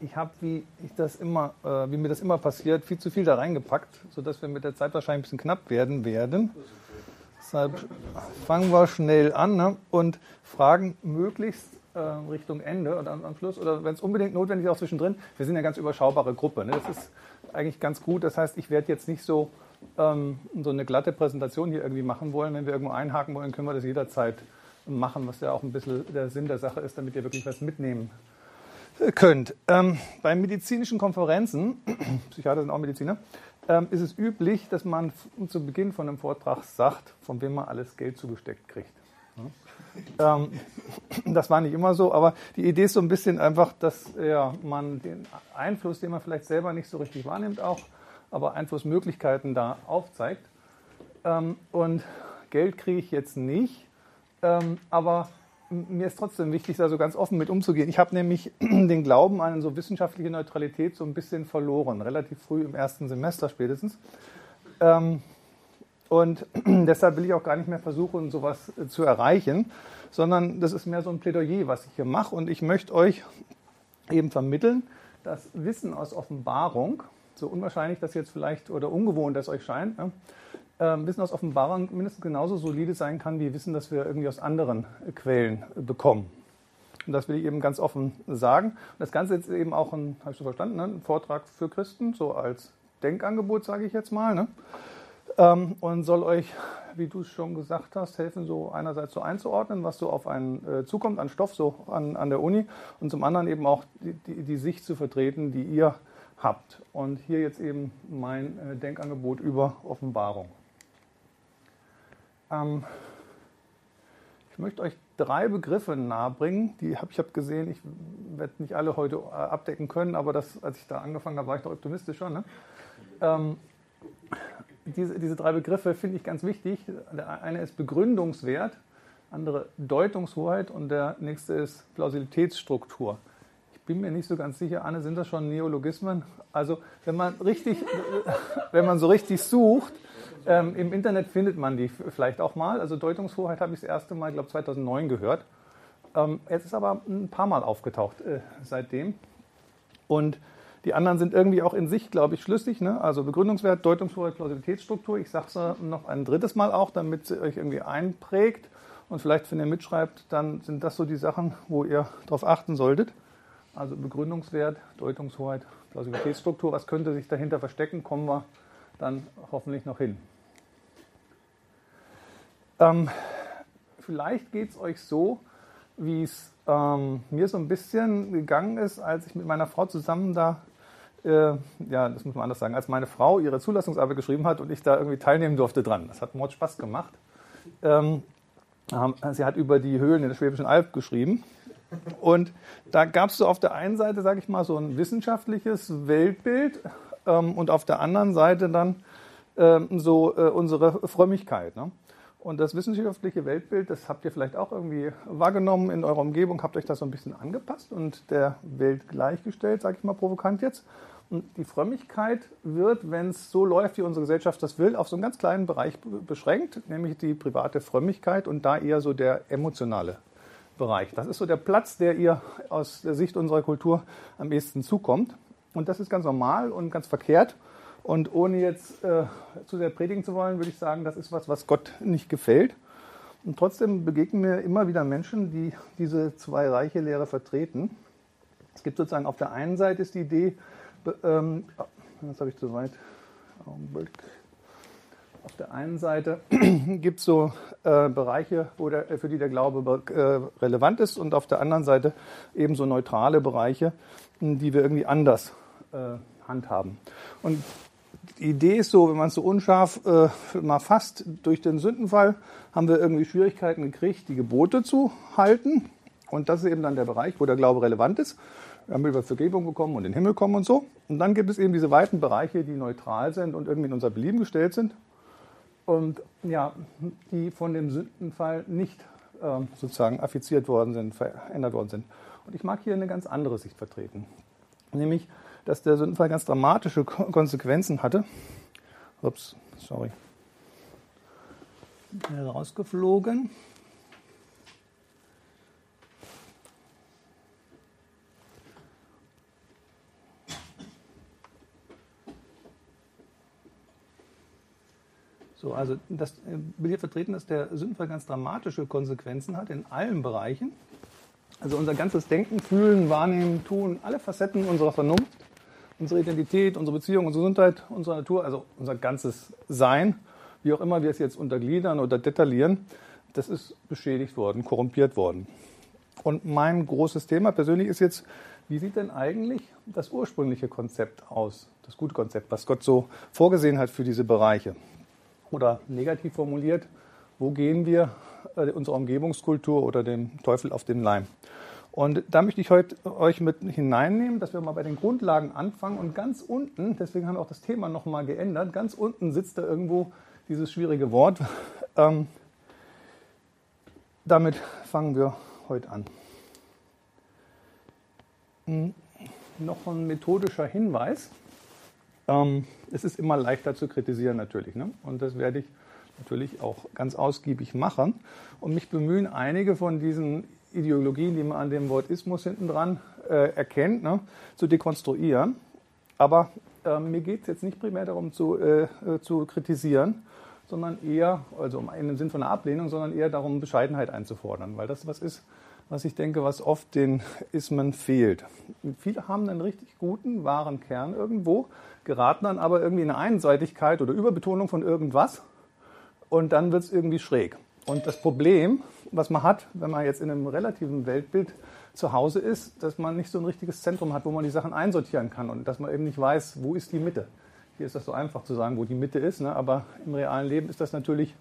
ich habe, wie ich das immer, äh, wie mir das immer passiert, viel zu viel da reingepackt, sodass wir mit der Zeit wahrscheinlich ein bisschen knapp werden werden. Deshalb fangen wir schnell an ne? und fragen möglichst äh, Richtung Ende oder am Schluss oder wenn es unbedingt notwendig ist, auch zwischendrin. Wir sind eine ganz überschaubare Gruppe. Ne? Das ist eigentlich ganz gut. Das heißt, ich werde jetzt nicht so, ähm, so eine glatte Präsentation hier irgendwie machen wollen. Wenn wir irgendwo einhaken wollen, können wir das jederzeit machen, was ja auch ein bisschen der Sinn der Sache ist, damit ihr wirklich was mitnehmen könnt. Ähm, bei medizinischen Konferenzen, Psychiater sind auch Mediziner, ähm, ist es üblich, dass man zu Beginn von einem Vortrag sagt, von wem man alles Geld zugesteckt kriegt. Ja? Ähm, das war nicht immer so, aber die Idee ist so ein bisschen einfach, dass ja, man den Einfluss, den man vielleicht selber nicht so richtig wahrnimmt, auch, aber Einflussmöglichkeiten da aufzeigt. Ähm, und Geld kriege ich jetzt nicht, ähm, aber mir ist trotzdem wichtig, da so ganz offen mit umzugehen. Ich habe nämlich den Glauben an so wissenschaftliche Neutralität so ein bisschen verloren, relativ früh im ersten Semester spätestens. Ähm, und deshalb will ich auch gar nicht mehr versuchen, sowas zu erreichen, sondern das ist mehr so ein Plädoyer, was ich hier mache. Und ich möchte euch eben vermitteln, dass Wissen aus Offenbarung, so unwahrscheinlich das jetzt vielleicht oder ungewohnt das euch scheint, ne, ähm, Wissen aus Offenbarung mindestens genauso solide sein kann wie Wissen, das wir irgendwie aus anderen Quellen bekommen. Und das will ich eben ganz offen sagen. Und das Ganze ist eben auch ein, habe ich so verstanden, ne? ein Vortrag für Christen, so als Denkangebot, sage ich jetzt mal. Ne? Ähm, und soll euch, wie du es schon gesagt hast, helfen, so einerseits so einzuordnen, was so auf einen äh, zukommt an Stoff, so an, an der Uni, und zum anderen eben auch die, die, die Sicht zu vertreten, die ihr habt. Und hier jetzt eben mein äh, Denkangebot über Offenbarung. Ähm, ich möchte euch drei Begriffe nahebringen. Die habe ich habe gesehen, ich werde nicht alle heute äh, abdecken können, aber das, als ich da angefangen habe, war ich doch optimistischer. Ne? Ähm, diese, diese drei Begriffe finde ich ganz wichtig. Der eine ist Begründungswert, andere Deutungshoheit und der nächste ist Plausibilitätsstruktur. Ich bin mir nicht so ganz sicher, Anne, sind das schon Neologismen? Also wenn man richtig, wenn man so richtig sucht, ähm, Im Internet findet man die vielleicht auch mal. Also Deutungshoheit habe ich das erste Mal, glaube 2009 gehört. Ähm, es ist aber ein paar Mal aufgetaucht äh, seitdem. Und die anderen sind irgendwie auch in sich, glaube ich, schlüssig. Ne? Also Begründungswert, Deutungshoheit, Plausibilitätsstruktur. Ich sage es noch ein drittes Mal auch, damit sie euch irgendwie einprägt. Und vielleicht, wenn ihr mitschreibt, dann sind das so die Sachen, wo ihr darauf achten solltet. Also Begründungswert, Deutungshoheit, Plausibilitätsstruktur. Was könnte sich dahinter verstecken? Kommen wir dann hoffentlich noch hin. Ähm, vielleicht geht es euch so, wie es ähm, mir so ein bisschen gegangen ist, als ich mit meiner Frau zusammen da, äh, ja, das muss man anders sagen, als meine Frau ihre Zulassungsarbeit geschrieben hat und ich da irgendwie teilnehmen durfte dran. Das hat Mord Spaß gemacht. Ähm, sie hat über die Höhlen in der Schwäbischen Alb geschrieben. Und da gab es so auf der einen Seite, sage ich mal, so ein wissenschaftliches Weltbild ähm, und auf der anderen Seite dann ähm, so äh, unsere Frömmigkeit. Ne? Und das wissenschaftliche Weltbild, das habt ihr vielleicht auch irgendwie wahrgenommen in eurer Umgebung, habt euch das so ein bisschen angepasst und der Welt gleichgestellt, sage ich mal provokant jetzt. Und die Frömmigkeit wird, wenn es so läuft, wie unsere Gesellschaft das will, auf so einen ganz kleinen Bereich beschränkt, nämlich die private Frömmigkeit und da eher so der emotionale Bereich. Das ist so der Platz, der ihr aus der Sicht unserer Kultur am ehesten zukommt. Und das ist ganz normal und ganz verkehrt. Und ohne jetzt äh, zu sehr predigen zu wollen, würde ich sagen, das ist was, was Gott nicht gefällt. Und trotzdem begegnen mir immer wieder Menschen, die diese zwei reiche Lehre vertreten. Es gibt sozusagen auf der einen Seite ist die Idee, ähm, das habe ich zu weit, Augenblick. Auf der einen Seite gibt es so äh, Bereiche, wo der, für die der Glaube äh, relevant ist und auf der anderen Seite eben so neutrale Bereiche, die wir irgendwie anders äh, handhaben. Und die Idee ist so, wenn man es so unscharf äh, mal fasst, durch den Sündenfall haben wir irgendwie Schwierigkeiten gekriegt, die Gebote zu halten. Und das ist eben dann der Bereich, wo der Glaube relevant ist. Wir haben über Vergebung bekommen und den Himmel kommen und so. Und dann gibt es eben diese weiten Bereiche, die neutral sind und irgendwie in unser Belieben gestellt sind. Und ja, die von dem Sündenfall nicht äh, sozusagen affiziert worden sind, verändert worden sind. Und ich mag hier eine ganz andere Sicht vertreten. Nämlich, dass der Sündenfall ganz dramatische Konsequenzen hatte. Ups, sorry. Rausgeflogen. So, also das äh, will hier vertreten, dass der Sündenfall ganz dramatische Konsequenzen hat in allen Bereichen. Also unser ganzes Denken, Fühlen, Wahrnehmen, Tun, alle Facetten unserer Vernunft unsere Identität, unsere Beziehung, unsere Gesundheit, unsere Natur, also unser ganzes Sein, wie auch immer wir es jetzt untergliedern oder detaillieren, das ist beschädigt worden, korrumpiert worden. Und mein großes Thema persönlich ist jetzt, wie sieht denn eigentlich das ursprüngliche Konzept aus, das gute Konzept, was Gott so vorgesehen hat für diese Bereiche? Oder negativ formuliert, wo gehen wir äh, unserer Umgebungskultur oder dem Teufel auf den Leim? Und da möchte ich heute euch mit hineinnehmen, dass wir mal bei den Grundlagen anfangen. Und ganz unten, deswegen haben wir auch das Thema nochmal geändert, ganz unten sitzt da irgendwo dieses schwierige Wort. Ähm, damit fangen wir heute an. Hm, noch ein methodischer Hinweis. Ähm, es ist immer leichter zu kritisieren natürlich. Ne? Und das werde ich natürlich auch ganz ausgiebig machen und mich bemühen, einige von diesen Ideologien, die man an dem Wort Ismus hinten dran äh, erkennt, ne, zu dekonstruieren. Aber äh, mir geht es jetzt nicht primär darum zu, äh, äh, zu kritisieren, sondern eher, also in dem Sinn von einer Ablehnung, sondern eher darum, Bescheidenheit einzufordern, weil das was ist, was ich denke, was oft den Ismen fehlt. Viele haben einen richtig guten, wahren Kern irgendwo, geraten dann aber irgendwie in eine Einseitigkeit oder Überbetonung von irgendwas und dann wird es irgendwie schräg. Und das Problem, was man hat, wenn man jetzt in einem relativen Weltbild zu Hause ist, dass man nicht so ein richtiges Zentrum hat, wo man die Sachen einsortieren kann und dass man eben nicht weiß, wo ist die Mitte. Hier ist das so einfach zu sagen, wo die Mitte ist, ne? aber im realen Leben ist das natürlich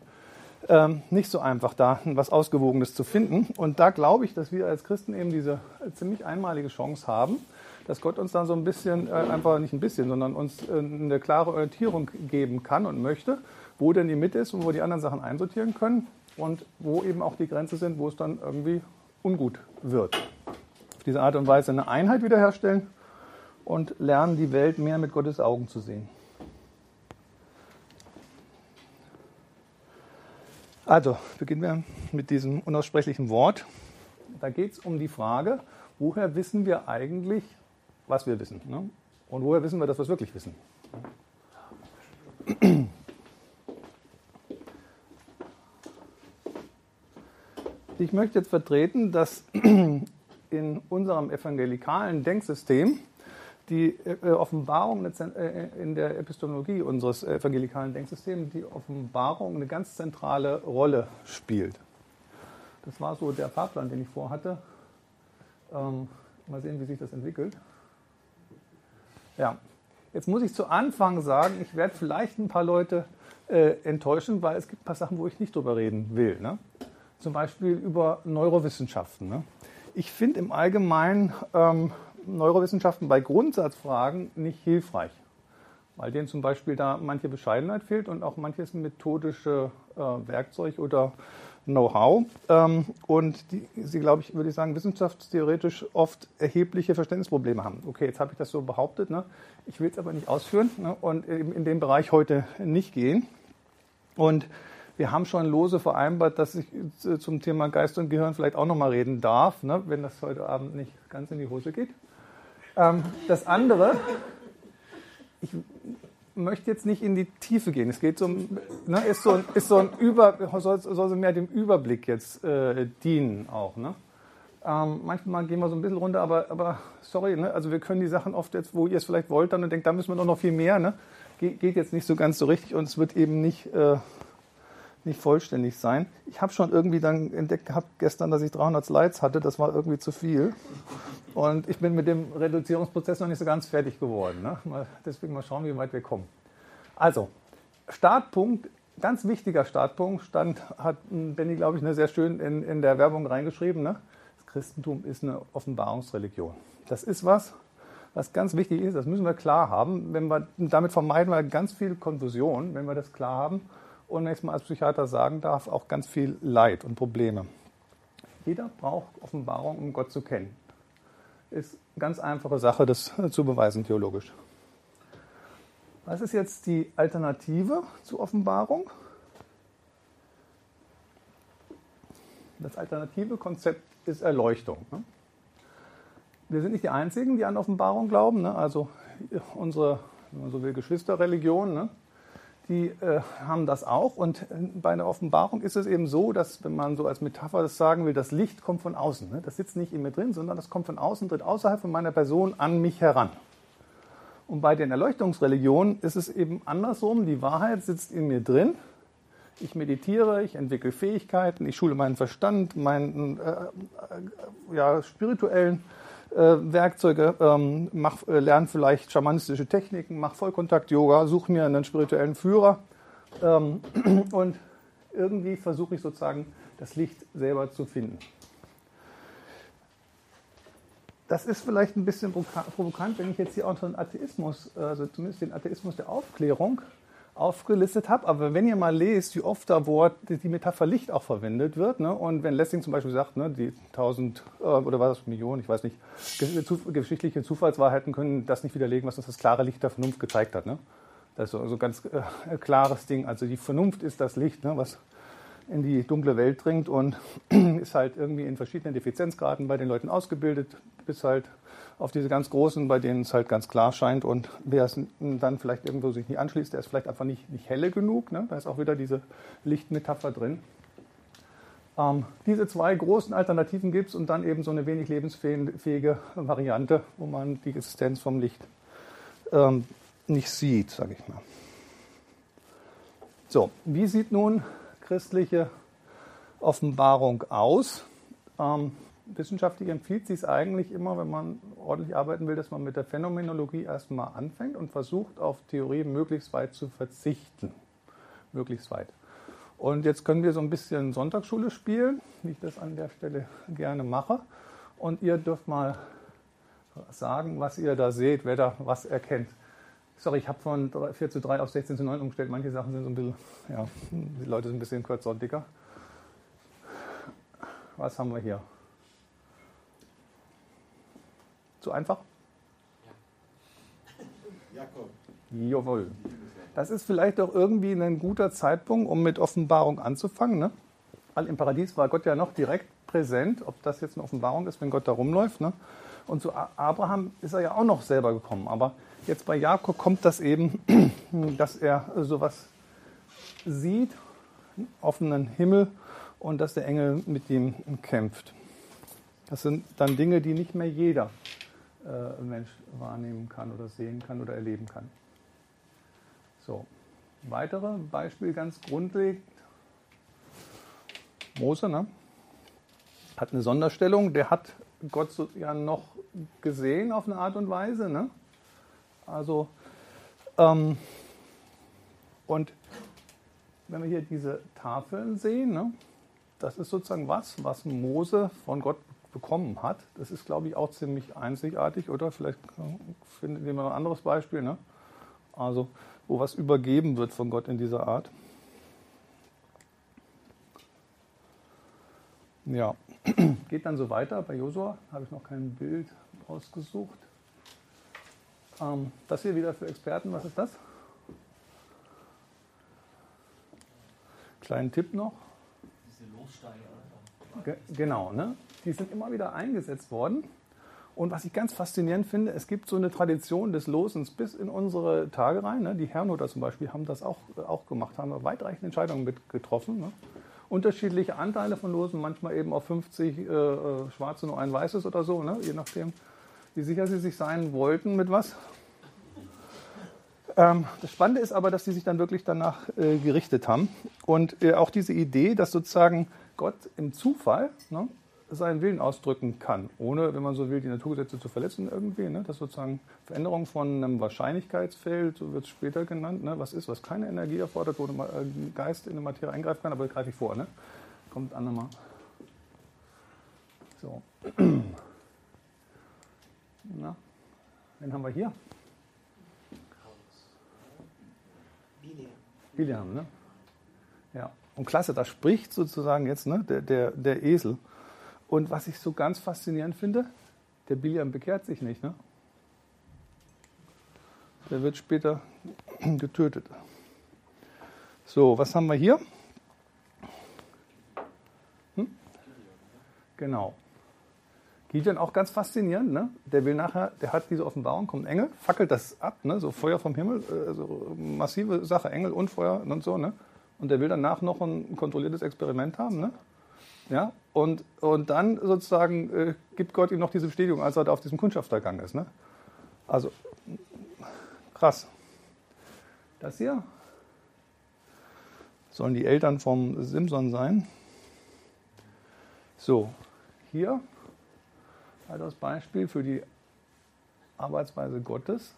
ähm, nicht so einfach, da was Ausgewogenes zu finden. Und da glaube ich, dass wir als Christen eben diese ziemlich einmalige Chance haben, dass Gott uns dann so ein bisschen, äh, einfach nicht ein bisschen, sondern uns äh, eine klare Orientierung geben kann und möchte, wo denn die Mitte ist und wo die anderen Sachen einsortieren können und wo eben auch die Grenze sind, wo es dann irgendwie ungut wird. Auf diese Art und Weise eine Einheit wiederherstellen und lernen, die Welt mehr mit Gottes Augen zu sehen. Also, beginnen wir mit diesem unaussprechlichen Wort. Da geht es um die Frage, woher wissen wir eigentlich, was wir wissen? Ne? Und woher wissen wir, dass wir es wirklich wissen? Ich möchte jetzt vertreten, dass in unserem evangelikalen Denksystem die äh, Offenbarung äh, in der Epistemologie unseres evangelikalen Denksystems, die Offenbarung eine ganz zentrale Rolle spielt. Das war so der Fahrplan, den ich vorhatte. Ähm, mal sehen, wie sich das entwickelt. Ja, jetzt muss ich zu Anfang sagen, ich werde vielleicht ein paar Leute äh, enttäuschen, weil es gibt ein paar Sachen, wo ich nicht drüber reden will. Ne? Zum Beispiel über Neurowissenschaften. Ne? Ich finde im Allgemeinen ähm, Neurowissenschaften bei Grundsatzfragen nicht hilfreich, weil denen zum Beispiel da manche Bescheidenheit fehlt und auch manches methodische äh, Werkzeug oder Know-how. Ähm, und die, sie, glaube ich, würde ich sagen, wissenschaftstheoretisch oft erhebliche Verständnisprobleme haben. Okay, jetzt habe ich das so behauptet. Ne? Ich will es aber nicht ausführen ne? und eben in den Bereich heute nicht gehen. Und wir haben schon lose vereinbart, dass ich zum Thema Geist und Gehirn vielleicht auch nochmal reden darf, ne? wenn das heute Abend nicht ganz in die Hose geht. Ähm, das andere, ich möchte jetzt nicht in die Tiefe gehen. Es geht so, ne, ist so, ist so ein Über, soll, soll mehr dem Überblick jetzt äh, dienen auch. Ne? Ähm, manchmal gehen wir so ein bisschen runter, aber, aber sorry, ne? also wir können die Sachen oft jetzt, wo ihr es vielleicht wollt, dann und denkt, da müssen wir doch noch viel mehr. Ne? Ge geht jetzt nicht so ganz so richtig und es wird eben nicht äh, nicht vollständig sein. Ich habe schon irgendwie dann entdeckt gehabt gestern, dass ich 300 Slides hatte. Das war irgendwie zu viel. Und ich bin mit dem Reduzierungsprozess noch nicht so ganz fertig geworden. Ne? Mal, deswegen mal schauen, wie weit wir kommen. Also, Startpunkt, ganz wichtiger Startpunkt, stand, hat Benny, glaube ich, ne, sehr schön in, in der Werbung reingeschrieben. Ne? Das Christentum ist eine Offenbarungsreligion. Das ist was, was ganz wichtig ist. Das müssen wir klar haben. Wenn wir, damit vermeiden wir ganz viel Konfusion, wenn wir das klar haben und wenn ich es mal als Psychiater sagen darf, auch ganz viel Leid und Probleme. Jeder braucht Offenbarung, um Gott zu kennen. Ist eine ganz einfache Sache, das zu beweisen theologisch. Was ist jetzt die Alternative zur Offenbarung? Das alternative Konzept ist Erleuchtung. Ne? Wir sind nicht die Einzigen, die an Offenbarung glauben. Ne? Also unsere, wenn man so will, Geschwisterreligion, ne? Die äh, haben das auch. Und äh, bei einer Offenbarung ist es eben so, dass, wenn man so als Metapher das sagen will, das Licht kommt von außen. Ne? Das sitzt nicht in mir drin, sondern das kommt von außen, tritt außerhalb von meiner Person an mich heran. Und bei den Erleuchtungsreligionen ist es eben andersrum. Die Wahrheit sitzt in mir drin. Ich meditiere, ich entwickle Fähigkeiten, ich schule meinen Verstand, meinen äh, äh, ja, spirituellen Werkzeuge, ähm, mach, äh, lerne vielleicht schamanistische Techniken, mache Vollkontakt-Yoga, suche mir einen spirituellen Führer ähm, und irgendwie versuche ich sozusagen das Licht selber zu finden. Das ist vielleicht ein bisschen provokant, wenn ich jetzt hier auch so einen Atheismus, also zumindest den Atheismus der Aufklärung, aufgelistet habe. Aber wenn ihr mal lest, wie oft da Wort, die Metapher Licht auch verwendet wird, ne? und wenn Lessing zum Beispiel sagt, ne, die 1000 äh, oder was Millionen, ich weiß nicht, geschichtliche Zufallswahrheiten können das nicht widerlegen, was uns das klare Licht der Vernunft gezeigt hat. Ne? Das ist so ein ganz äh, klares Ding. Also die Vernunft ist das Licht, ne, was in die dunkle Welt dringt und ist halt irgendwie in verschiedenen Defizienzgraden bei den Leuten ausgebildet, bis halt auf diese ganz großen, bei denen es halt ganz klar scheint. Und wer es dann vielleicht irgendwo sich nicht anschließt, der ist vielleicht einfach nicht, nicht helle genug. Ne? Da ist auch wieder diese Lichtmetapher drin. Ähm, diese zwei großen Alternativen gibt es und dann eben so eine wenig lebensfähige Variante, wo man die Existenz vom Licht ähm, nicht sieht, sage ich mal. So, wie sieht nun christliche Offenbarung aus? Ähm, wissenschaftlich empfiehlt sich es eigentlich immer, wenn man ordentlich arbeiten will, dass man mit der Phänomenologie erstmal anfängt und versucht, auf Theorie möglichst weit zu verzichten. Möglichst weit. Und jetzt können wir so ein bisschen Sonntagsschule spielen, wie ich das an der Stelle gerne mache. Und ihr dürft mal sagen, was ihr da seht, wer da was erkennt. Sorry, ich habe von 4 zu 3 auf 16 zu 9 umgestellt. Manche Sachen sind so ein bisschen, ja, die Leute sind ein bisschen kürzer und dicker. Was haben wir hier? Zu einfach? Ja. Jakob. Jawohl. Das ist vielleicht auch irgendwie ein guter Zeitpunkt, um mit Offenbarung anzufangen. Ne? Weil im Paradies war Gott ja noch direkt präsent, ob das jetzt eine Offenbarung ist, wenn Gott da rumläuft. Ne? Und zu Abraham ist er ja auch noch selber gekommen. Aber jetzt bei Jakob kommt das eben, dass er sowas sieht, offenen Himmel und dass der Engel mit ihm kämpft. Das sind dann Dinge, die nicht mehr jeder äh, Mensch wahrnehmen kann oder sehen kann oder erleben kann. So, weitere Beispiel ganz grundlegend. Mose ne? hat eine Sonderstellung, der hat Gott so, ja noch gesehen auf eine Art und Weise. Ne? Also, ähm, und wenn wir hier diese Tafeln sehen, ne, das ist sozusagen was, was Mose von Gott bekommen hat. Das ist, glaube ich, auch ziemlich einzigartig, oder? Vielleicht finden wir noch ein anderes Beispiel, ne? Also, wo was übergeben wird von Gott in dieser Art. Ja, geht dann so weiter. Bei Josua habe ich noch kein Bild ausgesucht. Ähm, das hier wieder für Experten, was ist das? Kleinen Tipp noch. Diese Lossteine. Genau, ne? Die sind immer wieder eingesetzt worden. Und was ich ganz faszinierend finde, es gibt so eine Tradition des Losens bis in unsere Tage rein. Ne? Die Herrnhuter zum Beispiel haben das auch, auch gemacht, haben weitreichende Entscheidungen mit getroffen. Ne? Unterschiedliche Anteile von Losen, manchmal eben auf 50 äh, äh, schwarze, nur ein weißes oder so, ne? je nachdem, wie sicher sie sich sein wollten mit was. Ähm, das Spannende ist aber, dass sie sich dann wirklich danach äh, gerichtet haben. Und äh, auch diese Idee, dass sozusagen Gott im Zufall ne, seinen Willen ausdrücken kann, ohne, wenn man so will, die Naturgesetze zu verletzen irgendwie. Ne? Das ist sozusagen Veränderung von einem Wahrscheinlichkeitsfeld, so wird es später genannt. Ne? Was ist, was keine Energie erfordert, wo ein äh, Geist in eine Materie eingreifen kann, aber das greife ich vor. Ne? Kommt an nochmal. So. Na, wen haben wir hier? Biliam, ne? Ja. Und klasse, da spricht sozusagen jetzt ne, der, der, der Esel. Und was ich so ganz faszinierend finde, der Biliam bekehrt sich nicht. Ne? Der wird später getötet. So, was haben wir hier? Hm? Genau. Gideon auch ganz faszinierend, ne? Der will nachher, der hat diese Offenbarung, kommt Engel, fackelt das ab, ne? So Feuer vom Himmel, äh, so massive Sache, Engel und Feuer und so, ne? Und der will danach noch ein kontrolliertes Experiment haben, ne? Ja, und, und dann sozusagen äh, gibt Gott ihm noch diese Bestätigung, als er da auf diesem Kundschaftergang ist. Ne? Also krass. Das hier sollen die Eltern vom Simson sein. So, hier das Beispiel für die Arbeitsweise Gottes.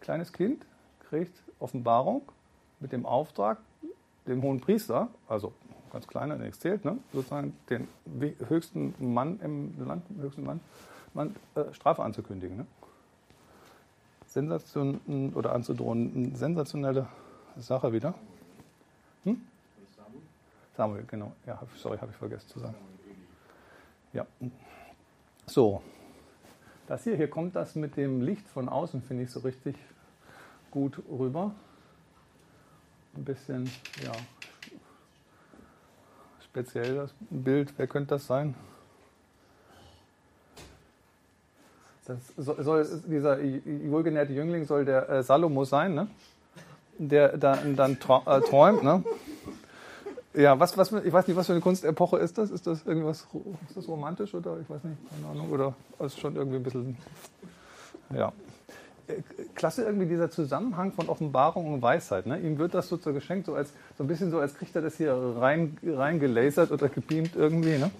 Kleines Kind kriegt Offenbarung mit dem Auftrag, dem hohen Priester, also ganz kleiner, der nichts zählt, ne? sozusagen den höchsten Mann im Land, höchsten Mann, Mann äh, Strafe anzukündigen. Ne? Sensation oder anzudrohen, sensationelle Sache wieder. Hm? Samuel, genau. Ja, sorry, habe ich vergessen zu sagen. Ja. So. Das hier, hier kommt das mit dem Licht von außen, finde ich so richtig gut rüber. Ein bisschen, ja, speziell das Bild. Wer könnte das sein? Das soll, dieser wohlgenährte Jüngling soll der äh, Salomo sein, ne? der dann, dann äh, träumt. Ne? Ja, was, was, ich weiß nicht, was für eine Kunstepoche ist das? Ist das irgendwas ist das romantisch oder ich weiß nicht, keine Ahnung, oder ist schon irgendwie ein bisschen. Ja. Klasse irgendwie dieser Zusammenhang von Offenbarung und Weisheit. Ne? Ihm wird das so geschenkt, so als so ein bisschen so, als kriegt er das hier rein, reingelasert oder gebeamt irgendwie. Ne?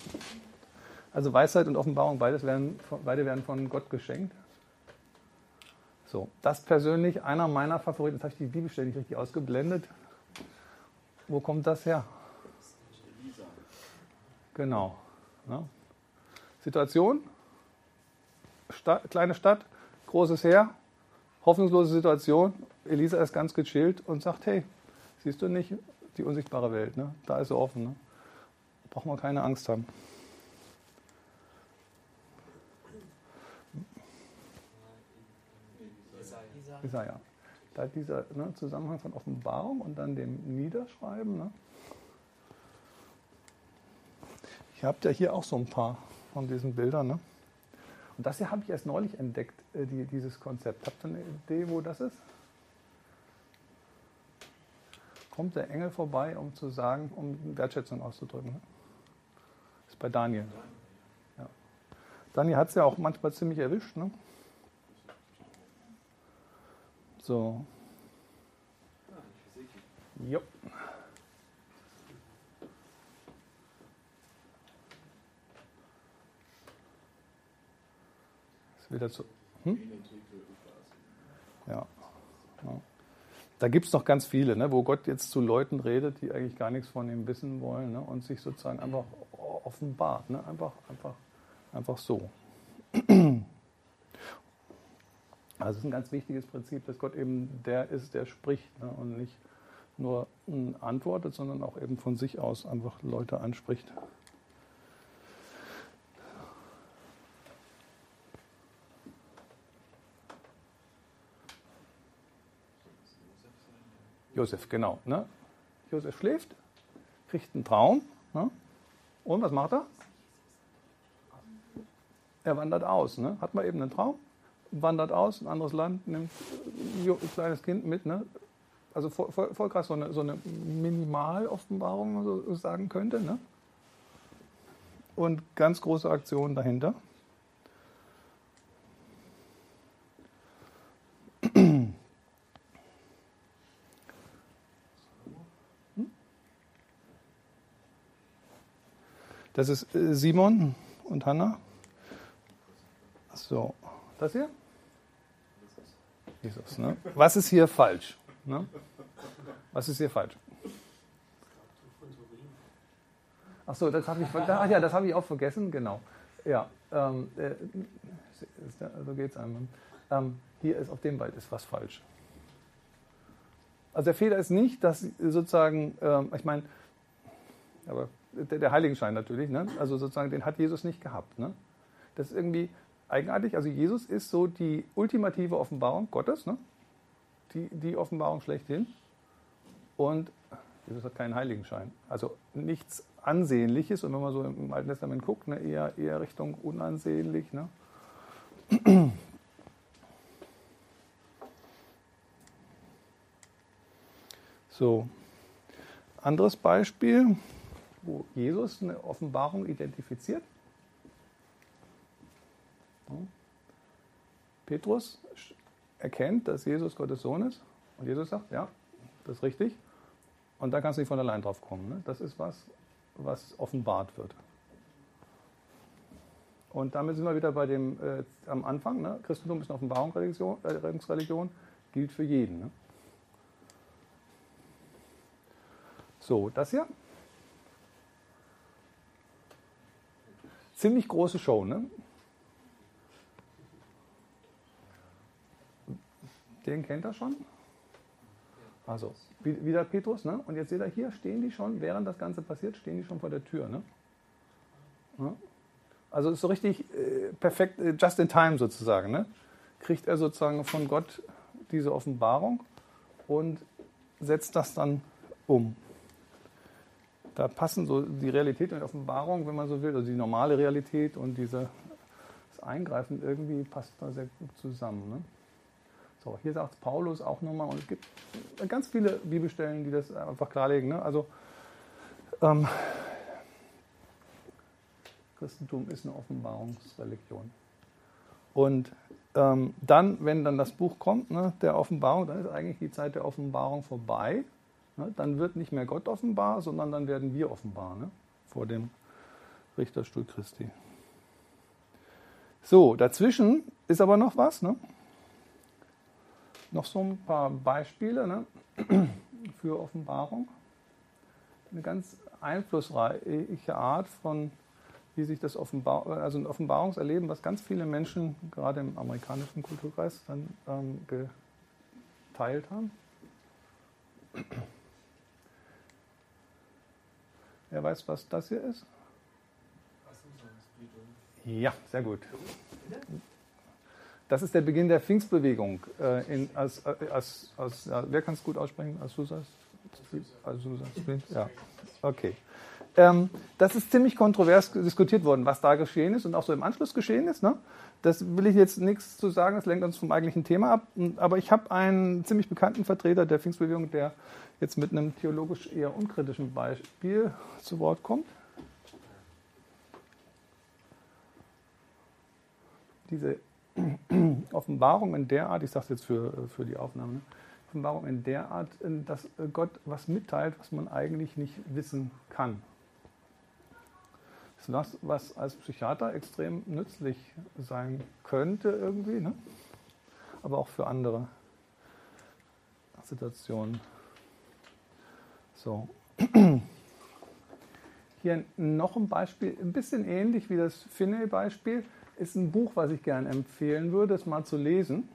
Also Weisheit und Offenbarung, beides werden, beide werden von Gott geschenkt. So, das persönlich einer meiner Favoriten. Jetzt habe ich die Bibelstelle nicht richtig ausgeblendet. Wo kommt das her? Genau. Ne? Situation, Stadt, kleine Stadt, großes Heer, hoffnungslose Situation. Elisa ist ganz gechillt und sagt, hey, siehst du nicht die unsichtbare Welt, ne? da ist sie offen. Ne? Braucht man keine Angst haben. Isaiah. Da dieser ne, Zusammenhang von Offenbarung und dann dem Niederschreiben. Ne? Ihr habt ja hier auch so ein paar von diesen Bildern. Ne? Und das hier habe ich erst neulich entdeckt, äh, die, dieses Konzept. Habt ihr eine Idee, wo das ist? Kommt der Engel vorbei, um zu sagen, um Wertschätzung auszudrücken. Ne? Das ist bei Daniel. Ja. Daniel hat es ja auch manchmal ziemlich erwischt. Ne? So. Jo. Wieder zu. Hm? Ja. ja. Da gibt es noch ganz viele, ne, wo Gott jetzt zu Leuten redet, die eigentlich gar nichts von ihm wissen wollen ne, und sich sozusagen einfach offenbart. Ne, einfach, einfach, einfach so. Also es ist ein ganz wichtiges Prinzip, dass Gott eben der ist, der spricht ne, und nicht nur antwortet, sondern auch eben von sich aus einfach Leute anspricht. Josef, genau. Ne? Josef schläft, kriegt einen Traum. Ne? Und was macht er? Er wandert aus. Ne? Hat man eben einen Traum, wandert aus, ein anderes Land, nimmt ein kleines Kind mit. Ne? Also voll, voll, voll krass, so eine, so eine Minimal-Offenbarung, man so sagen könnte. Ne? Und ganz große Aktion dahinter. Das ist äh, Simon und Hanna. So, das hier? Jesus, ne? Was ist hier falsch? Ne? Was ist hier falsch? Ach so, das habe ich, ja, habe ich auch vergessen, genau. Ja, ähm, äh, so geht es einem. Ähm, hier ist auf dem Wald ist was falsch. Also der Fehler ist nicht, dass sozusagen, ähm, ich meine, aber der, der Heiligenschein natürlich, ne? also sozusagen, den hat Jesus nicht gehabt. Ne? Das ist irgendwie eigenartig. Also Jesus ist so die ultimative Offenbarung Gottes, ne? die, die Offenbarung schlechthin. Und Jesus hat keinen Heiligenschein. Also nichts Ansehnliches. Und wenn man so im Alten Testament guckt, ne, eher, eher Richtung unansehnlich. Ne? So, anderes Beispiel, wo Jesus eine Offenbarung identifiziert. Petrus erkennt, dass Jesus Gottes Sohn ist. Und Jesus sagt, ja, das ist richtig. Und da kannst du nicht von allein drauf kommen. Ne? Das ist was, was offenbart wird. Und damit sind wir wieder bei dem äh, am Anfang. Ne? Christentum ist eine Offenbarungsreligion, äh, gilt für jeden. Ne? So, das hier. Ziemlich große Show, ne? Den kennt er schon. Also, wieder Petrus, ne? Und jetzt seht ihr hier, stehen die schon, während das Ganze passiert, stehen die schon vor der Tür, ne? Ja? Also ist so richtig äh, perfekt, äh, just in time sozusagen, ne? Kriegt er sozusagen von Gott diese Offenbarung und setzt das dann um. Da passen so die Realität und die Offenbarung, wenn man so will, also die normale Realität und dieses Eingreifen irgendwie passt da sehr gut zusammen. Ne? So, hier sagt Paulus auch nochmal, und es gibt ganz viele Bibelstellen, die das einfach klarlegen. Ne? Also, ähm, Christentum ist eine Offenbarungsreligion. Und ähm, dann, wenn dann das Buch kommt, ne, der Offenbarung, dann ist eigentlich die Zeit der Offenbarung vorbei. Ne? Dann wird nicht mehr Gott offenbar, sondern dann werden wir offenbar ne? vor dem Richterstuhl Christi. So, dazwischen ist aber noch was. Ne? Noch so ein paar Beispiele ne? für Offenbarung. Eine ganz einflussreiche Art von, wie sich das Offenbar also ein Offenbarungserleben, was ganz viele Menschen gerade im amerikanischen Kulturkreis dann ähm, geteilt haben. Wer weiß, was das hier ist? Ja, sehr gut. Das ist der Beginn der Pfingstbewegung. Äh, in, als, äh, als, als, wer kann es gut aussprechen? Azusa Street? Ja, okay. Ähm, das ist ziemlich kontrovers diskutiert worden, was da geschehen ist und auch so im Anschluss geschehen ist. Ne? Das will ich jetzt nichts zu sagen, das lenkt uns vom eigentlichen Thema ab. Aber ich habe einen ziemlich bekannten Vertreter der Pfingstbewegung, der jetzt mit einem theologisch eher unkritischen Beispiel zu Wort kommt. Diese Offenbarung in der Art, ich sage es jetzt für, für die Aufnahme, ne? Offenbarung in der Art, dass Gott was mitteilt, was man eigentlich nicht wissen kann. Was, was als Psychiater extrem nützlich sein könnte irgendwie, ne? aber auch für andere Situationen. So. Hier noch ein Beispiel, ein bisschen ähnlich wie das Finney-Beispiel, ist ein Buch, was ich gerne empfehlen würde, es mal zu lesen.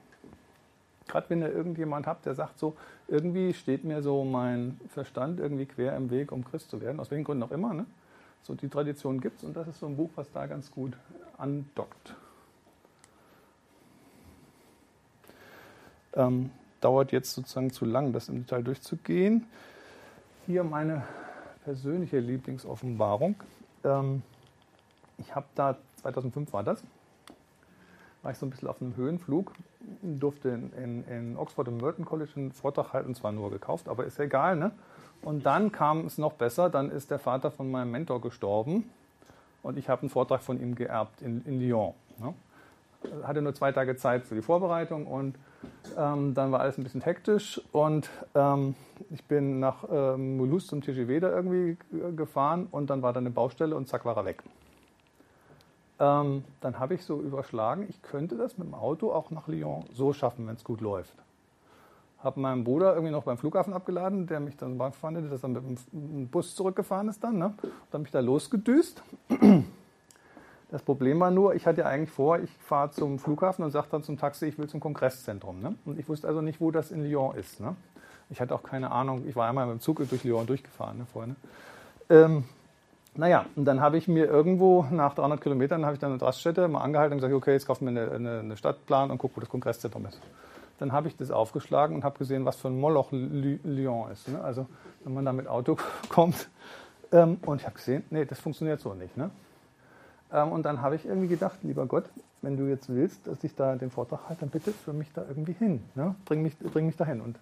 Gerade wenn ihr irgendjemand habt, der sagt so, irgendwie steht mir so mein Verstand irgendwie quer im Weg, um Christ zu werden, aus welchen Gründen auch immer. Ne? So die Tradition gibt es und das ist so ein Buch, was da ganz gut andockt. Ähm, dauert jetzt sozusagen zu lang, das im Detail durchzugehen hier meine persönliche Lieblingsoffenbarung. Ähm, ich habe da, 2005 war das, war ich so ein bisschen auf einem Höhenflug, durfte in, in, in Oxford im Merton College einen Vortrag halten, zwar nur gekauft, aber ist ja egal. Ne? Und dann kam es noch besser, dann ist der Vater von meinem Mentor gestorben und ich habe einen Vortrag von ihm geerbt in, in Lyon. Ne? Hatte nur zwei Tage Zeit für die Vorbereitung und ähm, dann war alles ein bisschen hektisch und ähm, ich bin nach ähm, Mulhouse zum TGW da irgendwie gefahren und dann war da eine Baustelle und zack war er weg. Ähm, dann habe ich so überschlagen, ich könnte das mit dem Auto auch nach Lyon so schaffen, wenn es gut läuft. Habe meinen Bruder irgendwie noch beim Flughafen abgeladen, der mich dann gefahren hätte, dass er mit dem Bus zurückgefahren ist dann. Ne? Und dann bin ich da losgedüst. Das Problem war nur, ich hatte ja eigentlich vor, ich fahre zum Flughafen und sage dann zum Taxi, ich will zum Kongresszentrum. Ne? Und ich wusste also nicht, wo das in Lyon ist. Ne? Ich hatte auch keine Ahnung, ich war einmal mit dem Zug durch Lyon durchgefahren ne, vorne. Ähm, naja, und dann habe ich mir irgendwo nach 300 Kilometern, habe ich dann eine Raststätte mal angehalten und gesagt, okay, jetzt kaufen wir eine, eine, eine Stadtplan und guck, wo das Kongresszentrum ist. Dann habe ich das aufgeschlagen und habe gesehen, was für ein Moloch Lyon ist. Ne? Also wenn man da mit Auto kommt, Ähm, und ich habe gesehen, nee, das funktioniert so nicht. Ne? Ähm, und dann habe ich irgendwie gedacht, lieber Gott, wenn du jetzt willst, dass ich da den Vortrag halte, dann bitte für mich da irgendwie hin. Ne? Bring, mich, bring mich dahin. Und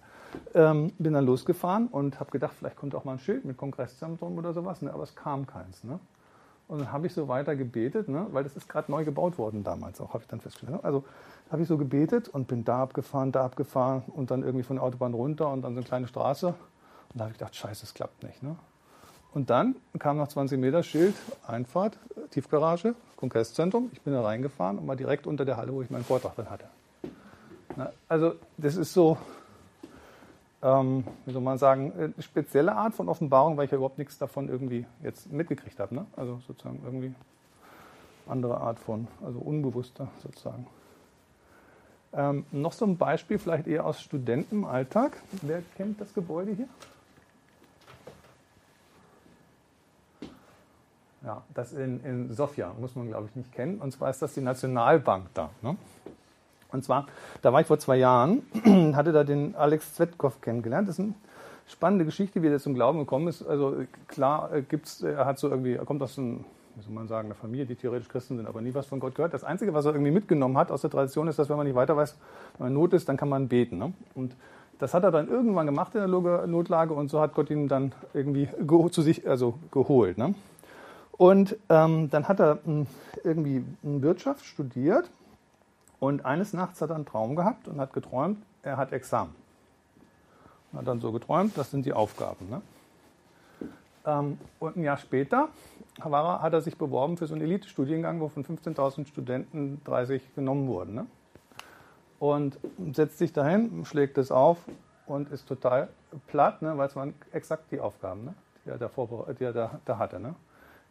ähm, bin dann losgefahren und habe gedacht, vielleicht kommt auch mal ein Schild mit Kongresszentrum oder sowas, ne? aber es kam keins. Ne? Und dann habe ich so weiter gebetet, ne? weil das ist gerade neu gebaut worden damals auch, habe ich dann festgestellt. Ne? Also habe ich so gebetet und bin da abgefahren, da abgefahren und dann irgendwie von der Autobahn runter und dann so eine kleine Straße. Und da habe ich gedacht, scheiße, es klappt nicht. Ne? Und dann kam noch 20 Meter Schild, Einfahrt, Tiefgarage, Kongresszentrum. Ich bin da reingefahren und war direkt unter der Halle, wo ich meinen Vortrag dann hatte. Na, also das ist so, ähm, wie soll man sagen, eine spezielle Art von Offenbarung, weil ich ja überhaupt nichts davon irgendwie jetzt mitgekriegt habe. Ne? Also sozusagen irgendwie andere Art von, also unbewusster sozusagen. Ähm, noch so ein Beispiel, vielleicht eher aus Studentenalltag. Wer kennt das Gebäude hier? Ja, das in, in Sofia, muss man glaube ich nicht kennen. Und zwar ist das die Nationalbank da. Ne? Und zwar, da war ich vor zwei Jahren, hatte da den Alex Zwetkov kennengelernt. Das ist eine spannende Geschichte, wie er zum Glauben gekommen ist. Also klar äh, gibt's, er hat so irgendwie, er kommt aus einem, wie soll man sagen, einer Familie, die theoretisch Christen sind, aber nie was von Gott gehört. Das Einzige, was er irgendwie mitgenommen hat aus der Tradition, ist, dass wenn man nicht weiter weiß, wenn man Not ist, dann kann man beten. Ne? Und das hat er dann irgendwann gemacht in der Notlage und so hat Gott ihn dann irgendwie zu sich also geholt. Ne? Und ähm, dann hat er hm, irgendwie Wirtschaft studiert und eines Nachts hat er einen Traum gehabt und hat geträumt, er hat Examen. Hat dann so geträumt, das sind die Aufgaben. Ne? Ähm, und ein Jahr später er, hat er sich beworben für so einen Elite-Studiengang, wo von 15.000 Studenten 30 genommen wurden. Ne? Und setzt sich dahin, schlägt es auf und ist total platt, ne? weil es waren exakt die Aufgaben, ne? die er, da, die er da, da hatte.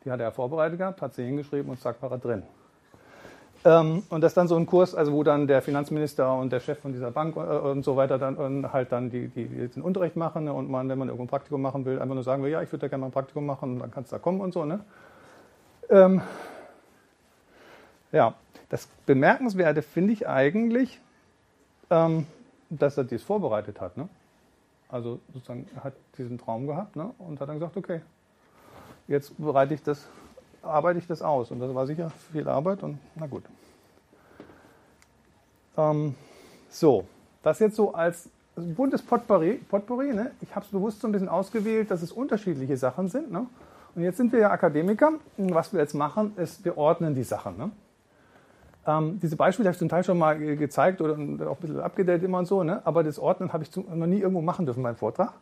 Die hat er vorbereitet gehabt, hat sie hingeschrieben und zack war er drin. Ähm, und das ist dann so ein Kurs, also wo dann der Finanzminister und der Chef von dieser Bank äh, und so weiter dann halt dann die, die, den Unterricht machen ne? und man, wenn man irgendwo ein Praktikum machen will, einfach nur sagen will, ja, ich würde da gerne mal ein Praktikum machen und dann kannst du da kommen und so. Ne? Ähm, ja, das Bemerkenswerte finde ich eigentlich, ähm, dass er dies vorbereitet hat. Ne? Also sozusagen, er hat diesen Traum gehabt ne? und hat dann gesagt, okay, jetzt bereite ich das, arbeite ich das aus. Und das war sicher viel Arbeit und na gut. Ähm, so, das jetzt so als buntes Potpourri. Potpourri ne? Ich habe es bewusst so ein bisschen ausgewählt, dass es unterschiedliche Sachen sind. Ne? Und jetzt sind wir ja Akademiker. Und was wir jetzt machen, ist, wir ordnen die Sachen. Ne? Ähm, diese Beispiele habe ich zum Teil schon mal gezeigt oder auch ein bisschen abgedatet immer und so. Ne? Aber das Ordnen habe ich noch nie irgendwo machen dürfen beim Vortrag.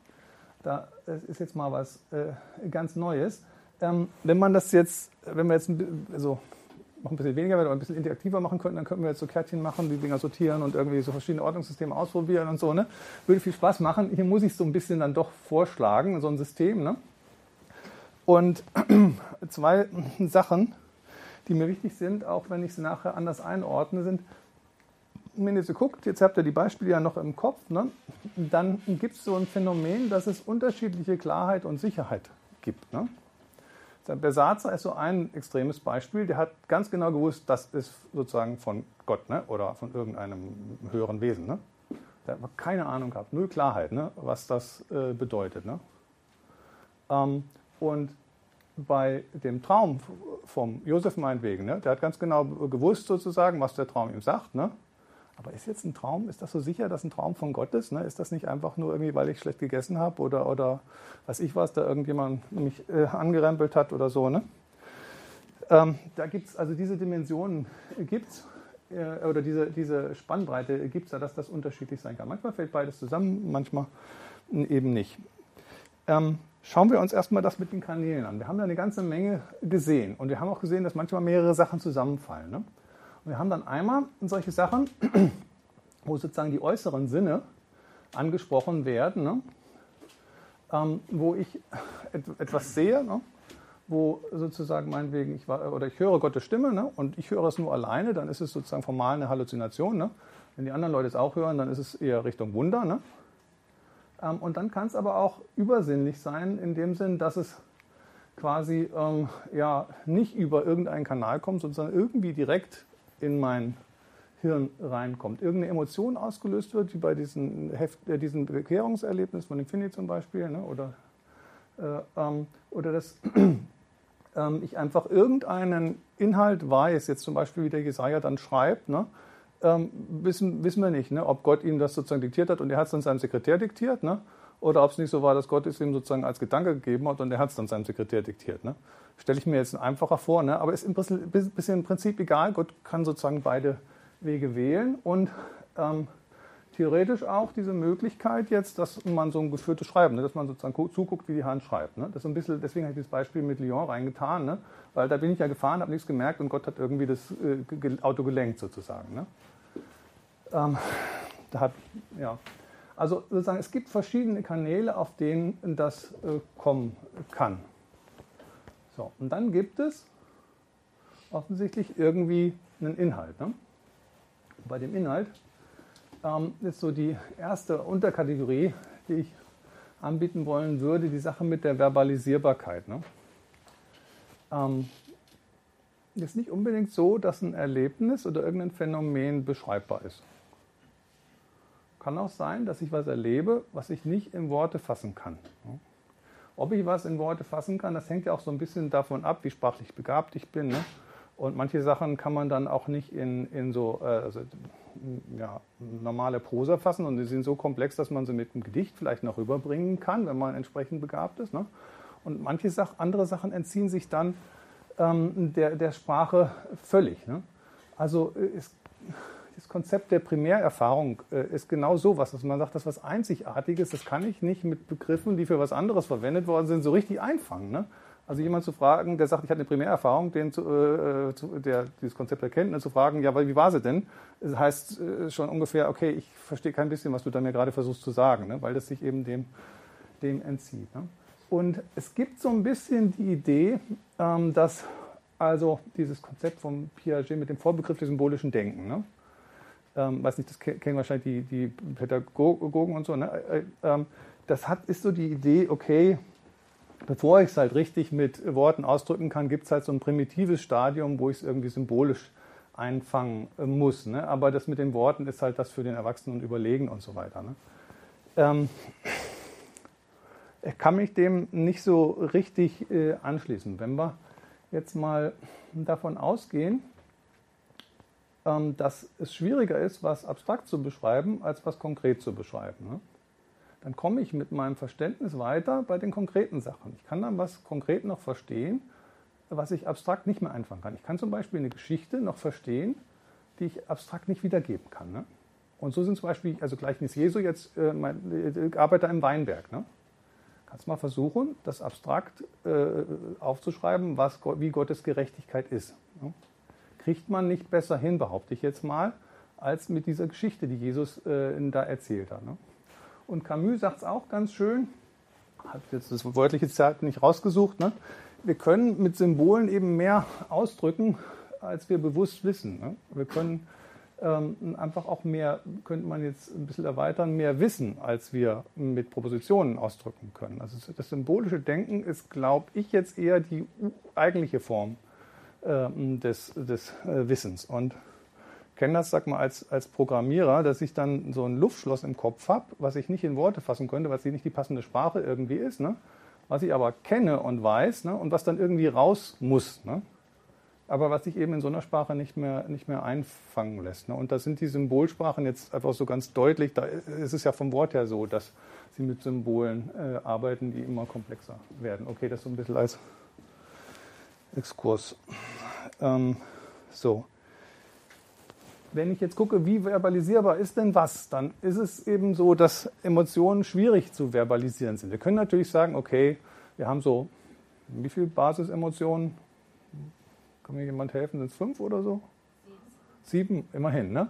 Da ist jetzt mal was äh, ganz Neues. Ähm, wenn man das jetzt, wenn wir jetzt also noch ein bisschen weniger oder ein bisschen interaktiver machen könnten, dann könnten wir jetzt so Kärtchen machen, die Dinger sortieren und irgendwie so verschiedene Ordnungssysteme ausprobieren und so. Ne? Würde viel Spaß machen. Hier muss ich so ein bisschen dann doch vorschlagen, so ein System. Ne? Und zwei Sachen, die mir wichtig sind, auch wenn ich sie nachher anders einordne, sind, wenn ihr so guckt, jetzt habt ihr die Beispiele ja noch im Kopf, ne? dann gibt es so ein Phänomen, dass es unterschiedliche Klarheit und Sicherheit gibt. Ne? Der Besatzer ist so ein extremes Beispiel. Der hat ganz genau gewusst, das ist sozusagen von Gott ne? oder von irgendeinem höheren Wesen. Ne? Der hat keine Ahnung gehabt, null Klarheit, ne? was das äh, bedeutet. Ne? Ähm, und bei dem Traum vom Josef meinetwegen, ne? der hat ganz genau gewusst sozusagen, was der Traum ihm sagt. Ne? Aber ist jetzt ein Traum, ist das so sicher, dass ein Traum von Gott ist? Ne? Ist das nicht einfach nur irgendwie, weil ich schlecht gegessen habe oder, oder weiß ich was, da irgendjemand mich äh, angerempelt hat oder so? Ne? Ähm, da gibt es also diese Dimensionen, gibt's, äh, oder diese, diese Spannbreite gibt es da, dass das unterschiedlich sein kann. Manchmal fällt beides zusammen, manchmal eben nicht. Ähm, schauen wir uns erstmal das mit den Kanälen an. Wir haben da eine ganze Menge gesehen und wir haben auch gesehen, dass manchmal mehrere Sachen zusammenfallen. Ne? Wir haben dann einmal solche Sachen, wo sozusagen die äußeren Sinne angesprochen werden, ne? ähm, wo ich et etwas sehe, ne? wo sozusagen meinetwegen ich war, oder ich höre Gottes Stimme ne? und ich höre es nur alleine, dann ist es sozusagen formal eine Halluzination. Ne? Wenn die anderen Leute es auch hören, dann ist es eher Richtung Wunder. Ne? Ähm, und dann kann es aber auch übersinnlich sein, in dem Sinn, dass es quasi ähm, ja, nicht über irgendeinen Kanal kommt, sondern irgendwie direkt in mein Hirn reinkommt. Irgendeine Emotion ausgelöst wird, wie bei diesen, Heft, äh, diesen Bekehrungserlebnis von Infinity zum Beispiel, ne, oder Äh, ähm, oder dass ähm, ich einfach irgendeinen Inhalt weiß, jetzt zum Beispiel wie der Jesaja dann schreibt, ne? Ähm, wissen, wissen wir nicht, ne? ob Gott ihm das sozusagen diktiert hat und er hat es dann seinem Sekretär diktiert, ne? Oder ob es nicht so war, dass Gott es ihm sozusagen als Gedanke gegeben hat und er hat es dann seinem Sekretär diktiert. Ne? Stelle ich mir jetzt einfacher vor, ne? aber ist im bisschen im Prinzip egal. Gott kann sozusagen beide Wege wählen und ähm, theoretisch auch diese Möglichkeit jetzt, dass man so ein geführtes Schreiben, ne, dass man sozusagen zuguckt, wie die Hand schreibt. Ne? Das ist ein bisschen, deswegen habe ich das Beispiel mit Lyon reingetan, ne? weil da bin ich ja gefahren, habe nichts gemerkt und Gott hat irgendwie das äh, Auto gelenkt sozusagen. Ne? Ähm, da hat, ja. Also sozusagen, es gibt verschiedene Kanäle, auf denen das äh, kommen kann. So, und dann gibt es offensichtlich irgendwie einen Inhalt. Ne? Bei dem Inhalt ähm, ist so die erste Unterkategorie, die ich anbieten wollen würde, die Sache mit der Verbalisierbarkeit. Ne? Ähm, ist nicht unbedingt so, dass ein Erlebnis oder irgendein Phänomen beschreibbar ist. Kann auch sein, dass ich was erlebe, was ich nicht in Worte fassen kann. Ob ich was in Worte fassen kann, das hängt ja auch so ein bisschen davon ab, wie sprachlich begabt ich bin. Ne? Und manche Sachen kann man dann auch nicht in, in so äh, also, ja, normale Prosa fassen und die sind so komplex, dass man sie mit einem Gedicht vielleicht noch rüberbringen kann, wenn man entsprechend begabt ist. Ne? Und manche Sach andere Sachen entziehen sich dann ähm, der, der Sprache völlig. Ne? Also äh, das Konzept der Primärerfahrung äh, ist genau so was, dass man sagt, das ist was Einzigartiges, das kann ich nicht mit Begriffen, die für was anderes verwendet worden sind, so richtig einfangen. Ne? Also jemand zu fragen, der sagt, ich hatte eine Primärerfahrung, den zu, äh, zu, der dieses Konzept erkennt, und zu fragen, ja, wie war sie denn? Das heißt äh, schon ungefähr, okay, ich verstehe kein bisschen, was du da mir gerade versuchst zu sagen, ne? weil das sich eben dem, dem entzieht. Ne? Und es gibt so ein bisschen die Idee, ähm, dass also dieses Konzept von Piaget mit dem Vorbegriff des symbolischen Denken, ne? Ähm, weiß nicht, das kennen wahrscheinlich die, die Pädagogen und so, ne? Äh, äh, das hat, ist so die Idee, okay, bevor ich es halt richtig mit Worten ausdrücken kann, gibt es halt so ein primitives Stadium, wo ich es irgendwie symbolisch einfangen äh, muss. Ne? Aber das mit den Worten ist halt das für den Erwachsenen überlegen und so weiter. Ne? Ähm, ich kann mich dem nicht so richtig äh, anschließen. Wenn wir jetzt mal davon ausgehen, ähm, dass es schwieriger ist, was abstrakt zu beschreiben, als was konkret zu beschreiben. Ne? dann komme ich mit meinem Verständnis weiter bei den konkreten Sachen. Ich kann dann was konkret noch verstehen, was ich abstrakt nicht mehr einfangen kann. Ich kann zum Beispiel eine Geschichte noch verstehen, die ich abstrakt nicht wiedergeben kann. Ne? Und so sind zum Beispiel, also Gleichnis Jesu jetzt, äh, mein, äh, Arbeiter im Weinberg. Ne? Kannst mal versuchen, das abstrakt äh, aufzuschreiben, was, wie Gottes Gerechtigkeit ist. Ne? Kriegt man nicht besser hin, behaupte ich jetzt mal, als mit dieser Geschichte, die Jesus äh, da erzählt hat. Ne? Und Camus sagt es auch ganz schön, hat jetzt das wörtliche Zitat nicht rausgesucht, ne? wir können mit Symbolen eben mehr ausdrücken, als wir bewusst wissen. Ne? Wir können ähm, einfach auch mehr, könnte man jetzt ein bisschen erweitern, mehr wissen, als wir mit Propositionen ausdrücken können. Also das symbolische Denken ist, glaube ich, jetzt eher die eigentliche Form des, des äh, Wissens. Und kenne das, sag mal, als, als Programmierer, dass ich dann so ein Luftschloss im Kopf habe, was ich nicht in Worte fassen könnte, was nicht die passende Sprache irgendwie ist, ne? was ich aber kenne und weiß ne? und was dann irgendwie raus muss. Ne? Aber was sich eben in so einer Sprache nicht mehr, nicht mehr einfangen lässt. Ne? Und da sind die Symbolsprachen jetzt einfach so ganz deutlich, da ist es ja vom Wort her so, dass sie mit Symbolen äh, arbeiten, die immer komplexer werden. Okay, das so ein bisschen als Exkurs. Ähm, so wenn ich jetzt gucke, wie verbalisierbar ist denn was, dann ist es eben so, dass Emotionen schwierig zu verbalisieren sind. Wir können natürlich sagen, okay, wir haben so, wie viele Basisemotionen? Kann mir jemand helfen? Sind es fünf oder so? Sieben, immerhin, ne?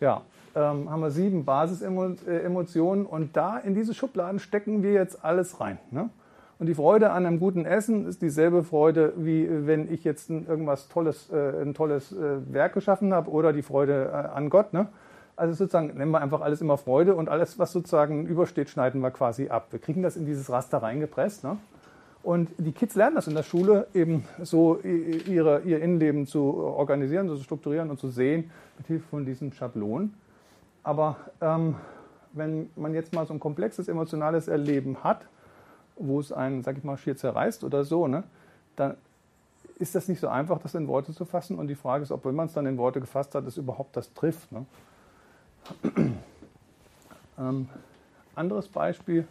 Ja, ähm, haben wir sieben Basisemotionen und da in diese Schubladen stecken wir jetzt alles rein. Ne? Und die Freude an einem guten Essen ist dieselbe Freude, wie wenn ich jetzt ein, irgendwas Tolles, äh, ein tolles äh, Werk geschaffen habe oder die Freude äh, an Gott. Ne? Also sozusagen nennen wir einfach alles immer Freude und alles, was sozusagen übersteht, schneiden wir quasi ab. Wir kriegen das in dieses Raster reingepresst. Ne? Und die Kids lernen das in der Schule eben so ihre, ihr Innenleben zu organisieren, zu strukturieren und zu sehen mit Hilfe von diesen Schablonen. Aber ähm, wenn man jetzt mal so ein komplexes emotionales Erleben hat, wo es einen, sag ich mal, schier zerreißt oder so, ne, dann ist das nicht so einfach, das in Worte zu fassen. Und die Frage ist, ob, wenn man es dann in Worte gefasst hat, es überhaupt das trifft. Ne? ähm, anderes Beispiel,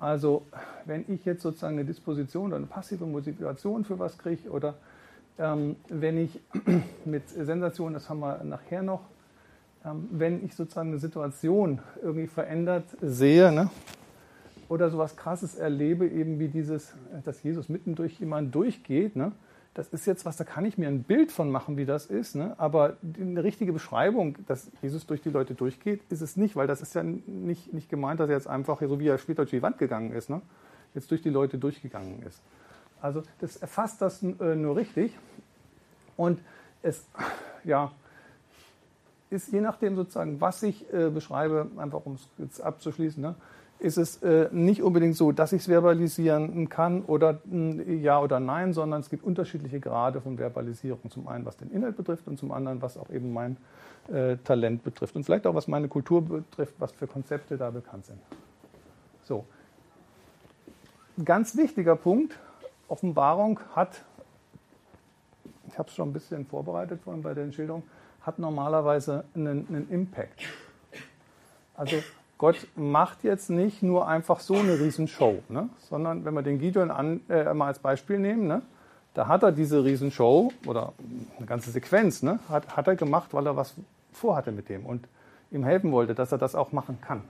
also wenn ich jetzt sozusagen eine Disposition oder eine passive Motivation für was kriege oder ähm, wenn ich mit Sensation, das haben wir nachher noch, ähm, wenn ich sozusagen eine Situation irgendwie verändert sehe ne, oder sowas Krasses erlebe, eben wie dieses, dass Jesus mitten durch jemanden durchgeht, ne, das ist jetzt was, da kann ich mir ein Bild von machen, wie das ist, ne, aber eine richtige Beschreibung, dass Jesus durch die Leute durchgeht, ist es nicht, weil das ist ja nicht, nicht gemeint, dass er jetzt einfach, so wie er später durch die Wand gegangen ist, ne, jetzt durch die Leute durchgegangen ist. Also das erfasst das äh, nur richtig. Und es ja, ist je nachdem sozusagen, was ich äh, beschreibe, einfach um es jetzt abzuschließen, ne, ist es äh, nicht unbedingt so, dass ich es verbalisieren kann oder äh, ja oder nein, sondern es gibt unterschiedliche Grade von Verbalisierung. Zum einen, was den Inhalt betrifft und zum anderen, was auch eben mein äh, Talent betrifft und vielleicht auch, was meine Kultur betrifft, was für Konzepte da bekannt sind. So. Ganz wichtiger Punkt, Offenbarung hat, ich habe es schon ein bisschen vorbereitet vorhin bei der Schilderung, hat normalerweise einen, einen Impact. Also Gott macht jetzt nicht nur einfach so eine Riesenshow, ne? sondern wenn wir den Gideon an, äh, mal als Beispiel nehmen, ne? da hat er diese Riesenshow oder eine ganze Sequenz, ne? hat, hat er gemacht, weil er was vorhatte mit dem und ihm helfen wollte, dass er das auch machen kann.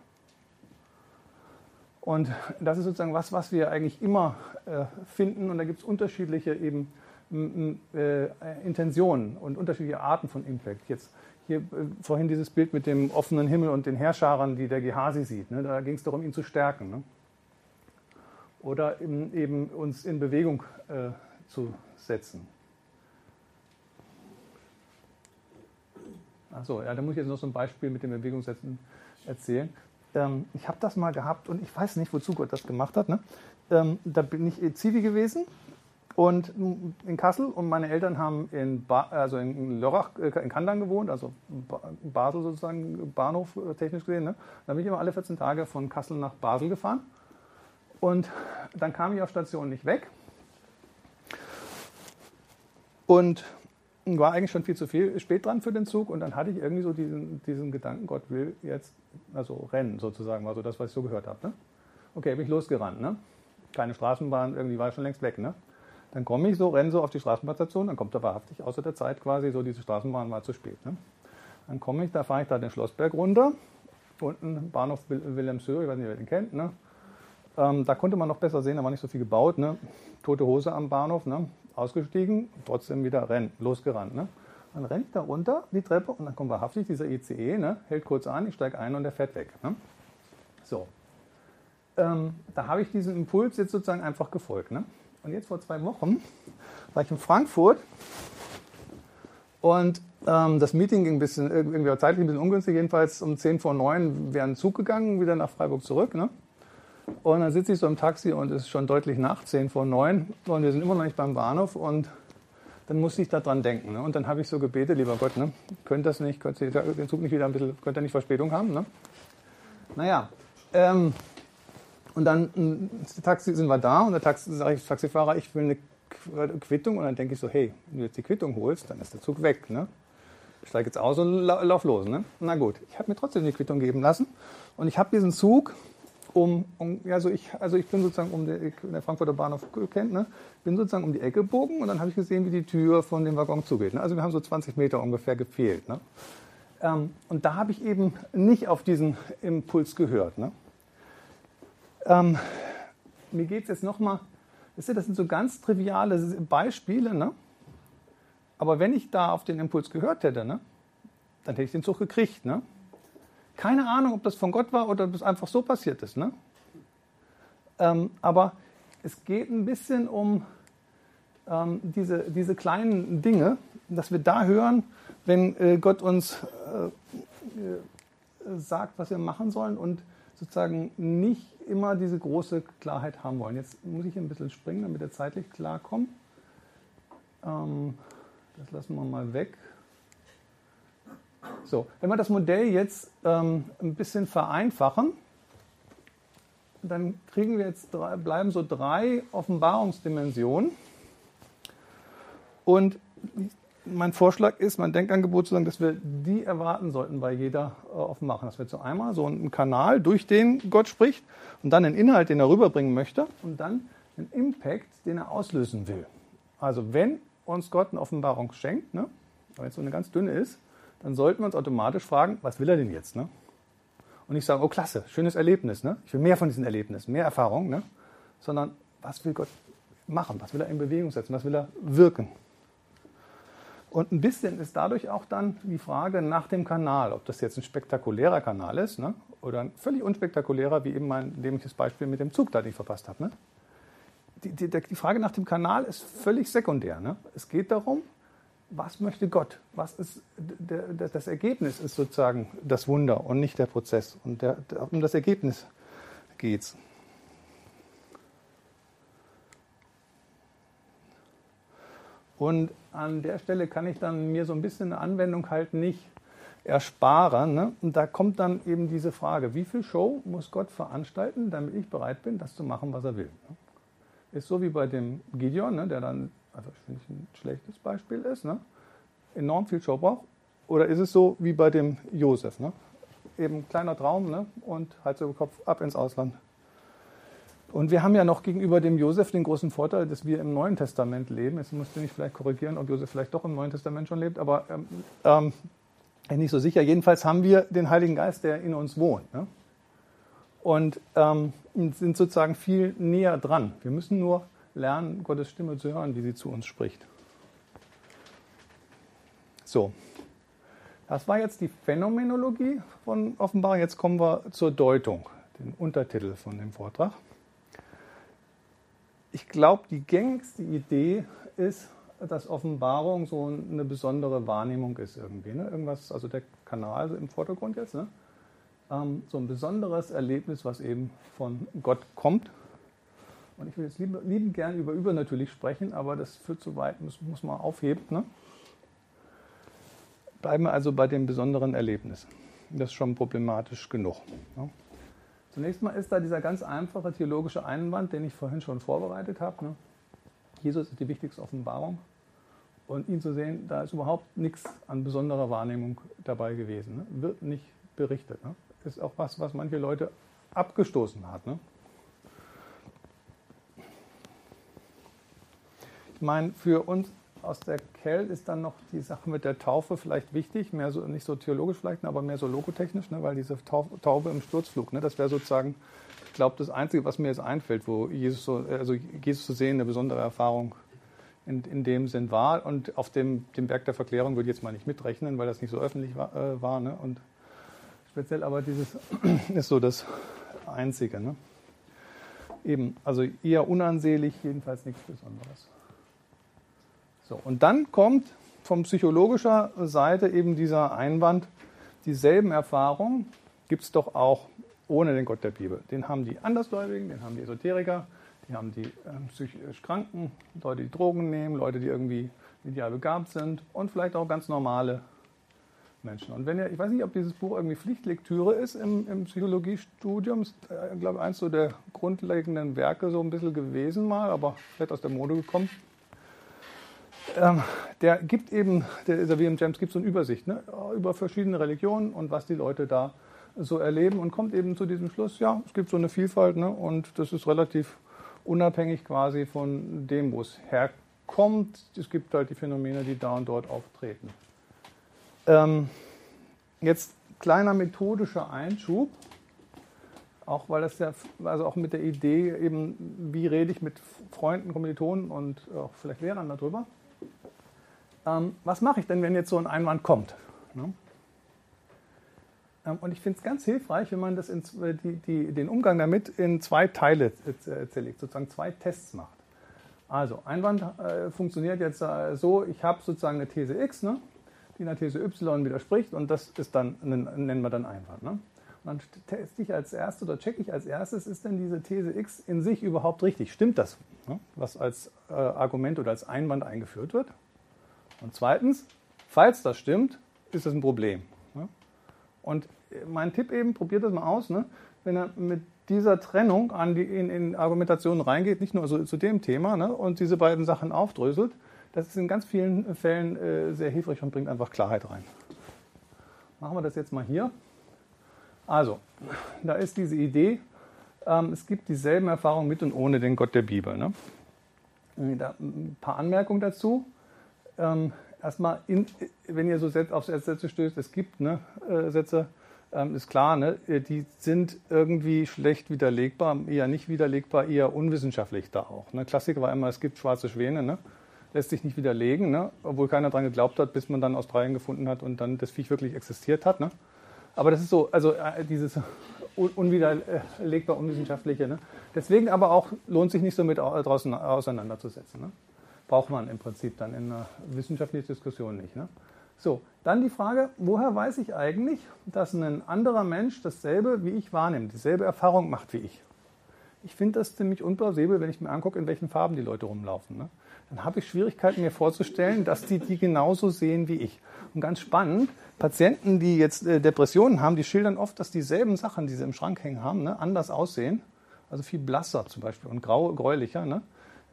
Und das ist sozusagen was, was wir eigentlich immer äh, finden. Und da gibt es unterschiedliche eben äh, Intentionen und unterschiedliche Arten von Impact. Jetzt hier äh, vorhin dieses Bild mit dem offenen Himmel und den Herrscharen, die der Gehasi sieht. Ne? Da ging es darum, ihn zu stärken. Ne? Oder eben, eben, uns in Bewegung äh, zu setzen. Achso, ja, da muss ich jetzt noch so ein Beispiel mit dem Bewegungssetzen erzählen ähm, ich habe das mal gehabt und ich weiß nicht, wozu Gott das gemacht hat. Ne? Ähm, da bin ich Zivi gewesen und in Kassel und meine Eltern haben in, ba also in Lörrach, äh, in Kandang gewohnt, also Basel sozusagen, Bahnhof äh, technisch gesehen. Ne? Da bin ich immer alle 14 Tage von Kassel nach Basel gefahren und dann kam ich auf Station nicht weg. Und war eigentlich schon viel zu viel spät dran für den Zug und dann hatte ich irgendwie so diesen, diesen Gedanken, Gott will jetzt, also rennen sozusagen, war so das, was ich so gehört habe. Ne? Okay, bin ich losgerannt. Ne? Keine Straßenbahn, irgendwie war ich schon längst weg. Ne? Dann komme ich so, renne so auf die Straßenbahnstation, dann kommt da wahrhaftig außer der Zeit quasi so, diese Straßenbahn war zu spät. Ne? Dann komme ich, da fahre ich da den Schlossberg runter, unten Bahnhof Wilhelmshöhe, ich weiß nicht, wer den kennt. Ne? Ähm, da konnte man noch besser sehen, da war nicht so viel gebaut. Ne? Tote Hose am Bahnhof. Ne? ausgestiegen, trotzdem wieder rennen, losgerannt. Ne? Dann renne ich da runter, die Treppe, und dann kommt wahrhaftig dieser ICE, ne? hält kurz an, ich steige ein und der fährt weg. Ne? So. Ähm, da habe ich diesem Impuls jetzt sozusagen einfach gefolgt. Ne? Und jetzt vor zwei Wochen war ich in Frankfurt und ähm, das Meeting ging ein bisschen, irgendwie zeitlich ein bisschen ungünstig, jedenfalls um 10 vor 9 wäre ein Zug gegangen, wieder nach Freiburg zurück. Ne? Und dann sitze ich so im Taxi und es ist schon deutlich nach, 10 vor 9 und wir sind immer noch nicht beim Bahnhof und dann musste ich daran denken. Ne? Und dann habe ich so gebetet, lieber Gott, ne? könnt das nicht, könnt ihr den Zug nicht wieder ein bisschen, könnt ihr nicht Verspätung haben? Ne? Naja, ähm, und dann hm, Taxi, sind wir da und der Taxi, sage ich Taxifahrer, ich will eine Quittung und dann denke ich so, hey, wenn du jetzt die Quittung holst, dann ist der Zug weg. Ne? Ich steige jetzt aus und lauf los. Ne? Na gut, ich habe mir trotzdem die Quittung geben lassen und ich habe diesen Zug um, um also ich, also ich bin sozusagen um der, der Frankfurter Bahnhof kennt, ne, bin sozusagen um die Ecke gebogen und dann habe ich gesehen, wie die Tür von dem Waggon zugeht. Ne? Also wir haben so 20 Meter ungefähr gefehlt. Ne? Ähm, und da habe ich eben nicht auf diesen Impuls gehört. Ne? Ähm, mir geht es jetzt nochmal, das sind so ganz triviale Beispiele, ne? aber wenn ich da auf den Impuls gehört hätte, ne, dann hätte ich den Zug gekriegt. Ne? Keine Ahnung, ob das von Gott war oder ob das einfach so passiert ist. Ne? Ähm, aber es geht ein bisschen um ähm, diese, diese kleinen Dinge, dass wir da hören, wenn äh, Gott uns äh, äh, sagt, was wir machen sollen und sozusagen nicht immer diese große Klarheit haben wollen. Jetzt muss ich ein bisschen springen, damit er zeitlich klarkommt. Ähm, das lassen wir mal weg. So, wenn wir das Modell jetzt ähm, ein bisschen vereinfachen, dann kriegen wir jetzt drei, bleiben so drei Offenbarungsdimensionen. Und mein Vorschlag ist, mein Denkangebot zu sagen, dass wir die erwarten sollten bei jeder äh, Offenbarung. Dass wir zu einmal so einen Kanal, durch den Gott spricht und dann einen Inhalt, den er rüberbringen möchte und dann einen Impact, den er auslösen will. Also wenn uns Gott eine Offenbarung schenkt, ne, wenn es so eine ganz dünne ist, dann sollten wir uns automatisch fragen, was will er denn jetzt? Ne? Und nicht sagen, oh klasse, schönes Erlebnis, ne? ich will mehr von diesen Erlebnissen, mehr Erfahrung, ne? sondern was will Gott machen, was will er in Bewegung setzen, was will er wirken. Und ein bisschen ist dadurch auch dann die Frage nach dem Kanal, ob das jetzt ein spektakulärer Kanal ist ne? oder ein völlig unspektakulärer, wie eben mein dämliches Beispiel mit dem Zug, da den ich verpasst habe. Ne? Die, die, die, Frage nach dem Kanal ist völlig sekundär. Ne? Es geht darum, was möchte Gott? Was ist das Ergebnis ist sozusagen das Wunder und nicht der Prozess. Und der, um das Ergebnis geht Und an der Stelle kann ich dann mir so ein bisschen eine Anwendung halt nicht ersparen. Ne? Und da kommt dann eben diese Frage, wie viel Show muss Gott veranstalten, damit ich bereit bin, das zu machen, was er will. Ne? Ist so wie bei dem Gideon, ne, der dann, also finde ich ein schlechtes Beispiel ist, ne? enorm viel Show braucht. Oder ist es so wie bei dem Josef, ne? eben kleiner Traum ne? und Hals über Kopf ab ins Ausland. Und wir haben ja noch gegenüber dem Josef den großen Vorteil, dass wir im Neuen Testament leben. Jetzt musst du mich vielleicht korrigieren, ob Josef vielleicht doch im Neuen Testament schon lebt, aber ähm, ähm, nicht so sicher. Jedenfalls haben wir den Heiligen Geist, der in uns wohnt. Ne? Und ähm, sind sozusagen viel näher dran. Wir müssen nur lernen, Gottes Stimme zu hören, wie sie zu uns spricht. So, das war jetzt die Phänomenologie von Offenbarung. Jetzt kommen wir zur Deutung, den Untertitel von dem Vortrag ich glaube, die gängigste Idee ist, dass Offenbarung so eine besondere Wahrnehmung ist irgendwie. Ne? Irgendwas, also der Kanal im Vordergrund jetzt, ne? ähm, so ein besonderes Erlebnis, was eben von Gott kommt. Und ich will jetzt lieben, lieben gern über übernatürlich sprechen, aber das führt zu weit, muss, muss man aufheben. Ne? Bleiben wir also bei dem besonderen Erlebnis. Das ist schon problematisch genug. Ne? Zunächst mal ist da dieser ganz einfache theologische Einwand, den ich vorhin schon vorbereitet habe. Ne? Jesus ist die wichtigste Offenbarung. Und ihn zu sehen, da ist überhaupt nichts an besonderer Wahrnehmung dabei gewesen. Ne? Wird nicht berichtet. Ne? Ist auch was, was manche Leute abgestoßen hat. Ne? Ich meine, für uns aus der Kell ist dann noch die Sache mit der Taufe vielleicht wichtig, mehr so, nicht so theologisch vielleicht, aber mehr so logotechnisch, ne, weil diese Taube im Sturzflug, ne, das wäre sozusagen, ich glaube, das Einzige, was mir jetzt einfällt, wo Jesus, so, also Jesus zu sehen, eine besondere Erfahrung in, in dem Sinn war. Und auf dem, dem Berg der Verklärung würde ich jetzt mal nicht mitrechnen, weil das nicht so öffentlich war. Äh, war ne? Und speziell aber dieses ist so das Einzige. Ne? Eben, also eher unansehlich, jedenfalls nichts Besonderes. So, und dann kommt von psychologischer Seite eben dieser Einwand, dieselben Erfahrungen gibt es doch auch ohne den Gott der Bibel. Den haben die Andersgläubigen, den haben die Esoteriker, die haben die äh, psychisch Kranken, Leute, die Drogen nehmen, Leute, die irgendwie medial begabt sind und vielleicht auch ganz normale Menschen. Und wenn ihr, ich weiß nicht, ob dieses Buch irgendwie Pflichtlektüre ist im, im Psychologiestudium, ist, äh, ich glaube, eins so der grundlegenden Werke so ein bisschen gewesen mal, aber vielleicht aus der Mode gekommen ähm, der gibt eben, der, der William James gibt so eine Übersicht ne, über verschiedene Religionen und was die Leute da so erleben und kommt eben zu diesem Schluss, ja, es gibt so eine Vielfalt ne, und das ist relativ unabhängig quasi von dem, wo es herkommt. Es gibt halt die Phänomene, die da und dort auftreten. Ähm, jetzt kleiner methodischer Einschub, auch weil das ja, also auch mit der Idee eben, wie rede ich mit Freunden, Kommilitonen und auch vielleicht Lehrern darüber ähm, was mache ich denn, wenn jetzt so ein Einwand kommt? Ne? Ähm, und ich finde es ganz hilfreich, wenn man das in, die, die, den Umgang damit in zwei Teile zerlegt, sozusagen zwei Tests macht. Also, Einwand äh, funktioniert jetzt äh, so, ich habe sozusagen eine These X, ne, die einer These Y widerspricht und das ist dann, nennen wir dann Einwand. Ne? Und dann teste ich als erstes oder checke ich als erstes, ist denn diese These X in sich überhaupt richtig? Stimmt das, ne, was als äh, Argument oder als Einwand eingeführt wird? Und zweitens, falls das stimmt, ist das ein Problem. Und mein Tipp eben, probiert das mal aus. Ne? Wenn ihr mit dieser Trennung an die, in, in Argumentationen reingeht, nicht nur so, zu dem Thema, ne, und diese beiden Sachen aufdröselt, das ist in ganz vielen Fällen äh, sehr hilfreich und bringt einfach Klarheit rein. Machen wir das jetzt mal hier. Also, da ist diese Idee, ähm, es gibt dieselben Erfahrungen mit und ohne den Gott der Bibel. Ne? Da, ein paar Anmerkungen dazu. Ähm, erstmal, in, wenn ihr so auf Sätze stößt, es gibt ne, äh, Sätze, ähm, ist klar, ne, die sind irgendwie schlecht widerlegbar, eher nicht widerlegbar, eher unwissenschaftlich da auch. Ne? Klassiker war immer, es gibt schwarze Schwäne, ne? lässt sich nicht widerlegen, ne? obwohl keiner daran geglaubt hat, bis man dann Australien gefunden hat und dann das Viech wirklich existiert hat. Ne? Aber das ist so, also äh, dieses unwiderlegbar unwissenschaftliche. Ne? Deswegen aber auch lohnt sich nicht so mit draußen auseinanderzusetzen. Ne? Braucht man im Prinzip dann in einer wissenschaftlichen Diskussion nicht. Ne? So, dann die Frage, woher weiß ich eigentlich, dass ein anderer Mensch dasselbe wie ich wahrnimmt, dieselbe Erfahrung macht wie ich? Ich finde das ziemlich unplausibel, wenn ich mir angucke, in welchen Farben die Leute rumlaufen. Ne? Dann habe ich Schwierigkeiten, mir vorzustellen, dass die die genauso sehen wie ich. Und ganz spannend, Patienten, die jetzt äh, Depressionen haben, die schildern oft, dass dieselben Sachen, die sie im Schrank hängen haben, ne, anders aussehen. Also viel blasser zum Beispiel und grau, gräulicher, ne?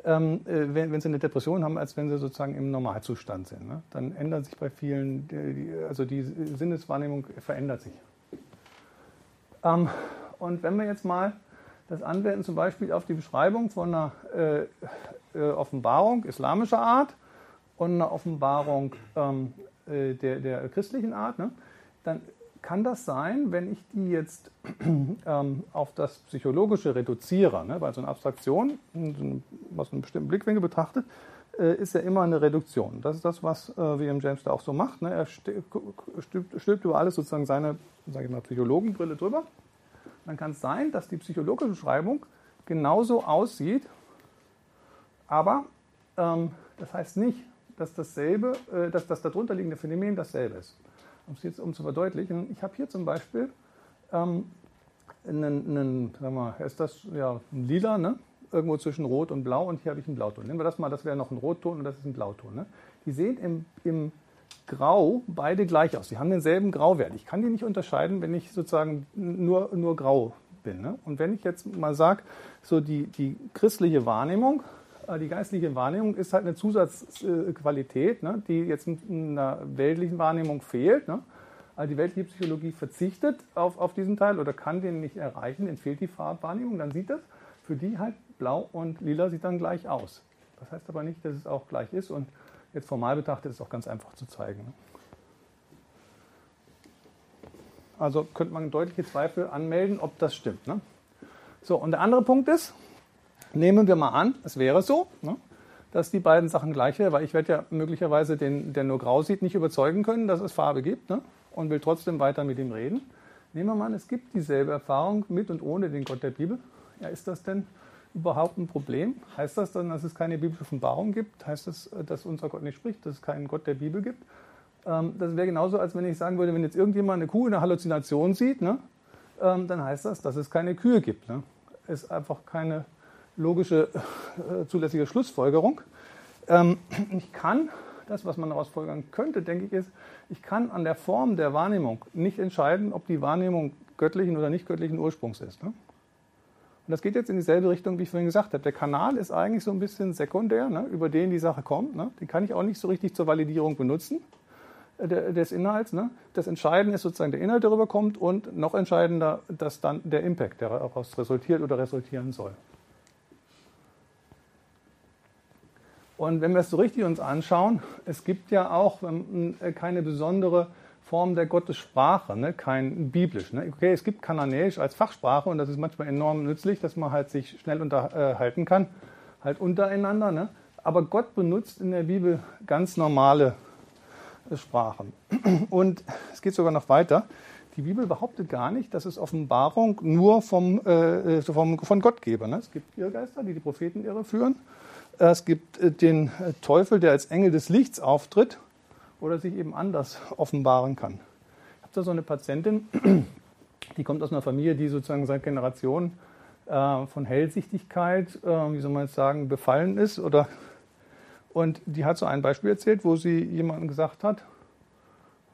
Ähm, äh, wenn, wenn, sie eine Depression haben, als wenn sie sozusagen im Normalzustand sind. Ne? Dann ändert sich bei vielen, die, also die Sinneswahrnehmung verändert sich. Ähm, und wenn wir jetzt mal das anwenden, zum Beispiel auf die Beschreibung von einer äh, äh, Offenbarung islamischer Art und einer Offenbarung ähm, äh, der, der, christlichen Art, ne? dann kann das sein, wenn ich die jetzt ähm, auf das Psychologische reduziere, ne? weil so eine Abstraktion aus einem bestimmten Blickwinkel betrachtet, äh, ist ja immer eine Reduktion. Das ist das, was äh, William James da auch so macht. Ne? Er stülpt, stülpt über alles sozusagen seine, sage ich mal, Psychologenbrille drüber dann kann es sein, dass die psychologische Schreibung genauso aussieht, aber ähm, das heißt nicht, dass dasselbe, äh, dass das darunterliegende Phänomen dasselbe ist. Um es jetzt um zu verdeutlichen, ich habe hier zum Beispiel ähm, einen, einen, sagen wir, ist das ja ein Lila, ne? irgendwo zwischen Rot und Blau und hier habe ich einen Blauton. Nehmen wir das mal, das wäre noch ein Rotton und das ist ein Blauton. Ne? Die sehen im, im Grau beide gleich aus. Sie haben denselben Grauwert. Ich kann die nicht unterscheiden, wenn ich sozusagen nur, nur grau bin. Ne? Und wenn ich jetzt mal sage, so die, die christliche Wahrnehmung, die geistliche Wahrnehmung ist halt eine Zusatzqualität, ne? die jetzt in einer weltlichen Wahrnehmung fehlt. Ne? Also die weltliche Psychologie verzichtet auf, auf diesen Teil oder kann den nicht erreichen, den fehlt die Farbwahrnehmung, dann sieht das für die halt blau und lila sieht dann gleich aus. Das heißt aber nicht, dass es auch gleich ist und Jetzt formal betrachtet ist es auch ganz einfach zu zeigen. Ne? Also könnte man deutliche Zweifel anmelden, ob das stimmt. Ne? So, und der andere Punkt ist, nehmen wir mal an, es wäre so, ne, dass die beiden Sachen gleich wären, weil ich werde ja möglicherweise den, der nur grau sieht, nicht überzeugen können, dass es Farbe gibt ne, und will trotzdem weiter mit ihm reden. Nehmen wir mal an, es gibt dieselbe Erfahrung mit und ohne den Gott der Bibel. Ja, ist das denn überhaupt ein Problem? Heißt das dann, dass es keine biblische Offenbarung gibt? Heißt das, dass unser Gott nicht spricht, dass es keinen Gott der Bibel gibt? Ähm, das wäre genauso, als wenn ich sagen würde, wenn jetzt irgendjemand eine Kuh in einer Halluzination sieht, ne, ähm, dann heißt das, dass es keine Kühe gibt. Ne? Ist einfach keine logische, äh, zulässige Schlussfolgerung. Ähm, ich kann, das, was man daraus folgern könnte, denke ich, ist, ich kann an der Form der Wahrnehmung nicht entscheiden, ob die Wahrnehmung göttlichen oder nicht göttlichen Ursprungs ist. Ne? Und das geht jetzt in dieselbe Richtung, wie ich vorhin gesagt habe. Der Kanal ist eigentlich so ein bisschen sekundär, ne, über den die Sache kommt. Ne. Den kann ich auch nicht so richtig zur Validierung benutzen äh, des Inhalts. Ne. Das Entscheidende ist sozusagen der Inhalt, der darüber kommt und noch entscheidender, dass dann der Impact, der daraus resultiert oder resultieren soll. Und wenn wir es so richtig uns anschauen, es gibt ja auch äh, keine besondere Form der Gottessprache, ne? kein biblisch. Ne? Okay, es gibt Kananäisch als Fachsprache und das ist manchmal enorm nützlich, dass man halt sich schnell unterhalten kann, halt untereinander. Ne? Aber Gott benutzt in der Bibel ganz normale äh, Sprachen. Und es geht sogar noch weiter. Die Bibel behauptet gar nicht, dass es Offenbarung nur vom, äh, äh vom, von Gott gebe. Ne? Es gibt Irrgeister, die die Propheten irreführen. Es gibt äh, den Teufel, der als Engel des Lichts auftritt oder sich eben anders offenbaren kann. Ich habe da so eine Patientin, die kommt aus einer Familie, die sozusagen seit Generationen äh, von Hellsichtigkeit, äh, wie soll man jetzt sagen, befallen ist. Oder, und die hat so ein Beispiel erzählt, wo sie jemandem gesagt hat,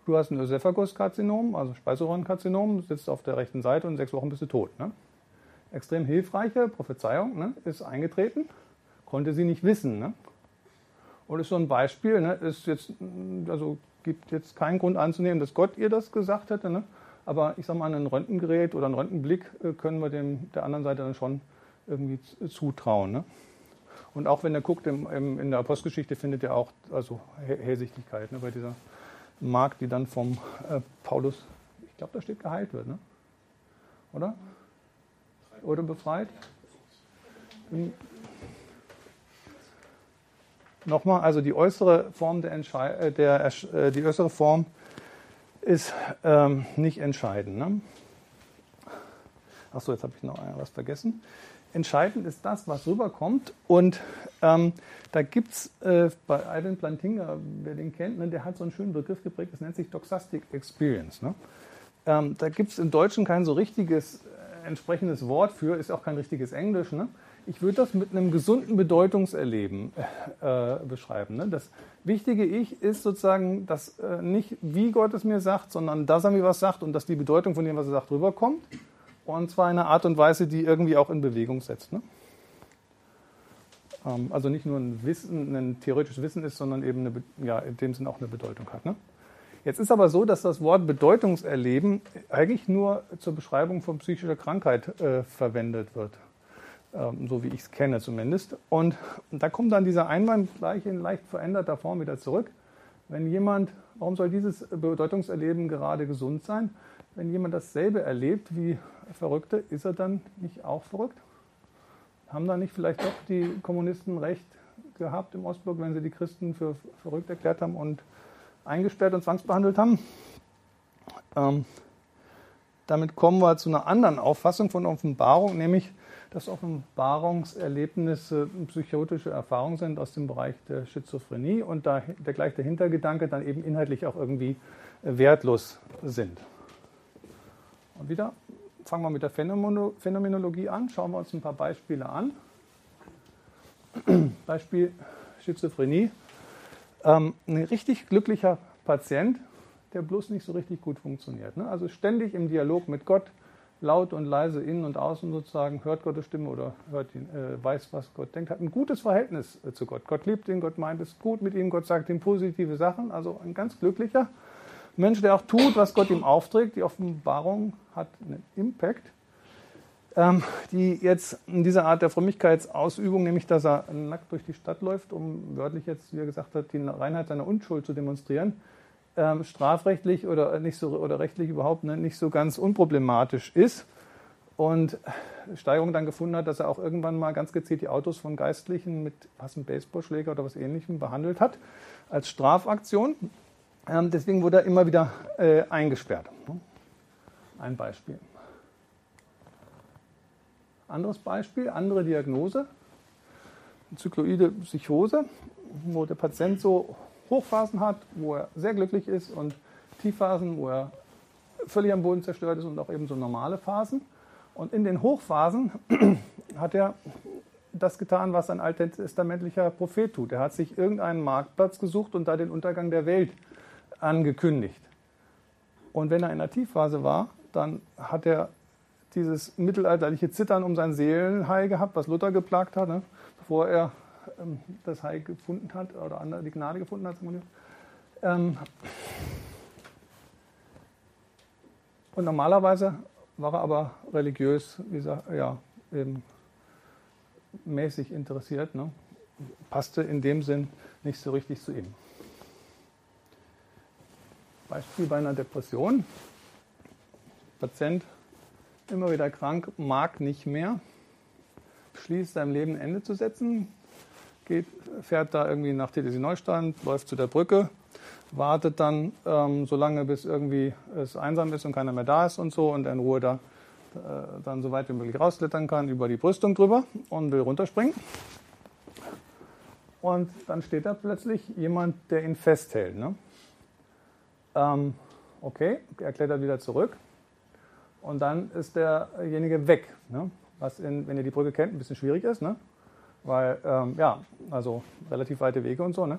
du hast ein Ösophagus-Karzinom, also Speiseröhrenkarzinom, sitzt auf der rechten Seite und in sechs Wochen bist du tot. Ne? extrem hilfreiche Prophezeiung ne, ist eingetreten, konnte sie nicht wissen. Ne? Und ist so ein Beispiel, ne, ist jetzt, also gibt jetzt keinen Grund anzunehmen, dass Gott ihr das gesagt hätte, ne? aber ich sage mal, ein Röntgengerät oder ein Röntgenblick äh, können wir dem, der anderen Seite dann schon irgendwie zutrauen. Ne? Und auch wenn er guckt, im, im, in der Apostelgeschichte findet er auch also Hellsichtigkeit ne, bei dieser Magd, die dann vom äh, Paulus, ich glaube, da steht geheilt wird, ne? oder? Oder befreit? Nochmal, also die äußere Form der, Entschei äh, der äh, die äußere Form ist ähm, nicht entscheidend. Ne? Achso, jetzt habe ich noch was vergessen. Entscheidend ist das, was rüberkommt. Und ähm, da gibt es äh, bei Ivan Plantinga, wer den kennt, ne, der hat so einen schönen Begriff geprägt, das nennt sich Doxastic Experience. Ne? Ähm, da gibt es im Deutschen kein so richtiges äh, entsprechendes Wort für, ist auch kein richtiges Englisch. Ne? Ich würde das mit einem gesunden Bedeutungserleben äh, beschreiben. Ne? Das wichtige Ich ist sozusagen, dass äh, nicht wie Gott es mir sagt, sondern dass er mir was sagt und dass die Bedeutung von dem, was er sagt, rüberkommt. Und zwar in einer Art und Weise, die irgendwie auch in Bewegung setzt. Ne? Ähm, also nicht nur ein Wissen, ein theoretisches Wissen ist, sondern eben eine, ja, in dem Sinn auch eine Bedeutung hat. Ne? Jetzt ist aber so, dass das Wort Bedeutungserleben eigentlich nur zur Beschreibung von psychischer Krankheit äh, verwendet wird. Ähm, so wie ich es kenne zumindest. Und da kommt dann dieser Einwand gleich in leicht veränderter Form wieder zurück. Wenn jemand, warum soll dieses Bedeutungserleben gerade gesund sein? Wenn jemand dasselbe erlebt wie Verrückte, ist er dann nicht auch verrückt? Haben da nicht vielleicht doch die Kommunisten recht gehabt im Ostblock, wenn sie die Christen für verrückt erklärt haben und eingesperrt und zwangsbehandelt haben? Ähm, damit kommen wir zu einer anderen Auffassung von Offenbarung, nämlich dass Offenbarungserlebnisse psychotische Erfahrungen sind aus dem Bereich der Schizophrenie und da der gleich der Hintergedanke dann eben inhaltlich auch irgendwie wertlos sind. Und wieder fangen wir mit der Phänomenologie an, schauen wir uns ein paar Beispiele an. Beispiel Schizophrenie. Ähm, ein richtig glücklicher Patient, der bloß nicht so richtig gut funktioniert. Ne? Also ständig im Dialog mit Gott, laut und leise innen und außen sozusagen, hört Gottes Stimme oder hört ihn, äh, weiß, was Gott denkt, hat ein gutes Verhältnis äh, zu Gott. Gott liebt ihn, Gott meint es gut mit ihm, Gott sagt ihm positive Sachen, also ein ganz glücklicher Mensch, der auch tut, was Gott ihm aufträgt. Die Offenbarung hat einen Impact. Ähm, die jetzt in dieser Art der Frömmigkeitsausübung, nämlich dass er nackt durch die Stadt läuft, um wörtlich jetzt, wie er gesagt hat, die Reinheit seiner Unschuld zu demonstrieren, ähm, strafrechtlich oder nicht so oder rechtlich überhaupt ne, nicht so ganz unproblematisch ist. Und Steigerung dann gefunden hat, dass er auch irgendwann mal ganz gezielt die Autos von Geistlichen mit was einem Baseballschläger oder was ähnlichem behandelt hat als Strafaktion. Ähm, deswegen wurde er immer wieder äh, eingesperrt. Ein Beispiel. Anderes Beispiel, andere Diagnose, Zykloide Psychose, wo der Patient so Hochphasen hat, wo er sehr glücklich ist und Tiefphasen, wo er völlig am Boden zerstört ist und auch eben so normale Phasen. Und in den Hochphasen hat er das getan, was ein alttestamentlicher Prophet tut. Er hat sich irgendeinen Marktplatz gesucht und da den Untergang der Welt angekündigt. Und wenn er in der Tiefphase war, dann hat er dieses mittelalterliche Zittern um sein Seelenheil gehabt, was Luther geplagt hat, ne? bevor er ähm, das Heil gefunden hat oder die Gnade gefunden hat. Ähm, und normalerweise war er aber religiös, wie gesagt, ja, eben mäßig interessiert, ne? passte in dem Sinn nicht so richtig zu ihm. Beispiel bei einer Depression. Patient immer wieder krank, mag nicht mehr, beschließt seinem Leben ein Ende zu setzen, geht, fährt da irgendwie nach TTC Neustand, läuft zu der Brücke, wartet dann ähm, so lange, bis irgendwie es einsam ist und keiner mehr da ist und so und in Ruhe da äh, dann so weit wie möglich rausklettern kann, über die Brüstung drüber und will runterspringen. Und dann steht da plötzlich jemand, der ihn festhält. Ne? Ähm, okay, er klettert wieder zurück und dann ist derjenige weg. Ne? Was, in, wenn ihr die Brücke kennt, ein bisschen schwierig ist. Ne? Weil, ähm, ja, also relativ weite Wege und so, ne?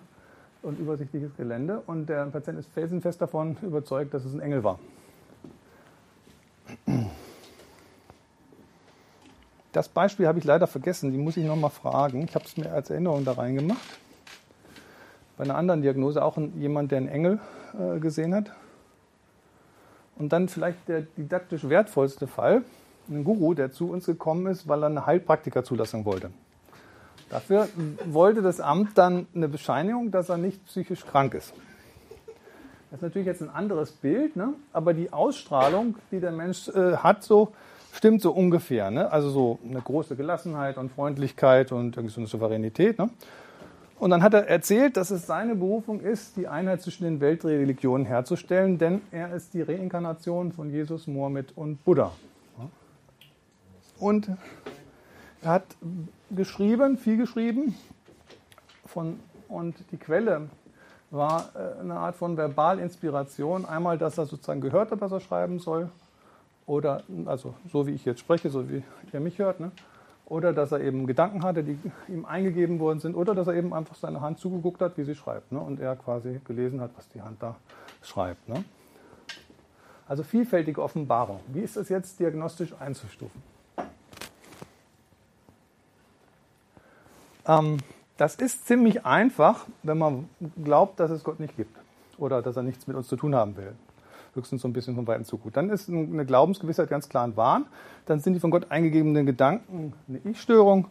Und übersichtliches Gelände. Und der Patient ist felsenfest davon überzeugt, dass es ein Engel war. Das Beispiel habe ich leider vergessen, die muss ich nochmal fragen. Ich habe es mir als Erinnerung da reingemacht. Bei einer anderen Diagnose auch jemand, der einen Engel äh, gesehen hat. Und dann vielleicht der didaktisch wertvollste Fall, ein Guru, der zu uns gekommen ist, weil er eine Heilpraktikerzulassung wollte. Dafür wollte das Amt dann eine Bescheinigung, dass er nicht psychisch krank ist. Das ist natürlich jetzt ein anderes Bild, ne? aber die Ausstrahlung, die der Mensch äh, hat, so stimmt so ungefähr. Ne? Also so eine große Gelassenheit und Freundlichkeit und irgendwie so eine Souveränität. Ne? Und dann hat er erzählt, dass es seine Berufung ist, die Einheit zwischen den Weltreligionen herzustellen, denn er ist die Reinkarnation von Jesus, Mohammed und Buddha. Und er hat geschrieben, viel geschrieben, von, und die Quelle war äh, eine Art von Verbalinspiration. Einmal, dass er sozusagen gehört hat, was er schreiben soll, oder also so wie ich jetzt spreche, so wie ihr mich hört, ne? oder dass er eben Gedanken hatte, die ihm eingegeben worden sind, oder dass er eben einfach seine Hand zugeguckt hat, wie sie schreibt, ne? und er quasi gelesen hat, was die Hand da schreibt. Ne? Also vielfältige Offenbarung. Wie ist das jetzt diagnostisch einzustufen? Ähm, das ist ziemlich einfach, wenn man glaubt, dass es Gott nicht gibt oder dass er nichts mit uns zu tun haben will höchstens so ein bisschen von weitem zu gut. Dann ist eine Glaubensgewissheit ganz klar ein Wahn. Dann sind die von Gott eingegebenen Gedanken eine Ich-Störung.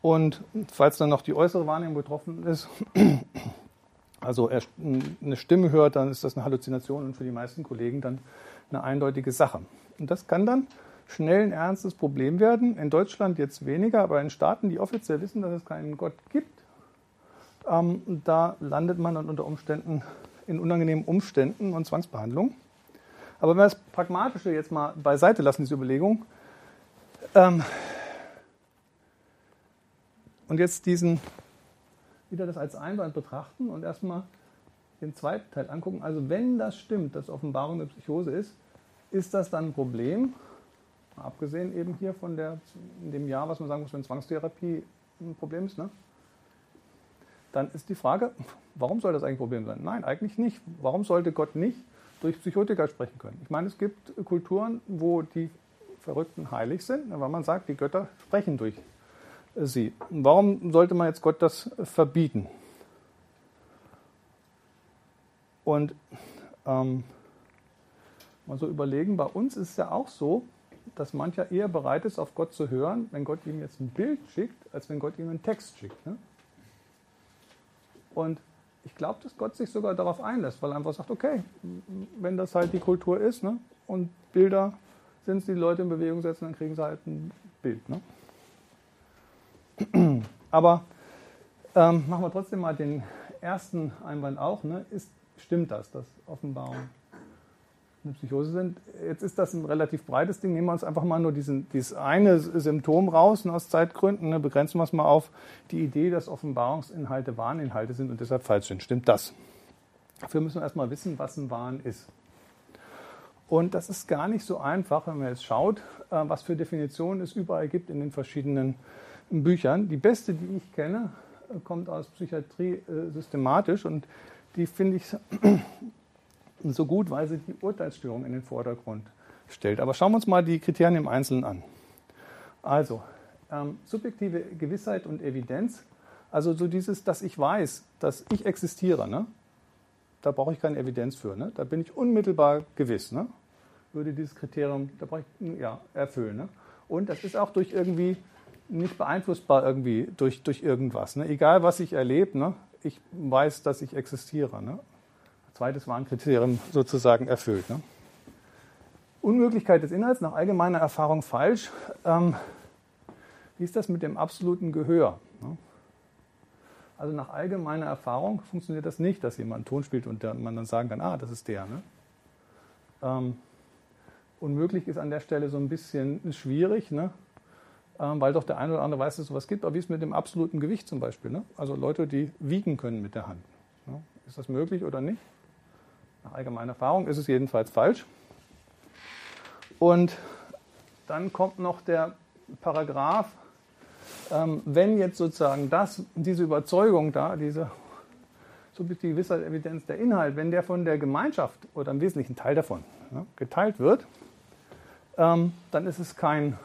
Und falls dann noch die äußere Wahrnehmung betroffen ist, also er eine Stimme hört, dann ist das eine Halluzination und für die meisten Kollegen dann eine eindeutige Sache. Und das kann dann schnell ein ernstes Problem werden. In Deutschland jetzt weniger, aber in Staaten, die offiziell wissen, dass es keinen Gott gibt, ähm, da landet man dann unter Umständen in unangenehmen Umständen und Zwangsbehandlung. Aber wenn wir das Pragmatische jetzt mal beiseite lassen, diese Überlegung, ähm, und jetzt diesen, wieder das als Einwand betrachten und erstmal den zweiten Teil angucken. Also wenn das stimmt, dass Offenbarung eine Psychose ist, ist das dann ein Problem? Abgesehen eben hier von der, dem Jahr, was man sagen muss, wenn Zwangstherapie ein Problem ist, ne? dann ist die Frage, warum soll das eigentlich ein Problem sein? Nein, eigentlich nicht. Warum sollte Gott nicht durch Psychotika sprechen können. Ich meine, es gibt Kulturen, wo die Verrückten heilig sind, weil man sagt, die Götter sprechen durch sie. Warum sollte man jetzt Gott das verbieten? Und ähm, mal so überlegen, bei uns ist es ja auch so, dass mancher eher bereit ist, auf Gott zu hören, wenn Gott ihm jetzt ein Bild schickt, als wenn Gott ihm einen Text schickt. Ne? Und ich glaube, dass Gott sich sogar darauf einlässt, weil er einfach sagt, okay, wenn das halt die Kultur ist ne, und Bilder sind, die Leute in Bewegung setzen, dann kriegen sie halt ein Bild. Ne? Aber ähm, machen wir trotzdem mal den ersten Einwand auch. Ne? Ist, stimmt das, dass Offenbarung eine Psychose sind. Jetzt ist das ein relativ breites Ding. Nehmen wir uns einfach mal nur diesen, dieses eine Symptom raus und aus Zeitgründen ne, begrenzen wir es mal auf die Idee, dass Offenbarungsinhalte Warninhalte sind und deshalb falsch sind. Stimmt das? Dafür müssen wir erstmal wissen, was ein Wahn ist. Und das ist gar nicht so einfach, wenn man jetzt schaut, äh, was für Definitionen es überall gibt in den verschiedenen Büchern. Die beste, die ich kenne, äh, kommt aus Psychiatrie äh, systematisch und die finde ich so gut, weil sie die Urteilsstörung in den Vordergrund stellt. Aber schauen wir uns mal die Kriterien im Einzelnen an. Also, ähm, subjektive Gewissheit und Evidenz, also so dieses, dass ich weiß, dass ich existiere, ne? da brauche ich keine Evidenz für. Ne? Da bin ich unmittelbar gewiss. Ne? Würde dieses Kriterium, da ich, ja, erfüllen. Ne? Und das ist auch durch irgendwie nicht beeinflussbar irgendwie durch, durch irgendwas. Ne? Egal, was ich erlebe, ne? ich weiß, dass ich existiere. Ne? Zweites Warnkriterium sozusagen erfüllt. Ne? Unmöglichkeit des Inhalts nach allgemeiner Erfahrung falsch. Ähm, wie ist das mit dem absoluten Gehör? Ne? Also nach allgemeiner Erfahrung funktioniert das nicht, dass jemand einen Ton spielt und der, man dann sagen kann, ah, das ist der. Ne? Ähm, unmöglich ist an der Stelle so ein bisschen schwierig, ne? ähm, weil doch der eine oder andere weiß, dass es sowas gibt. Aber wie ist es mit dem absoluten Gewicht zum Beispiel? Ne? Also Leute, die wiegen können mit der Hand. Ne? Ist das möglich oder nicht? Nach allgemeiner Erfahrung ist es jedenfalls falsch. Und dann kommt noch der Paragraph, ähm, wenn jetzt sozusagen das, diese Überzeugung da, diese subjektive Evidenz, der Inhalt, wenn der von der Gemeinschaft oder im Wesentlichen Teil davon ja, geteilt wird, ähm, dann ist es kein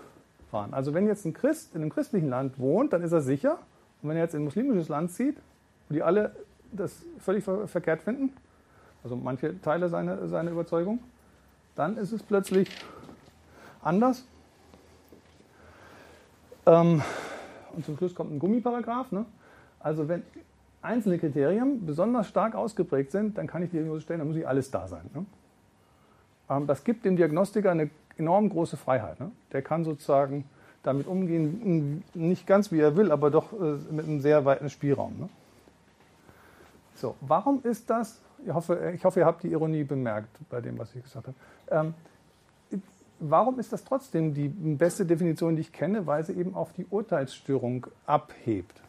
fahren. Also wenn jetzt ein Christ in einem christlichen Land wohnt, dann ist er sicher. Und wenn er jetzt in ein muslimisches Land zieht, wo die alle das völlig ver verkehrt finden, also manche Teile seiner, seiner Überzeugung, dann ist es plötzlich anders. Ähm, und zum Schluss kommt ein Gummiparagraph. Ne? Also wenn einzelne Kriterien besonders stark ausgeprägt sind, dann kann ich die Diagnose stellen, dann muss ich alles da sein. Ne? Ähm, das gibt dem Diagnostiker eine enorm große Freiheit. Ne? Der kann sozusagen damit umgehen, nicht ganz wie er will, aber doch äh, mit einem sehr weiten Spielraum. Ne? So, warum ist das? Ich hoffe, ich hoffe, ihr habt die Ironie bemerkt bei dem, was ich gesagt habe. Ähm, warum ist das trotzdem die beste Definition, die ich kenne, weil sie eben auf die Urteilsstörung abhebt?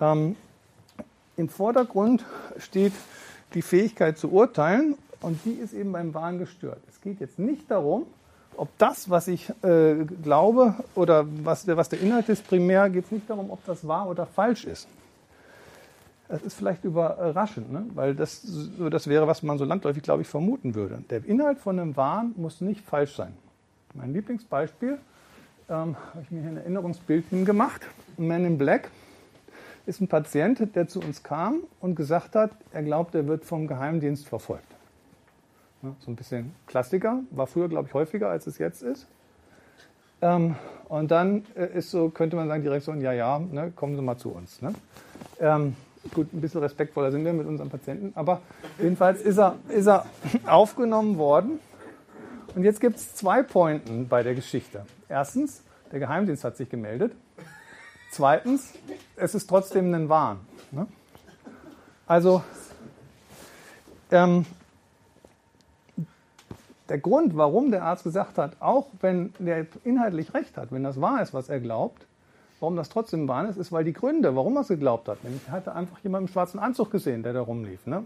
Ähm, Im Vordergrund steht die Fähigkeit zu urteilen und die ist eben beim Wahn gestört. Es geht jetzt nicht darum, ob das, was ich äh, glaube oder was was der Inhalt ist, primär geht es nicht darum, ob das wahr oder falsch ist. Das ist vielleicht überraschend, ne? weil das, das wäre, was man so landläufig, glaube ich, vermuten würde. Der Inhalt von einem Wahn muss nicht falsch sein. Mein Lieblingsbeispiel ähm, habe ich mir hier ein Erinnerungsbild hingemacht. Man in Black ist ein Patient, der zu uns kam und gesagt hat, er glaubt, er wird vom Geheimdienst verfolgt. So ein bisschen Klassiker, war früher, glaube ich, häufiger, als es jetzt ist. Ähm, und dann äh, ist so, könnte man sagen, die Reaktion, ja, ja, ne, kommen Sie mal zu uns. Ne? Ähm, gut, ein bisschen respektvoller sind wir mit unseren Patienten, aber jedenfalls ist er, ist er aufgenommen worden. Und jetzt gibt es zwei Pointen bei der Geschichte. Erstens, der Geheimdienst hat sich gemeldet. Zweitens, es ist trotzdem ein Wahn. Ne? Also, ähm, der Grund, warum der Arzt gesagt hat, auch wenn der inhaltlich recht hat, wenn das wahr ist, was er glaubt, warum das trotzdem wahr ist, ist, weil die Gründe, warum er es geglaubt hat, nämlich er hatte einfach jemanden im schwarzen Anzug gesehen, der da rumlief. Ne?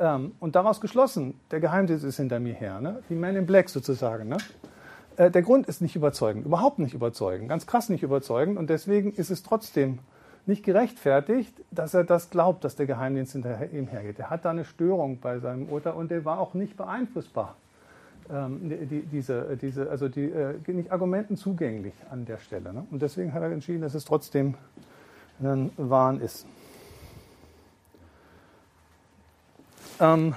Ähm, und daraus geschlossen, der Geheimdienst ist hinter mir her, ne? die Man in Black sozusagen. Ne? Äh, der Grund ist nicht überzeugend, überhaupt nicht überzeugend, ganz krass nicht überzeugend und deswegen ist es trotzdem nicht gerechtfertigt, dass er das glaubt, dass der Geheimdienst hinter ihm hergeht. Er hat da eine Störung bei seinem Urteil und der war auch nicht beeinflussbar die, diese, diese, also die, äh, nicht Argumenten zugänglich an der Stelle. Ne? Und deswegen hat er entschieden, dass es trotzdem ein Wahn ist. Ähm,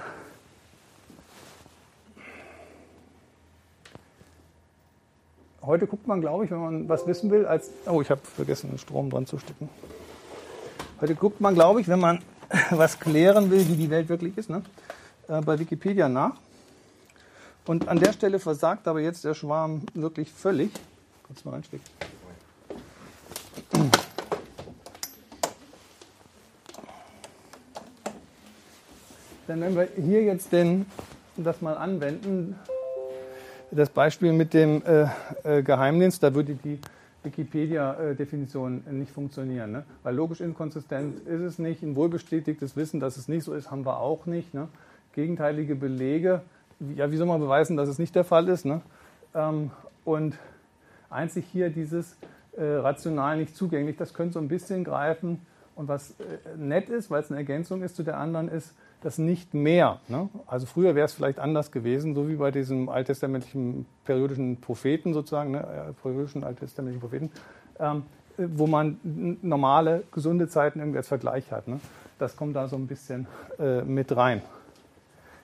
heute guckt man, glaube ich, wenn man was wissen will, als. Oh, ich habe vergessen, den Strom dran zu stecken. Heute guckt man, glaube ich, wenn man was klären will, wie die Welt wirklich ist, ne? Äh, bei Wikipedia nach. Und an der Stelle versagt aber jetzt der Schwarm wirklich völlig. Du mal reinstecken. Denn wenn wir hier jetzt den, das mal anwenden, das Beispiel mit dem äh, äh, Geheimdienst, da würde die Wikipedia-Definition nicht funktionieren. Ne? Weil logisch inkonsistent ist es nicht. Ein wohlbestätigtes Wissen, dass es nicht so ist, haben wir auch nicht. Ne? Gegenteilige Belege ja, wie soll man beweisen, dass es nicht der Fall ist? Ne? Ähm, und einzig hier dieses äh, rational nicht zugänglich, das könnte so ein bisschen greifen. Und was äh, nett ist, weil es eine Ergänzung ist zu der anderen, ist das nicht mehr. Ne? Also früher wäre es vielleicht anders gewesen, so wie bei diesem alttestamentlichen periodischen Propheten sozusagen, ne? Periodischen alttestamentlichen Propheten, ähm, wo man normale, gesunde Zeiten irgendwie als Vergleich hat. Ne? Das kommt da so ein bisschen äh, mit rein.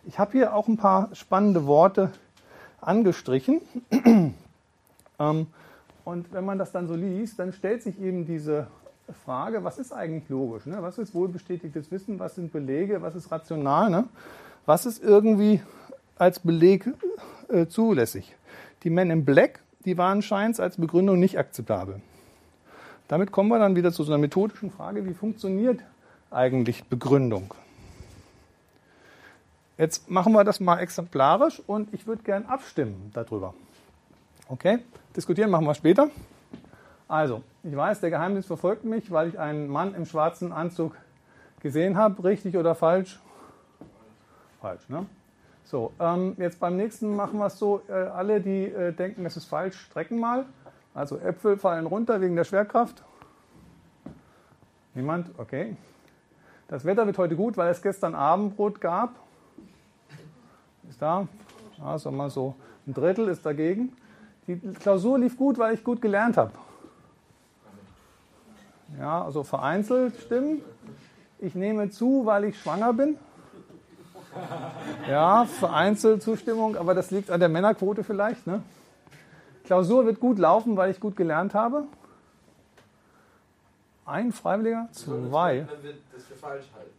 Ich habe hier auch ein paar spannende Worte angestrichen. ähm, und wenn man das dann so liest, dann stellt sich eben diese Frage, was ist eigentlich logisch? Ne? Was ist wohlbestätigtes Wissen? Was sind Belege? Was ist rational? Ne? Was ist irgendwie als Beleg äh, zulässig? Die Men in Black, die waren scheins als Begründung nicht akzeptabel. Damit kommen wir dann wieder zu so einer methodischen Frage, wie funktioniert eigentlich Begründung? Jetzt machen wir das mal exemplarisch und ich würde gern abstimmen darüber. Okay? Diskutieren machen wir später. Also, ich weiß, der Geheimdienst verfolgt mich, weil ich einen Mann im schwarzen Anzug gesehen habe. Richtig oder falsch? Falsch, ne? So, ähm, jetzt beim nächsten machen wir es so: äh, alle, die äh, denken, es ist falsch, strecken mal. Also, Äpfel fallen runter wegen der Schwerkraft. Niemand? Okay. Das Wetter wird heute gut, weil es gestern Abendbrot gab. Ist da? Also mal so ein Drittel ist dagegen. Die Klausur lief gut, weil ich gut gelernt habe. Ja, also vereinzelt stimmen. Ich nehme zu, weil ich schwanger bin. Ja, vereinzelt Zustimmung, aber das liegt an der Männerquote vielleicht. Ne? Klausur wird gut laufen, weil ich gut gelernt habe. Ein Freiwilliger? Zwei.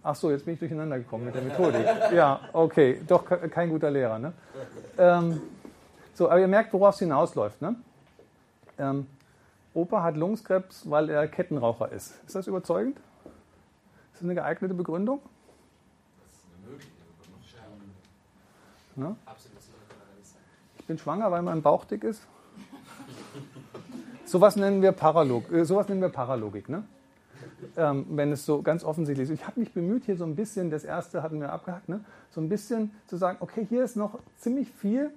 Ach so, jetzt bin ich durcheinander gekommen mit der Methodik. Ja, okay, doch kein guter Lehrer. Ne? Ähm, so, aber ihr merkt, worauf es hinausläuft. Ne? Ähm, Opa hat Lungenkrebs, weil er Kettenraucher ist. Ist das überzeugend? Ist das eine geeignete Begründung? Das ist eine mögliche Begründung. Ne? Ich bin schwanger, weil mein Bauch dick ist. Sowas nennen wir Paralog, äh, sowas nennen wir Paralogik, ne? Ähm, wenn es so ganz offensichtlich ist. Ich habe mich bemüht, hier so ein bisschen, das erste hatten wir abgehakt, ne? so ein bisschen zu sagen, okay, hier ist noch ziemlich viel,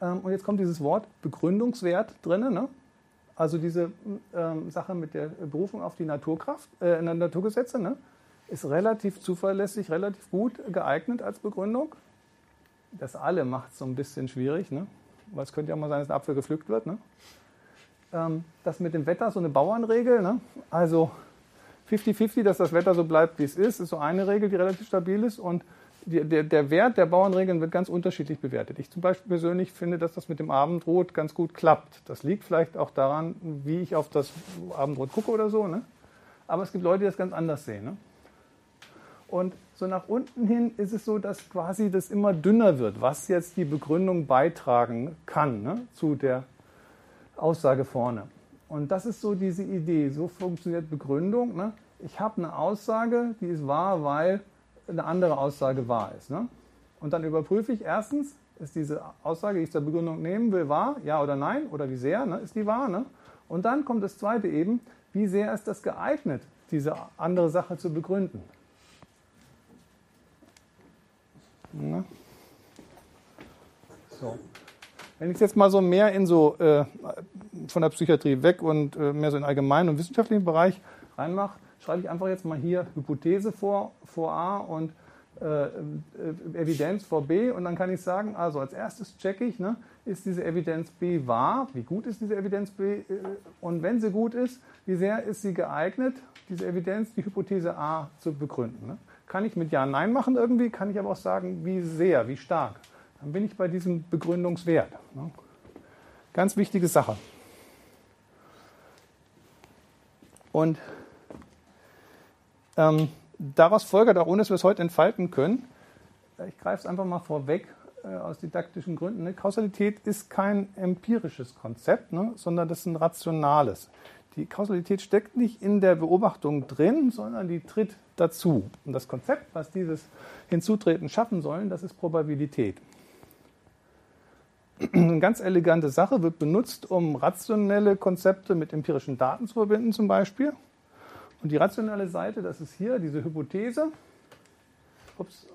ähm, und jetzt kommt dieses Wort Begründungswert drin, ne? also diese ähm, Sache mit der Berufung auf die Naturkraft, äh, Naturgesetze, ne? ist relativ zuverlässig, relativ gut geeignet als Begründung. Das alle macht es so ein bisschen schwierig, ne? weil es könnte ja mal sein, dass ein Apfel gepflückt wird. Ne? Ähm, das mit dem Wetter, so eine Bauernregel, ne? also 50-50, dass das Wetter so bleibt, wie es ist, ist so eine Regel, die relativ stabil ist und die, der, der, Wert der Bauernregeln wird ganz unterschiedlich bewertet. Ich zum Beispiel persönlich finde, dass das mit dem Abendrot ganz gut klappt. Das liegt vielleicht auch daran, wie ich auf das Abendrot gucke oder so. Ne? Aber es gibt Leute, die das ganz anders sehen. Ne? Und so nach unten hin ist es so, dass quasi das immer dünner wird, was jetzt die Begründung beitragen kann ne, zu der Aussage vorne. Und das ist so diese Idee. So funktioniert Begründung. Ne? Ich habe eine Aussage, die ist wahr, weil eine andere Aussage wahr ist. Ne? Und dann überprüfe ich erstens, ist diese Aussage, die ich zur Begründung nehmen will, wahr? Ja oder nein? Oder wie sehr? Ne? Ist die wahr? Ne? Und dann kommt das zweite eben, wie sehr ist das geeignet, diese andere Sache zu begründen? Ne? So. Wenn ich jetzt mal so mehr in so äh, von der Psychiatrie weg und äh, mehr so in den allgemeinen und wissenschaftlichen Bereich reinmache, schreibe ich einfach jetzt mal hier Hypothese vor, vor A und äh, äh, Evidenz vor B und dann kann ich sagen, also als erstes checke ich, ne, ist diese Evidenz B wahr? Wie gut ist diese Evidenz B? Äh, und wenn sie gut ist, wie sehr ist sie geeignet, diese Evidenz, die Hypothese A zu begründen? Ne? Kann ich mit Ja, Nein machen irgendwie, kann ich aber auch sagen, wie sehr, wie stark. Dann bin ich bei diesem Begründungswert. Ne? Ganz wichtige Sache. Und ähm, daraus folgt auch, ohne dass wir es heute entfalten können, ich greife es einfach mal vorweg äh, aus didaktischen Gründen, ne? Kausalität ist kein empirisches Konzept, ne? sondern das ist ein rationales. Die Kausalität steckt nicht in der Beobachtung drin, sondern die tritt dazu. Und das Konzept, was dieses Hinzutreten schaffen soll, das ist Probabilität. Eine ganz elegante Sache wird benutzt, um rationelle Konzepte mit empirischen Daten zu verbinden, zum Beispiel. Und die rationale Seite, das ist hier diese Hypothese. Ups,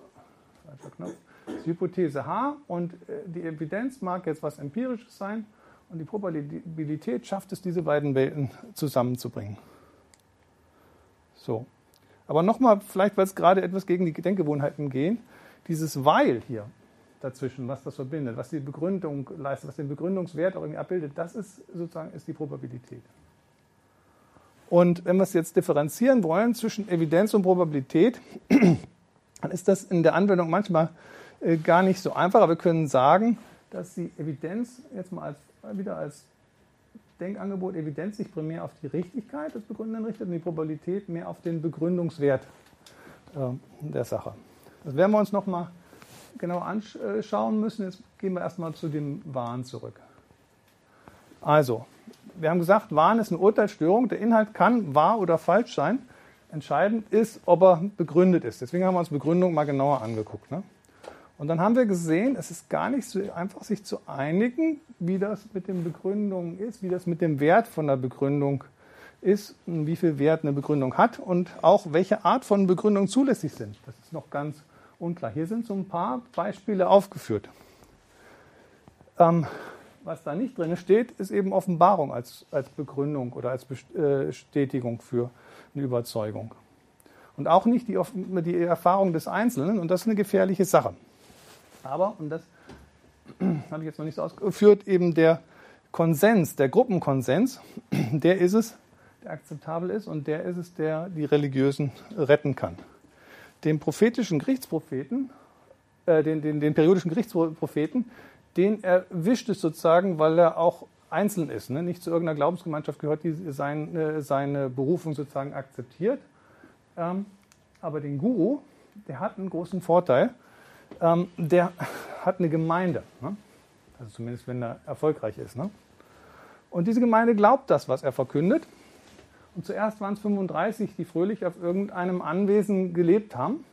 falscher Knopf. Die Hypothese H und äh, die Evidenz mag jetzt was Empirisches sein. Und die Probabilität schafft es, diese beiden Welten zusammenzubringen. So. Aber nochmal, vielleicht, weil es gerade etwas gegen die Denkgewohnheiten geht, dieses Weil hier dazwischen, was das verbindet, was die Begründung leistet, was den Begründungswert auch irgendwie abbildet, das ist sozusagen ist die Probabilität. Und wenn wir es jetzt differenzieren wollen zwischen Evidenz und Probabilität, dann ist das in der Anwendung manchmal äh, gar nicht so einfach. Aber wir können sagen, dass die Evidenz jetzt mal als, wieder als Denkangebot Evidenz sich primär auf die Richtigkeit des Begründenden richtet und die Probabilität mehr auf den Begründungswert äh, der Sache. Das werden wir uns nochmal genau anschauen müssen. Jetzt gehen wir erstmal zu dem Wahn zurück. Also, wir haben gesagt, Wahn ist eine Urteilsstörung. Der Inhalt kann wahr oder falsch sein. Entscheidend ist, ob er begründet ist. Deswegen haben wir uns Begründung mal genauer angeguckt. Ne? Und dann haben wir gesehen, es ist gar nicht so einfach, sich zu einigen, wie das mit den Begründungen ist, wie das mit dem Wert von der Begründung ist, wie viel Wert eine Begründung hat und auch welche Art von Begründung zulässig sind. Das ist noch ganz unklar. Hier sind so ein paar Beispiele aufgeführt. Ähm, was da nicht drin steht, ist eben Offenbarung als, als Begründung oder als äh, Bestätigung für eine Überzeugung. Und auch nicht die, die Erfahrung des Einzelnen. Und das ist eine gefährliche Sache. Aber, und das habe ich jetzt noch nicht so ausgeführt, eben der Konsens, der Gruppenkonsens, der ist es, der akzeptabel ist und der ist es, der die Religiösen retten kann. Den prophetischen Gerichtspropheten, äh, den, den, den periodischen Gerichtspropheten, den erwischt es sozusagen, weil er auch einzeln ist, ne? nicht zu irgendeiner Glaubensgemeinschaft gehört, die sein, äh, seine Berufung sozusagen akzeptiert. Ähm, aber den Guru, der hat einen großen Vorteil. Ähm, der hat eine Gemeinde. Ne? Also zumindest, wenn er erfolgreich ist. Ne? Und diese Gemeinde glaubt das, was er verkündet. Und zuerst waren es 35, die fröhlich auf irgendeinem Anwesen gelebt haben.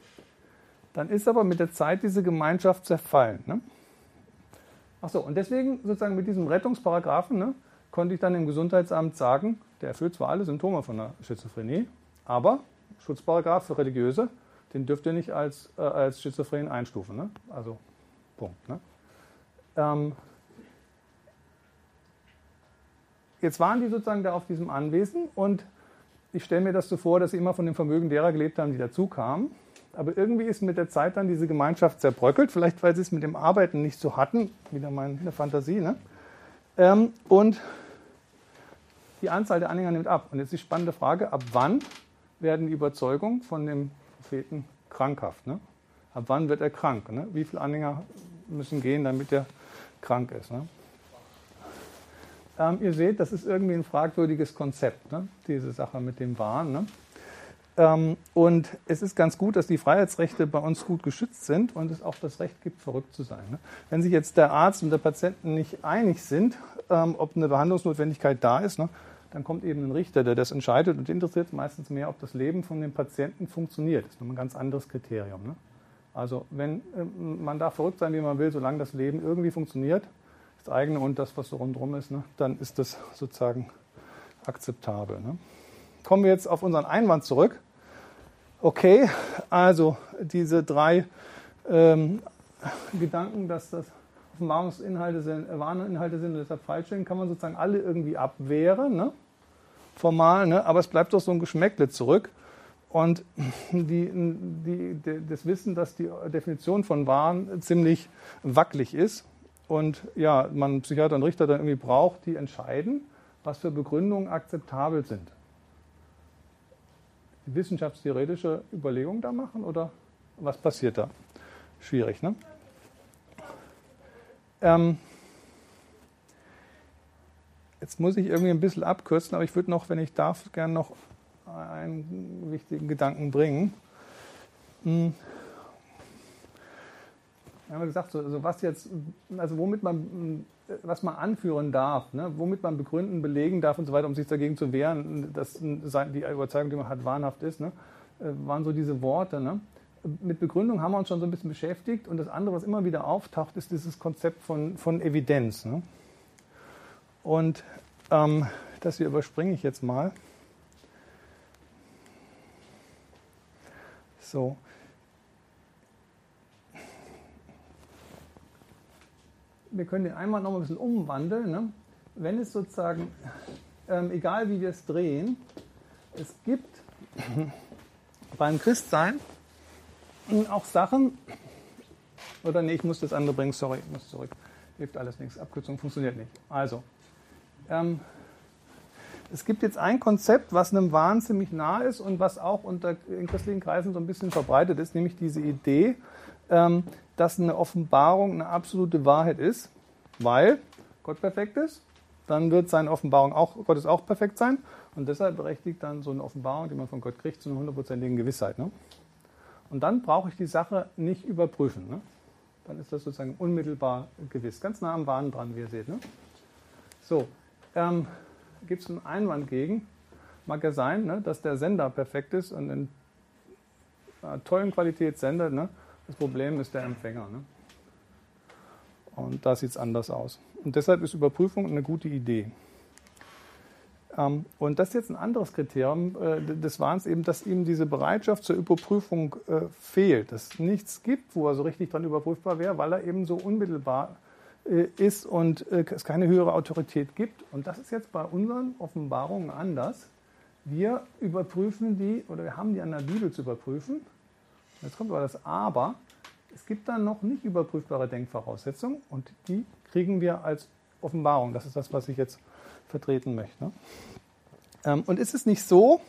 Dann ist aber mit der Zeit diese Gemeinschaft zerfallen. Ne? Achso, und deswegen sozusagen mit diesem Rettungsparagraphen ne, konnte ich dann im Gesundheitsamt sagen, der erfüllt zwar alle Symptome von der Schizophrenie, aber Schutzparagraph für Religiöse, den dürft ihr nicht als, äh, als Schizophren einstufen. Ne? Also, Punkt. Ne? Ähm, jetzt waren die sozusagen da auf diesem Anwesen und ich stelle mir das so vor, dass sie immer von dem Vermögen derer gelebt haben, die dazu kamen. Aber irgendwie ist mit der Zeit dann diese Gemeinschaft zerbröckelt, vielleicht weil sie es mit dem Arbeiten nicht so hatten, wieder meine Fantasie. Ne? Ähm, und die Anzahl der Anhänger nimmt ab. Und jetzt die spannende Frage, ab wann werden die Überzeugungen von dem Propheten krankhaft? Ne? Ab wann wird er krank? Ne? Wie viele Anhänger müssen gehen, damit er krank ist? Ne? Ähm, ihr seht, das ist irgendwie ein fragwürdiges Konzept, ne? diese Sache mit dem Wahn. Ne? Ähm, und es ist ganz gut, dass die Freiheitsrechte bei uns gut geschützt sind und es auch das Recht gibt, verrückt zu sein. Ne? Wenn sich jetzt der Arzt und der Patienten nicht einig sind, ähm, ob eine Behandlungsnotwendigkeit da ist, ne, dann kommt eben ein Richter, der das entscheidet und interessiert meistens mehr, ob das Leben von dem Patienten funktioniert. Das ist ein ganz anderes Kriterium. Ne? Also wenn ähm, man darf verrückt sein, wie man will, solange das Leben irgendwie funktioniert, das eigene und das, was so rundherum ist, ne, dann ist das sozusagen akzeptabel. Ne? Kommen wir jetzt auf unseren Einwand zurück. Okay, also diese drei ähm, Gedanken, dass das Offenbarungsinhalte sind, äh, Warninhalte sind und deshalb falsch sind, kann man sozusagen alle irgendwie abwehren, ne? formal, ne? aber es bleibt doch so ein Geschmäckle zurück. Und die, die, das Wissen, dass die Definition von Waren ziemlich wackelig ist und ja, man Psychiater und Richter dann irgendwie braucht, die entscheiden, was für Begründungen akzeptabel sind wissenschaftstheoretische Überlegungen da machen oder was passiert da? Schwierig, ne? Ähm, jetzt muss ich irgendwie ein bisschen abkürzen, aber ich würde noch, wenn ich darf, gerne noch einen wichtigen Gedanken bringen. Hm. Wir haben gesagt, so, also was jetzt, also womit man was man anführen darf, ne? womit man begründen, belegen darf und so weiter, um sich dagegen zu wehren, dass die Überzeugung, die man hat, wahnhaft ist, ne? Äh, waren so diese Worte. Ne? Mit Begründung haben wir uns schon so ein bisschen beschäftigt und das andere, was immer wieder auftaucht, ist dieses Konzept von, von Evidenz. Ne? Und ähm, das hier überspringe ich jetzt mal. So, wir können den Einwand noch ein bisschen umwandeln. Ne? Wenn es sozusagen, ähm, egal wie wir es drehen, es gibt beim Christsein auch Sachen, oder nee, ich muss das andere bringen, sorry, ich muss zurück. Hilft alles nichts, Abkürzung funktioniert nicht. Also, ähm, es gibt jetzt ein Konzept, was einem Wahn ziemlich nah ist und was auch unter, in christlichen Kreisen so ein bisschen verbreitet ist, nämlich diese Idee, ähm, dass eine Offenbarung eine absolute Wahrheit ist, weil Gott perfekt ist, dann wird seine Offenbarung auch, Gottes auch perfekt sein und deshalb berechtigt dann so eine Offenbarung, die man von Gott kriegt, zu einer hundertprozentigen Gewissheit. Ne? Und dann brauche ich die Sache nicht überprüfen. Ne? Dann ist das sozusagen unmittelbar gewiss. Ganz nah am Wahn dran, wie ihr seht. Ne? So, ähm, gibt es einen Einwand gegen? Mag ja sein, ne, dass der Sender perfekt ist und in einer tollen Qualität sendet. Ne? Das Problem ist der Empfänger. Ne? Und da sieht es anders aus. Und deshalb ist Überprüfung eine gute Idee. Ähm, und das ist jetzt ein anderes Kriterium äh, des Wahns, eben, dass ihm diese Bereitschaft zur Überprüfung äh, fehlt. Dass es nichts gibt, wo er so richtig dran überprüfbar wäre, weil er eben so unmittelbar äh, ist und es keine höhere Autorität gibt. Und das ist jetzt bei unseren Offenbarungen anders. Wir überprüfen die, oder wir haben die an der Bibel zu überprüfen Jetzt kommt aber das Aber. Es gibt dann noch nicht überprüfbare Denkvoraussetzungen und die kriegen wir als Offenbarung. Das ist das, was ich jetzt vertreten möchte. Ähm, und ist es nicht so,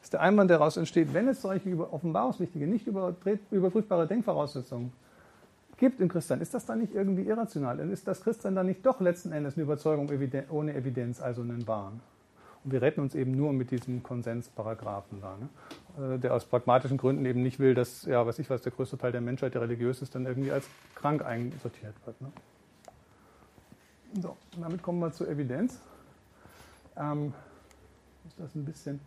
dass der Einwand daraus entsteht, wenn es solche offenbarungswichtige, nicht überprüfbare Denkvoraussetzungen gibt im Christsein, ist das dann nicht irgendwie irrational? Ist das Christsein dann nicht doch letzten Endes eine Überzeugung ohne Evidenz, also einen Wahn? Wir retten uns eben nur mit diesem Konsensparagraphen da, ne? Äh, der aus pragmatischen Gründen eben nicht will, dass, ja, was ich weiß, der größte Teil der Menschheit, der religiös ist, dann irgendwie als krank einsortiert wird. Ne? So, damit kommen wir zur Evidenz. Ähm, muss das ein bisschen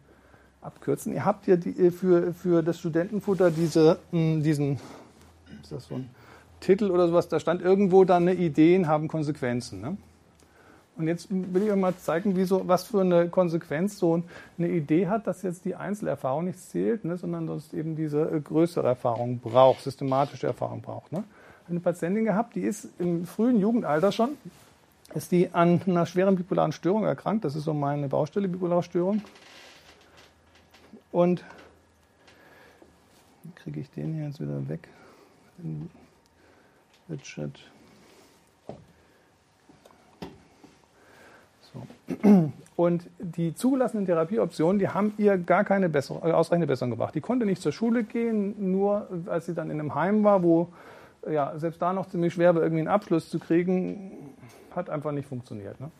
abkürzen. Ihr habt ja die, äh, für, für das Studentenfutter diese, hm, diesen, ist das so ein Titel oder sowas, da stand irgendwo dann eine Ideen haben Konsequenzen. Ne? Und jetzt will ich euch mal zeigen, wie so, was für eine Konsequenz so eine Idee hat, dass jetzt die Einzelerfahrung nicht zählt, ne, sondern es eben diese äh, größere Erfahrung braucht, systematische Erfahrung braucht. Ne? Eine Patientin gehabt, die ist im frühen Jugendalter schon, ist die an einer schweren bipolaren Störung erkrankt. Das ist so meine Baustelle, bipolare Störung. Und kriege ich den hier jetzt wieder weg. Richard. So. Und die zugelassenen Therapieoptionen, die haben ihr gar keine bessere, äh, ausreichende Besserung gebracht. Die konnte nicht zur Schule gehen, nur als sie dann in einem Heim war, wo ja, selbst da noch ziemlich schwer war, irgendwie einen Abschluss zu kriegen, hat einfach nicht funktioniert. Ne?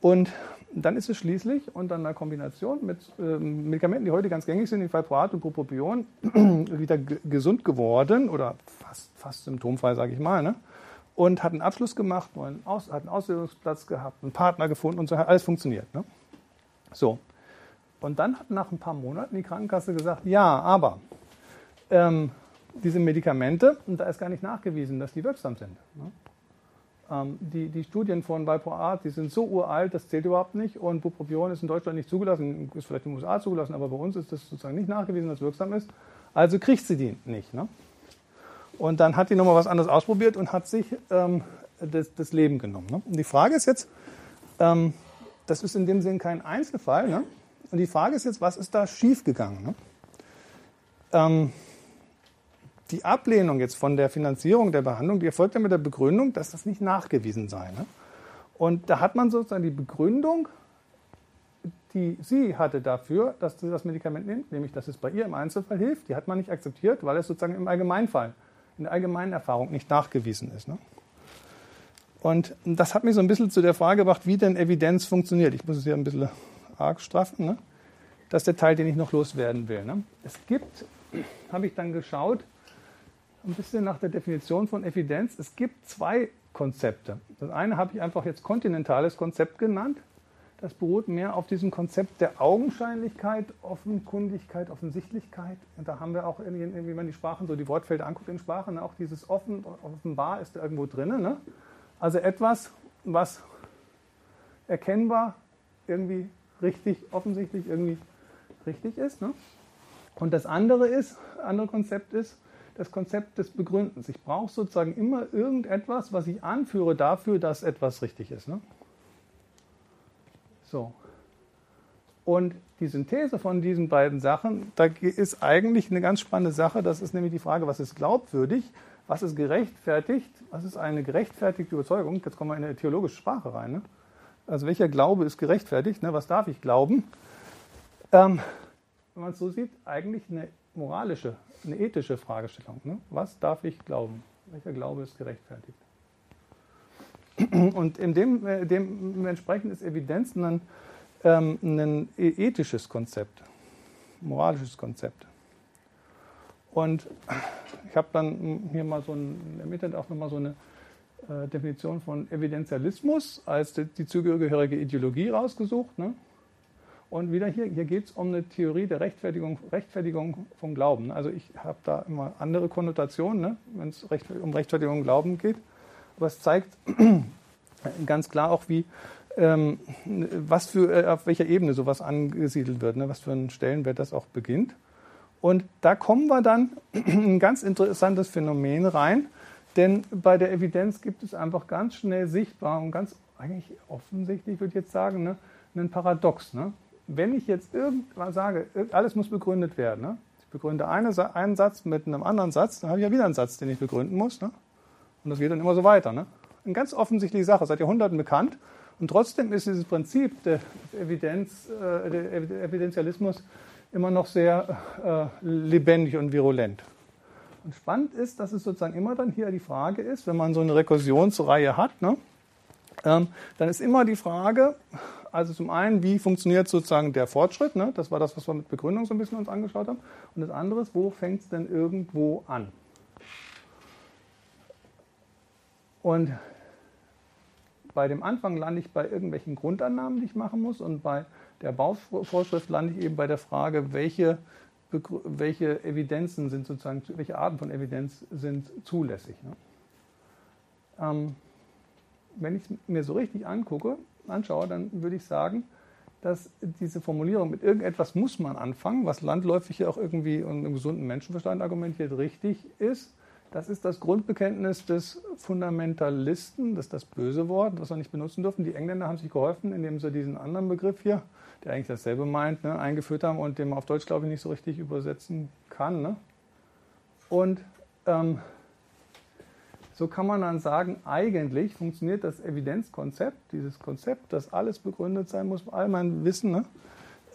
Und dann ist es schließlich unter einer Kombination mit äh, Medikamenten, die heute ganz gängig sind, wie Valproat und Bupropion, wieder gesund geworden oder fast, fast symptomfrei, sage ich mal. Ne? Und hat einen Abschluss gemacht, Aus, hat einen Ausbildungsplatz gehabt, einen Partner gefunden und so hat alles funktioniert. Ne? So. Und dann hat nach ein paar Monaten die Krankenkasse gesagt, ja, aber ähm, diese Medikamente, und da ist gar nicht nachgewiesen, dass die wirksam sind. Ne? Ähm, die, die, Studien von Valproat, die sind so uralt, das zählt überhaupt nicht. Und Bupropion ist in Deutschland nicht zugelassen, ist vielleicht in den USA zugelassen, aber bei uns ist das sozusagen nicht nachgewiesen, dass es wirksam ist. Also kriegt sie die nicht. Ne? Und dann hat die nochmal was anderes ausprobiert und hat sich ähm, das, das, Leben genommen. Ne? Und die Frage ist jetzt, ähm, das ist in dem Sinn kein Einzelfall. Ne? Und die Frage ist jetzt, was ist da schiefgegangen? Ne? Ähm, die Ablehnung jetzt von der Finanzierung der Behandlung, die erfolgt ja mit der Begründung, dass das nicht nachgewiesen sei. Ne? Und da hat man sozusagen die Begründung, die sie hatte dafür, dass sie das Medikament nimmt, nämlich dass es bei ihr im Einzelfall hilft, die hat man nicht akzeptiert, weil es sozusagen im Allgemeinfall, in der allgemeinen Erfahrung nicht nachgewiesen ist. Ne? Und das hat mich so ein bisschen zu der Frage gebracht, wie denn Evidenz funktioniert. Ich muss es hier ein bisschen arg straffen. Ne? Das ist der Teil, den ich noch loswerden will. Ne? Es gibt, habe ich dann geschaut, ein bisschen nach der Definition von Evidenz. Es gibt zwei Konzepte. Das eine habe ich einfach jetzt kontinentales Konzept genannt. Das beruht mehr auf diesem Konzept der Augenscheinlichkeit, Offenkundigkeit, Offensichtlichkeit. Und da haben wir auch, wie man die Sprachen, so die Wortfelder anguckt in Sprachen, auch dieses offen, offenbar ist da irgendwo drin. Ne? Also etwas, was erkennbar irgendwie richtig, offensichtlich irgendwie richtig ist. Ne? Und das andere ist, andere Konzept ist, das Konzept des Begründens. Ich brauche sozusagen immer irgendetwas, was ich anführe dafür, dass etwas richtig ist. Ne? So. Und die Synthese von diesen beiden Sachen, da ist eigentlich eine ganz spannende Sache. Das ist nämlich die Frage, was ist glaubwürdig, was ist gerechtfertigt, was ist eine gerechtfertigte Überzeugung. Jetzt kommen wir in eine theologische Sprache rein. Ne? Also welcher Glaube ist gerechtfertigt? Ne? Was darf ich glauben? Ähm, wenn man es so sieht, eigentlich eine moralische, eine ethische Fragestellung. Ne? Was darf ich glauben? Welcher Glaube ist gerechtfertigt? Und in dem, äh, dementsprechend ist Evidenz ein, ähm, ein ethisches Konzept, moralisches Konzept. Und ich habe dann hier mal so ein, auch nochmal so eine äh, Definition von Evidenzialismus als die, die zugehörige Ideologie rausgesucht. Ne? Und wieder hier, hier geht es um eine Theorie der Rechtfertigung, Rechtfertigung von Glauben. Also ich habe da immer andere Konnotationen, ne, wenn es um Rechtfertigung von Glauben geht. Aber es zeigt ganz klar auch, wie, ähm, was für, äh, auf welcher Ebene sowas angesiedelt wird, ne, was für einen Stellenwert das auch beginnt. Und da kommen wir dann ein ganz interessantes Phänomen rein, denn bei der Evidenz gibt es einfach ganz schnell sichtbar und ganz eigentlich offensichtlich, würde ich jetzt sagen, ne, einen Paradox. Ne? wenn ich jetzt irgendwann sage, alles muss begründet werden, ne? ich begründe eine, einen Satz mit einem anderen Satz, dann habe ich ja wieder einen Satz, den ich begründen muss. Ne? Und das geht dann immer so weiter. Ne? eine ganz offensichtliche Sache, seit Jahrhunderten bekannt. Und trotzdem ist dieses Prinzip der Evidenz, äh, der Evidenzialismus immer noch sehr äh, lebendig und virulent. Und spannend ist, dass es sozusagen immer dann hier die Frage ist, wenn man so eine Rekursionsreihe hat, ne, ähm, dann ist immer die Frage, also zum einen, wie funktioniert sozusagen der Fortschritt, ne? das war das, was wir mit Begründung so ein bisschen uns angeschaut haben, und das andere ist, wo fängt es denn irgendwo an? Und bei dem Anfang lande ich bei irgendwelchen Grundannahmen, die ich machen muss, und bei der Bauvorschrift lande ich eben bei der Frage, welche, welche Evidenzen sind sozusagen, welche Arten von Evidenz sind zulässig. Ne? Ähm, wenn ich es mir so richtig angucke, anschaue, dann würde ich sagen, dass diese Formulierung mit irgendetwas muss man anfangen, was landläufig ja auch irgendwie und im gesunden Menschenverstand argumentiert richtig ist. Das ist das Grundbekenntnis des Fundamentalisten, das ist das böse Wort, das wir nicht benutzen dürfen. Die Engländer haben sich geholfen, indem sie diesen anderen Begriff hier, der eigentlich dasselbe meint, ne, eingeführt haben und den man auf Deutsch, glaube ich, nicht so richtig übersetzen kann. Ne? Und ähm, so kann man dann sagen, eigentlich funktioniert das Evidenzkonzept, dieses Konzept, dass alles begründet sein muss, all mein Wissen. Ne?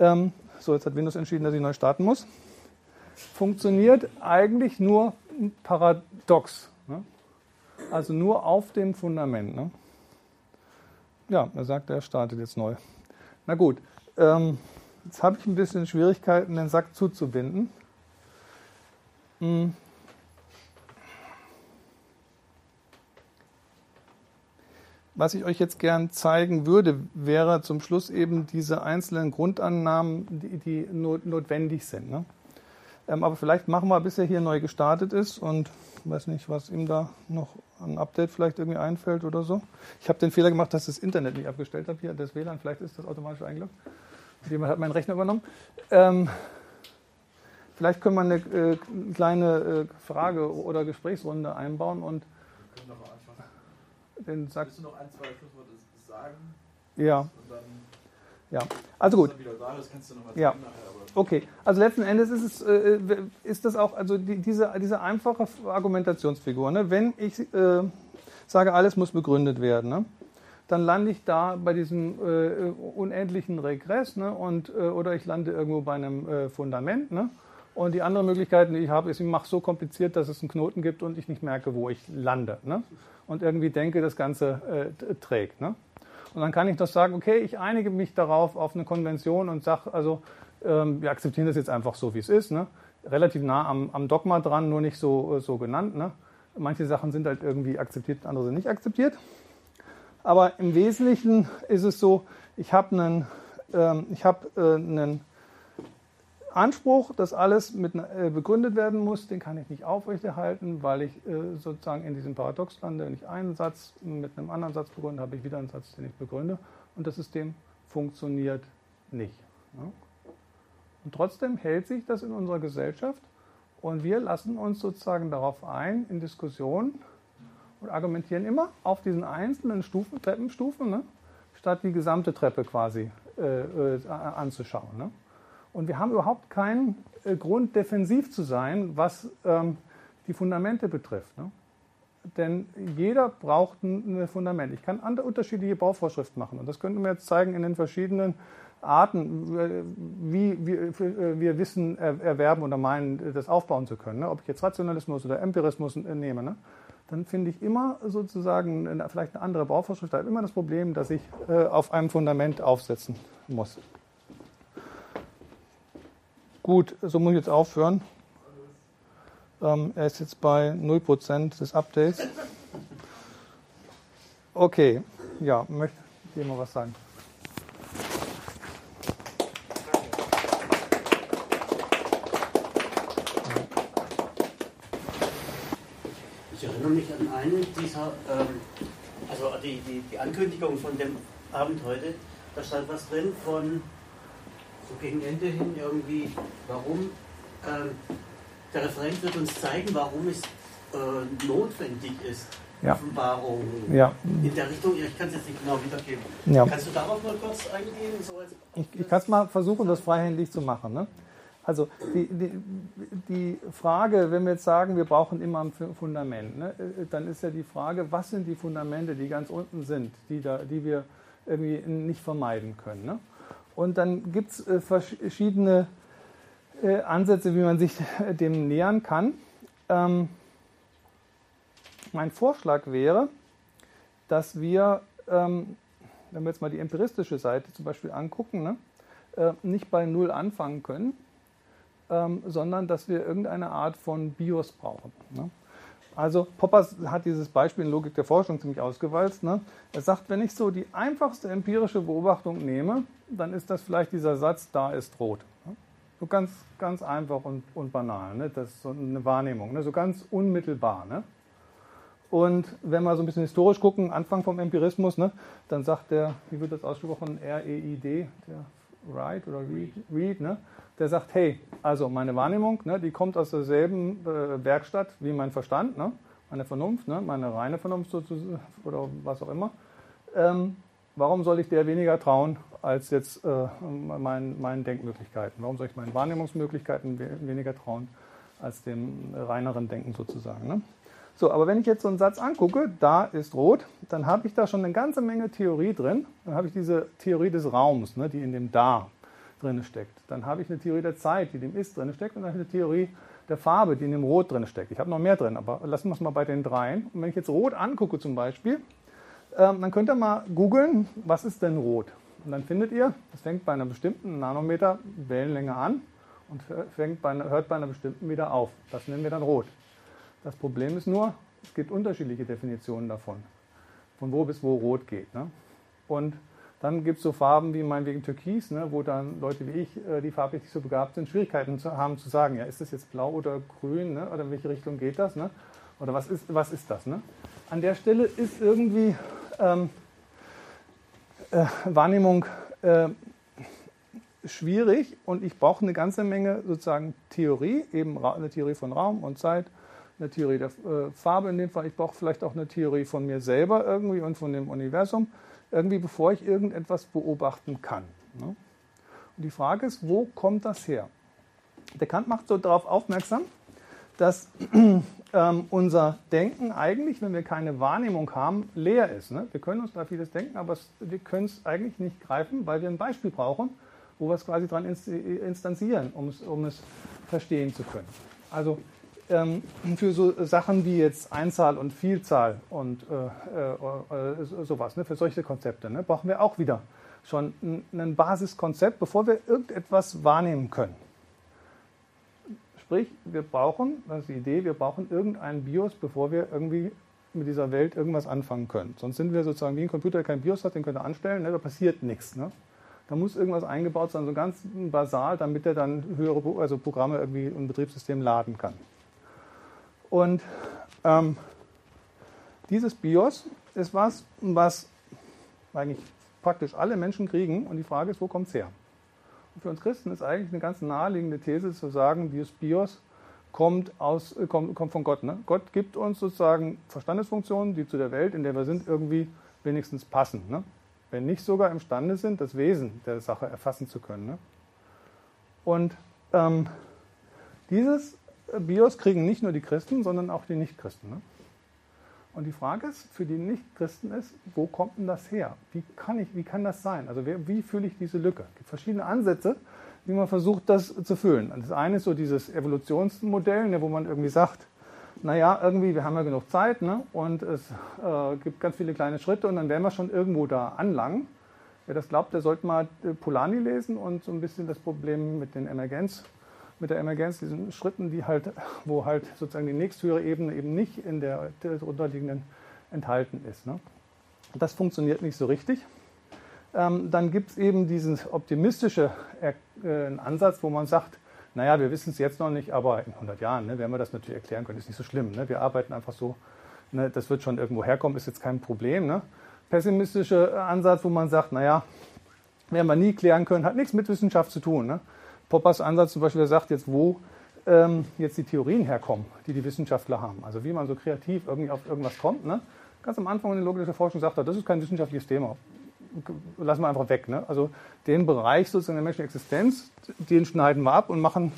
Ähm, so, jetzt hat Windows entschieden, dass ich neu starten muss. Funktioniert eigentlich nur paradox. Ne? Also nur auf dem Fundament. Ne? Ja, er sagt, er startet jetzt neu. Na gut, ähm, jetzt habe ich ein bisschen Schwierigkeiten, den Sack zuzubinden. Hm. Was ich euch jetzt gern zeigen würde, wäre zum Schluss eben diese einzelnen Grundannahmen, die, die not, notwendig sind. Ne? Ähm, aber vielleicht machen wir, bis er hier neu gestartet ist und ich weiß nicht, was ihm da noch ein Update vielleicht irgendwie einfällt oder so. Ich habe den Fehler gemacht, dass das Internet nicht abgestellt habe hier, das WLAN, vielleicht ist das automatisch eingeloggt. Jemand hat meinen Rechner übernommen. Ähm, vielleicht können wir eine äh, kleine äh, Frage- oder Gesprächsrunde einbauen und den Sack. Willst du noch ein, zwei Schlussworte sagen? Ja. Ja, also gut. ja. Okay, also letzten Endes ist es, äh, ist das auch, also die, diese, diese einfache Argumentationsfigur, ne? wenn ich äh, sage, alles muss begründet werden, ne? dann lande ich da bei diesem äh, unendlichen Regress ne? und, äh, oder ich lande irgendwo bei einem äh, Fundament. Ne? Und die andere Möglichkeit, die ich habe, ist, ich mache es so kompliziert, dass es einen Knoten gibt und ich nicht merke, wo ich lande. Ne? und irgendwie denke, das Ganze äh, trägt. Ne? Und dann kann ich doch sagen, okay, ich einige mich darauf auf eine Konvention und sage, also ähm, wir akzeptieren das jetzt einfach so, wie es ist. Ne? Relativ nah am, am, Dogma dran, nur nicht so, äh, so genannt. Ne? Manche Sachen sind halt irgendwie akzeptiert, andere sind nicht akzeptiert. Aber im Wesentlichen ist es so, ich habe einen, ähm, ich hab, äh, einen Anspruch, dass alles mit, äh, begründet werden muss, den kann ich nicht aufrechterhalten, weil ich äh, sozusagen in diesem Paradox lande. Wenn ich einen Satz mit einem anderen Satz begründe, habe ich wieder einen Satz, den ich begründe. Und das System funktioniert nicht. Ja? Und trotzdem hält sich das in unserer Gesellschaft. Und wir lassen uns sozusagen darauf ein, in Diskussionen und argumentieren immer auf diesen einzelnen Stufen, Treppenstufen, ne? statt die gesamte Treppe quasi äh, äh anzuschauen. Ne? Und wir haben überhaupt keinen äh, Grund, defensiv zu sein, was ähm, die Fundamente betrifft. Ne? Denn jeder braucht ein, Fundament. Ich kann unterschiedliche Bauvorschriften machen. Und das könnte man jetzt zeigen in den verschiedenen Arten, wie, wie äh, wir Wissen erwerben oder meinen, das aufbauen zu können. Ne? Ob ich jetzt Rationalismus oder Empirismus äh, nehme, ne? dann finde ich immer sozusagen vielleicht eine andere Bauvorschrift. Da habe immer das Problem, dass ich auf einem Fundament aufsetzen muss. Gut, so muss ich jetzt aufhören. Ähm, er ist jetzt bei 0% des Updates. Okay, ja, möchte ich mal was sagen. Ich erinnere mich an eine dieser, ähm, also die, die, die Ankündigung von dem Abend heute, da stand was drin von so gegen Ende hin irgendwie, warum ähm, der Referent wird uns zeigen, warum es äh, notwendig ist, ja. Offenbarung ja. in der Richtung, ich kann es jetzt nicht genau wiedergeben. Ja. Kannst du darauf mal kurz eingehen? So ich, ich kann es mal versuchen, das freihändig zu machen. Ne? Also die, die, die, Frage, wenn wir jetzt sagen, wir brauchen immer ein Fundament, ne, dann ist ja die Frage, was sind die Fundamente, die ganz unten sind, die, da, die wir irgendwie nicht vermeiden können. Ne? Und dann gibt es äh, verschiedene äh, Ansätze, wie man sich dem nähern kann. Ähm, mein Vorschlag wäre, dass wir, ähm, wenn wir jetzt mal die empiristische Seite zum Beispiel angucken, ne, äh, nicht bei Null anfangen können, ähm, sondern dass wir irgendeine Art von BIOS brauchen. Ne? Also Poppers hat dieses Beispiel in Logik der Forschung ziemlich ausgewalzt. Ne? Er sagt, wenn ich so die einfachste empirische Beobachtung nehme, dann ist das vielleicht dieser Satz, da ist rot. Ne? So ganz, ganz einfach und, und banal. Ne? Das ist so eine Wahrnehmung, ne? so ganz unmittelbar. Ne? Und wenn wir so ein bisschen historisch gucken, Anfang vom Empirismus, dann sagt der, wie wird das ausgesprochen, R-E-I-D, der Wright oder Reed, Reed ne, der sagt, hey, also meine Wahrnehmung, ne, die kommt aus derselben äh, Werkstatt wie mein Verstand, ne, meine Vernunft, ne, meine reine Vernunft oder was auch immer. Ähm, warum soll ich der weniger trauen als jetzt äh, mein, meinen Denkmöglichkeiten? Warum soll ich meinen Wahrnehmungsmöglichkeiten weniger trauen als dem reineren Denken sozusagen? Ne? So, aber wenn ich jetzt so einen Satz angucke, da ist rot, dann habe ich da schon eine ganze Menge Theorie drin. Dann habe ich diese Theorie des Raums, ne, die in dem da drin steckt. Dann habe ich eine Theorie der Zeit, die in dem ist drin steckt. Und dann habe ich eine Theorie der Farbe, die in dem Rot drin steckt. Ich habe noch mehr drin, aber lassen wir es mal bei den dreien. Und wenn ich jetzt Rot angucke zum Beispiel, ähm, dann könnt ihr mal googeln, was ist denn Rot? Und dann findet ihr, das fängt bei einer bestimmten Nanometer Wellenlänge an und fängt bei, hört bei einer bestimmten wieder auf. Das nennen wir dann Rot. Das Problem ist nur, es gibt unterschiedliche Definitionen davon, von wo bis wo rot geht. Ne? Und dann gibt es so Farben wie meinetwegen Türkis, ne, wo dann Leute wie ich, äh, die farblich nicht so begabt sind, Schwierigkeiten zu, haben zu sagen, ja, ist das jetzt blau oder grün ne, oder in welche Richtung geht das? Ne? Oder was ist, was ist das? Ne? An der Stelle ist irgendwie ähm, äh, Wahrnehmung äh, schwierig und ich brauche eine ganze Menge sozusagen Theorie, eben eine Theorie von Raum und Zeit eine Theorie der äh, Farbe in dem Fall. Ich brauche vielleicht auch eine Theorie von mir selber irgendwie und von dem Universum, irgendwie bevor ich irgendetwas beobachten kann. Ne? Und die Frage ist, wo kommt das her? Der Kant macht so darauf aufmerksam, dass ähm, unser Denken eigentlich, wenn wir keine Wahrnehmung haben, leer ist. Ne? Wir können uns da vieles denken, aber wir können es eigentlich nicht greifen, weil wir ein Beispiel brauchen, wo wir es quasi dran instanzieren, um es, um es verstehen zu können. Also ähm, für so Sachen wie jetzt Einzahl und Vielzahl und äh, äh, äh, sowas, ne, für solche Konzepte, ne, brauchen wir auch wieder schon ein, Basiskonzept, bevor wir irgendetwas wahrnehmen können. Sprich, wir brauchen, das ist die Idee, wir brauchen irgendeinen BIOS, bevor wir irgendwie mit dieser Welt irgendwas anfangen können. Sonst sind wir sozusagen wie ein Computer, der kein BIOS hat, den könnt ihr anstellen, ne, da passiert nichts. Ne? Da muss irgendwas eingebaut sein, so ganz basal, damit er dann höhere also Programme irgendwie ein Betriebssystem laden kann. Und ähm, dieses BIOS ist was, was eigentlich praktisch alle Menschen kriegen. Und die Frage ist, wo kommt es her? Und für uns Christen ist eigentlich eine ganz naheliegende These zu sagen, dieses BIOS kommt, aus, äh, kommt, kommt von Gott. Ne? Gott gibt uns sozusagen Verstandesfunktionen, die zu der Welt, in der wir sind, irgendwie wenigstens passen. Ne? Wenn nicht sogar imstande sind, das Wesen der Sache erfassen zu können. Ne? Und ähm, dieses BIOS kriegen nicht nur die Christen, sondern auch die Nichtchristen. Ne? Und die Frage ist, für die Nichtchristen ist, wo kommt denn das her? Wie kann, ich, wie kann das sein? Also wie, wie fülle ich diese Lücke? Es gibt verschiedene Ansätze, wie man versucht, das zu füllen. Und das eine ist so dieses Evolutionsmodell, ne, wo man irgendwie sagt, naja, irgendwie, wir haben ja genug Zeit ne, und es äh, gibt ganz viele kleine Schritte und dann werden wir schon irgendwo da anlangen. Wer das glaubt, der sollte mal Polanyi lesen und so ein bisschen das Problem mit den Emergenz mit der Emergenz, diesen Schritten, die halt, wo halt sozusagen die nächsthöhere Ebene eben nicht in der, der unterliegenden enthalten ist. Ne? Das funktioniert nicht so richtig. Ähm, dann gibt es eben diesen optimistischen äh, Ansatz, wo man sagt, naja, wir wissen es jetzt noch nicht, aber in 100 Jahren ne, werden wir das natürlich erklären können, ist nicht so schlimm. Ne? Wir arbeiten einfach so, ne, das wird schon irgendwo herkommen, ist jetzt kein Problem. Ne? Pessimistischer Ansatz, wo man sagt, naja, werden wir nie klären können, hat nichts mit Wissenschaft zu tun. Ne? Poppers Ansatz zum Beispiel, der sagt jetzt, wo ähm, jetzt die Theorien herkommen, die die Wissenschaftler haben. Also wie man so kreativ irgendwie auf irgendwas kommt. Ne? Ganz am Anfang in der logischen Forschung sagt er, das ist kein wissenschaftliches Thema. lassen wir einfach weg. Ne? Also den Bereich sozusagen der menschlichen Existenz, den schneiden wir ab und machen,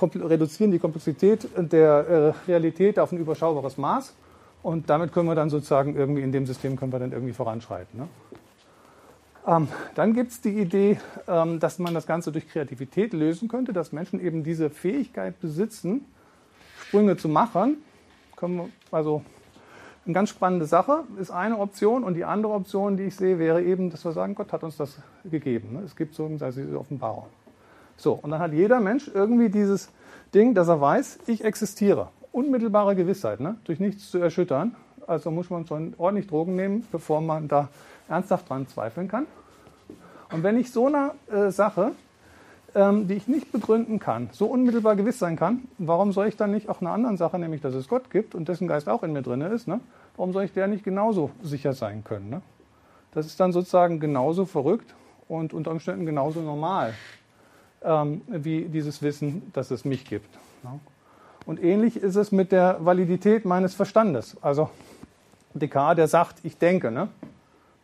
reduzieren die Komplexität der äh, Realität auf ein überschaubares Maß. Und damit können wir dann sozusagen irgendwie in dem System können wir dann irgendwie voranschreiten. Ne? Ähm, dann gibt es die Idee, ähm, dass man das Ganze durch Kreativität lösen könnte, dass Menschen eben diese Fähigkeit besitzen, Sprünge zu machen. also eine ganz spannende Sache ist eine Option und die andere Option, die ich sehe, wäre eben, dass wir sagen, Gott hat uns das gegeben. Ne? Es gibt so diese Offenbarung. So, und dann hat jeder Mensch irgendwie dieses Ding, dass er weiß, ich existiere. Unmittelbare Gewissheit, ne? durch nichts zu erschüttern. Also muss man schon ordentlich Drogen nehmen, bevor man da ernsthaft dran zweifeln kann. Und wenn ich so eine äh, Sache, ähm, die ich nicht begründen kann, so unmittelbar gewiss sein kann, warum soll ich dann nicht auch einer anderen Sache, nämlich dass es Gott gibt und dessen Geist auch in mir drin ist, ne? warum soll ich der nicht genauso sicher sein können? Ne? Das ist dann sozusagen genauso verrückt und unter Umständen genauso normal ähm, wie dieses Wissen, dass es mich gibt. Ne? Und ähnlich ist es mit der Validität meines Verstandes. Also Descartes, der sagt, ich denke. Ne?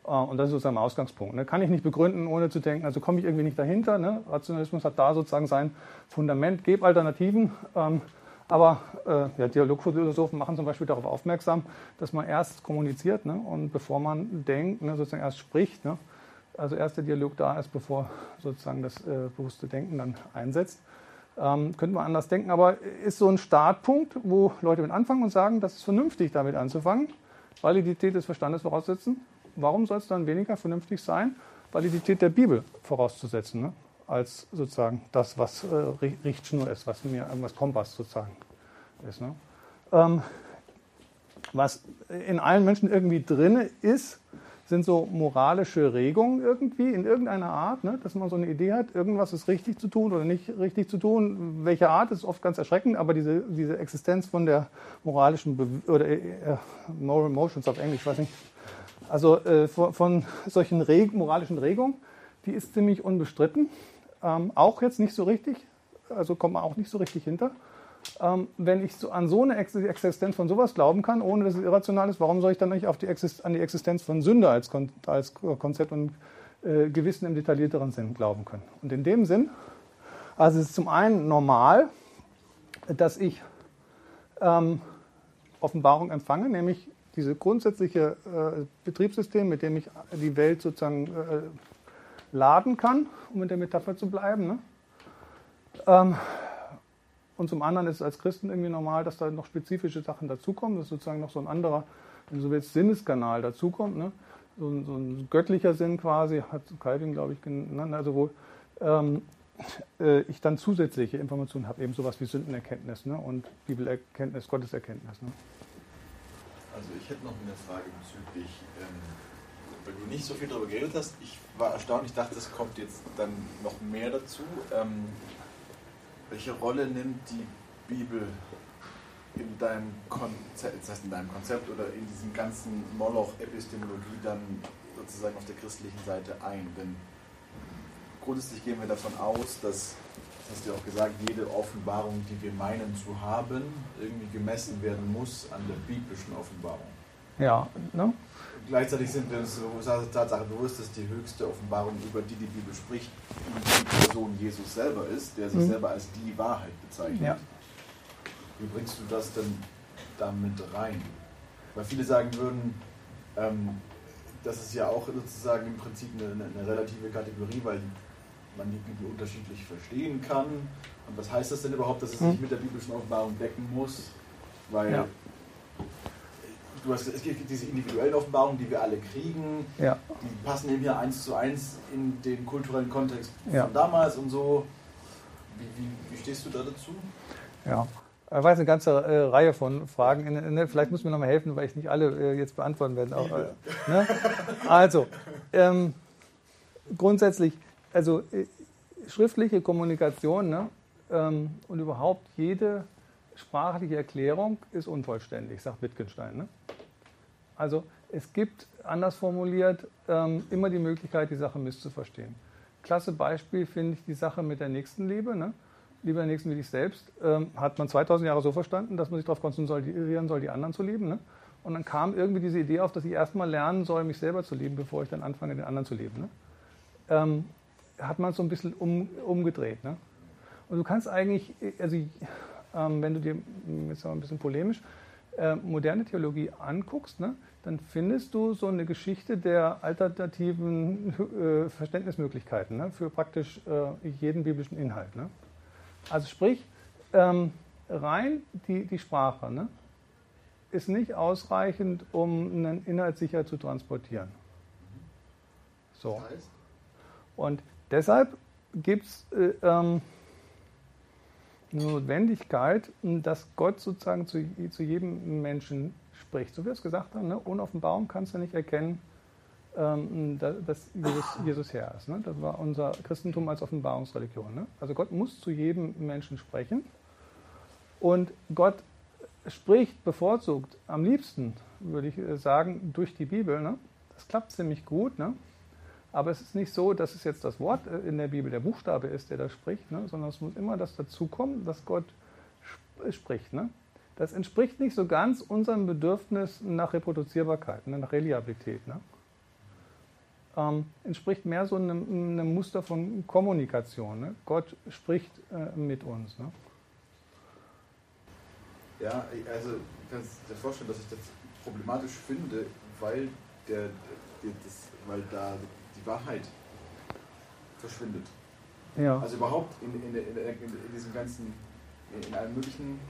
Äh, und das ist sozusagen der Ausgangspunkt. Ne? Kann ich nicht begründen, ohne zu denken, also komme ich irgendwie nicht dahinter. Ne? Rationalismus hat da sozusagen sein Fundament, gebe Alternativen. Ähm, aber äh, ja, Dialogphilosophen machen zum Beispiel darauf aufmerksam, dass man erst kommuniziert ne? und bevor man denkt, ne, sozusagen erst spricht. Ne? Also erst der Dialog da ist, bevor sozusagen das äh, bewusste Denken dann einsetzt. Ähm, könnte man anders denken, aber ist so ein Startpunkt, wo Leute mit anfangen und sagen, das ist vernünftig, damit anzufangen. Validität des Verstandes voraussetzen, warum soll es dann weniger vernünftig sein, Validität der Bibel vorauszusetzen, ne? als sozusagen das, was äh, Richtschnur ist, was mir irgendwas Kompass sozusagen ist. Ne? Ähm, was in allen Menschen irgendwie drin ist, sind so moralische Regungen irgendwie in irgendeiner Art, ne? dass man so eine Idee hat, irgendwas ist richtig zu tun oder nicht richtig zu tun. Welche Art ist oft ganz erschreckend, aber diese, diese Existenz von der moralischen Be oder äh, Moral Emotions auf Englisch, ich weiß nicht, also äh, von, solchen Reg moralischen Regungen, die ist ziemlich unbestritten. Ähm, auch jetzt nicht so richtig, also kommt man auch nicht so richtig hinter. Ähm, wenn ich so an so eine Existenz von sowas glauben kann, ohne dass es irrational ist, warum soll ich dann nicht auf die an die Existenz von Sünde als, Kon als Konzept und äh, Gewissen im detaillierteren Sinn glauben können? Und in dem Sinn, also es ist zum einen normal, dass ich ähm, Offenbarung empfange, nämlich diese grundsätzliche äh, Betriebssystem, mit dem ich die Welt sozusagen äh, laden kann, um in der Metapher zu bleiben. Ne? Ähm, und zum anderen ist es als Christen irgendwie normal, dass da noch spezifische Sachen dazukommen, dass sozusagen noch so ein anderer, wenn du so willst, Sinneskanal dazukommt. Ne? So, ein, so ein göttlicher Sinn quasi, hat Calvin, glaube ich, genannt, also wo ähm, äh, ich dann zusätzliche Informationen habe, eben sowas wie Sündenerkenntnis ne? und Bibelerkenntnis, Gotteserkenntnis. Ne? Also ich hätte noch eine Frage bezüglich, ähm, weil du nicht so viel darüber geredet hast. Ich war erstaunt, ich dachte, es kommt jetzt dann noch mehr dazu. Ähm, welche Rolle nimmt die Bibel in deinem Konzept, das heißt in deinem Konzept oder in diesem ganzen Moloch-Epistemologie dann sozusagen auf der christlichen Seite ein? Denn grundsätzlich gehen wir davon aus, dass das hast du auch gesagt, jede Offenbarung, die wir meinen zu haben, irgendwie gemessen werden muss an der biblischen Offenbarung. Ja, ne? Gleichzeitig sind wir uns der Tatsache bewusst, dass die höchste Offenbarung, über die die Bibel spricht, die Person Jesus selber ist, der sich mhm. selber als die Wahrheit bezeichnet. Ja. Wie bringst du das denn damit rein? Weil viele sagen würden, ähm, das ist ja auch sozusagen im Prinzip eine, eine relative Kategorie, weil man die Bibel unterschiedlich verstehen kann. Und was heißt das denn überhaupt, dass es sich hm. mit der biblischen Offenbarung decken muss? Weil ja. du hast, es gibt diese individuellen Offenbarungen, die wir alle kriegen, ja. die passen eben hier eins zu eins in den kulturellen Kontext ja. von damals und so. Wie, wie, wie stehst du da dazu? Ja, ich weiß eine ganze äh, Reihe von Fragen. Ne, vielleicht muss mir noch mal helfen, weil ich nicht alle äh, jetzt beantworten werde. Auch, äh, ne? Also, ähm, grundsätzlich also äh, schriftliche Kommunikation ne, ähm, und überhaupt jede sprachliche Erklärung ist unvollständig, sagt Wittgenstein. Ne? Also es gibt, anders formuliert, ähm, immer die Möglichkeit, die Sache misszuverstehen. Klasse Beispiel finde ich die Sache mit der Nächstenliebe. Ne? Liebe der Nächsten wie dich selbst, ähm, hat man 2000 Jahre so verstanden, dass man sich darauf konzentrieren soll, die anderen zu lieben. Ne? Und dann kam irgendwie diese Idee auf, dass ich erstmal lernen soll, mich selber zu lieben, bevor ich dann anfange, den anderen zu lieben. Ne? Hat man so ein bisschen um, umgedreht. Ne? Und du kannst eigentlich, also ähm, wenn du dir, jetzt mal ein bisschen polemisch, äh, moderne Theologie anguckst, ne, dann findest du so eine Geschichte der alternativen äh, Verständnismöglichkeiten ne, für praktisch äh, jeden biblischen Inhalt. Ne? Also sprich, ähm, rein die, die Sprache ne, ist nicht ausreichend, um einen Inhalt sicher zu transportieren. So. Und deshalb gibt es äh, ähm, Notwendigkeit, dass Gott sozusagen zu, zu jedem Menschen spricht. So wie wir es gesagt haben, ne? ohne Offenbarung kannst du nicht erkennen, ähm, dass Jesus, Jesus Herr ist. Ne? Das war unser Christentum als Offenbarungsreligion. Ne? Also Gott muss zu jedem Menschen sprechen. Und Gott spricht bevorzugt am liebsten, würde ich äh, sagen, durch die Bibel. Ne? Das klappt ziemlich gut. Aber es ist nicht so, dass es jetzt das Wort äh, in der Bibel, der Buchstabe ist, der da spricht, ne? sondern es muss immer das dazukommen, dass Gott sp spricht. Ne? Das entspricht nicht so ganz unserem Bedürfnis nach Reproduzierbarkeit, ne? nach Reliabilität. Ne? Ähm, entspricht mehr so einem, einem, Muster von Kommunikation. Ne? Gott spricht äh, mit uns. Ne? Ja, also ich kann dir vorstellen, dass ich das problematisch finde, weil, der das, weil da die Wahrheit verschwindet. Ja. Also überhaupt in, in, in, in, diesem ganzen, in allen möglichen,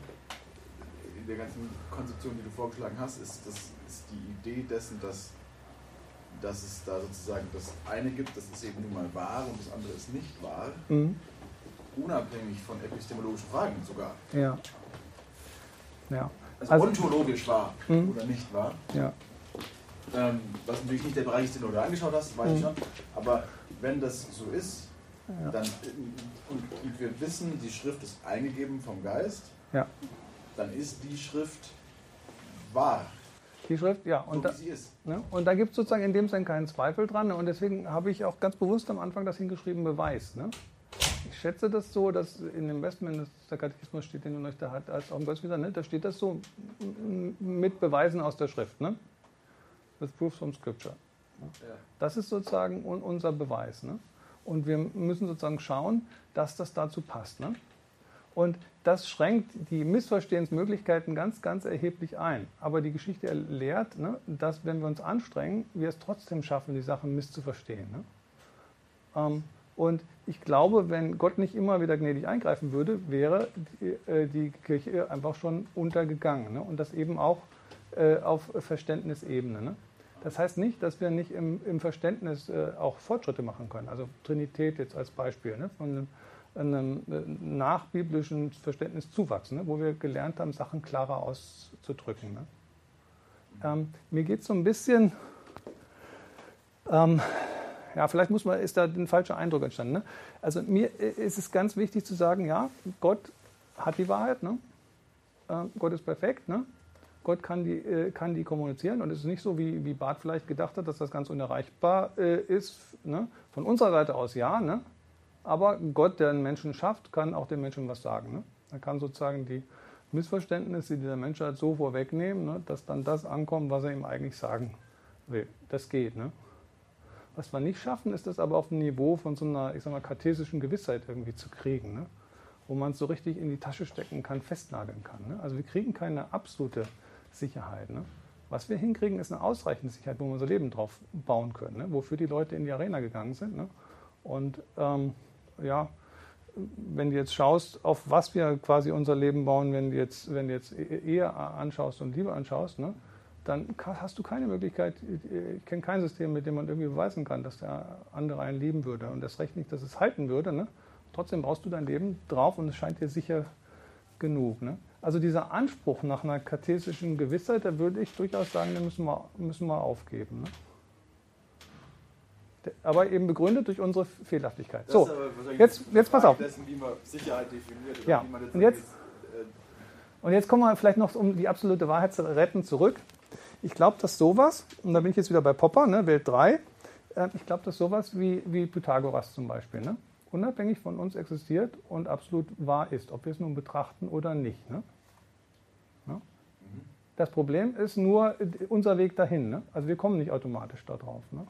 in der ganzen Konzeption, die du vorgeschlagen hast, ist, das, ist die Idee dessen, dass, dass es da sozusagen das eine gibt, das ist eben nun mal wahr und das andere ist nicht wahr. Mhm. Unabhängig von epistemologischen Fragen sogar. Ja. ja. Also, also ontologisch wahr mhm. oder nicht wahr. Ja. Ähm, was natürlich nicht der Bereich ist, den du da angeschaut hast, weiß mhm. ich schon. Aber wenn das so ist, ja. dann, und, und, wir wissen, die Schrift ist eingegeben vom Geist, ja. dann ist die Schrift wahr. Die Schrift, ja. Und so, da, ne? und da gibt es sozusagen in dem Sinne keinen Zweifel dran. Ne? Und deswegen habe ich auch ganz bewusst am Anfang das hingeschrieben, Beweis. Ne? Ich schätze das so, dass in dem Westminster Katechismus steht, den du euch da hat, als auch im Gottesdienst, ne? da steht das so mit Beweisen aus der Schrift. Ne? With proofs from Scripture. Das ist sozusagen unser Beweis. Ne? Und wir müssen sozusagen schauen, dass das dazu passt. Ne? Und das schränkt die Missverstehensmöglichkeiten ganz, ganz erheblich ein. Aber die Geschichte lehrt, ne, dass wenn wir uns anstrengen, wir es trotzdem schaffen, die Sachen misszuverstehen. Ne? Ähm, und ich glaube, wenn Gott nicht immer wieder gnädig eingreifen würde, wäre die, äh, die Kirche einfach schon untergegangen. Ne? Und das eben auch äh, auf Verständnisebene. Das heißt nicht, dass wir nicht im, im Verständnis äh, auch Fortschritte machen können. Also Trinität jetzt als Beispiel ne? von einem, einem äh, nachbiblischen Verständnis zuwachsen, ne? wo wir gelernt haben, Sachen klarer auszudrücken. Ne? Ähm, mir geht es so ein bisschen, ähm, ja, vielleicht muss man, ist da ein falscher Eindruck entstanden. Ne? Also mir äh, ist es ganz wichtig zu sagen, ja, Gott hat die Wahrheit, ne? äh, Gott ist perfekt, ne? Gott kann die, äh, kann die kommunizieren und es ist nicht so, wie, wie Barth vielleicht gedacht hat, dass das ganz unerreichbar äh, ist. Ne? Von unserer Seite aus ja, ne? aber Gott, der einen Menschen schafft, kann auch den Menschen was sagen. Ne? Er kann sozusagen die Missverständnisse, die der Mensch hat, so vorwegnehmen, ne? dass dann das ankommt, was er ihm eigentlich sagen will. Das geht. Ne? Was wir nicht schaffen, ist das aber auf dem Niveau von so einer, ich sag mal, kartesischen Gewissheit irgendwie zu kriegen. Ne? wo man es so richtig in die Tasche stecken kann, festnageln kann. Ne? Also wir kriegen keine absolute Sicherheit. Ne? Was wir hinkriegen, ist eine ausreichende Sicherheit, wo wir unser Leben drauf bauen können, ne? wofür die Leute in die Arena gegangen sind. Ne? Und ähm, ja, wenn du jetzt schaust, auf was wir quasi unser Leben bauen, wenn du jetzt, wenn du jetzt e-, Ehe anschaust und Liebe anschaust, ne? dann hast du keine Möglichkeit, ich kenne kein System, mit dem man irgendwie beweisen kann, dass der andere einen lieben würde und das Recht nicht, dass es halten würde. Ne? Trotzdem brauchst du dein Leben drauf und es scheint dir sicher genug. Ne? Also dieser Anspruch nach einer kartesischen Gewissheit, da würde ich durchaus sagen, den müssen wir, müssen wir aufgeben. Ne? Aber eben begründet durch unsere Fehlerhaftigkeit. So, jetzt, jetzt pass auf. Dessen, wie man Sicherheit definiert, ja. und, jetzt, äh, und jetzt kommen wir vielleicht noch, um die absolute Wahrheit zu retten, zurück. Ich glaube, dass sowas, und da bin ich jetzt wieder bei Popper, ne, Welt 3, äh, ich glaube, dass sowas wie, wie Pythagoras zum Beispiel, ne, unabhängig von uns existiert und absolut wahr ist, ob wir es nun betrachten oder nicht. Ne? Das Problem ist nur unser Weg dahin. Ne? Also wir kommen nicht automatisch darauf. Ne?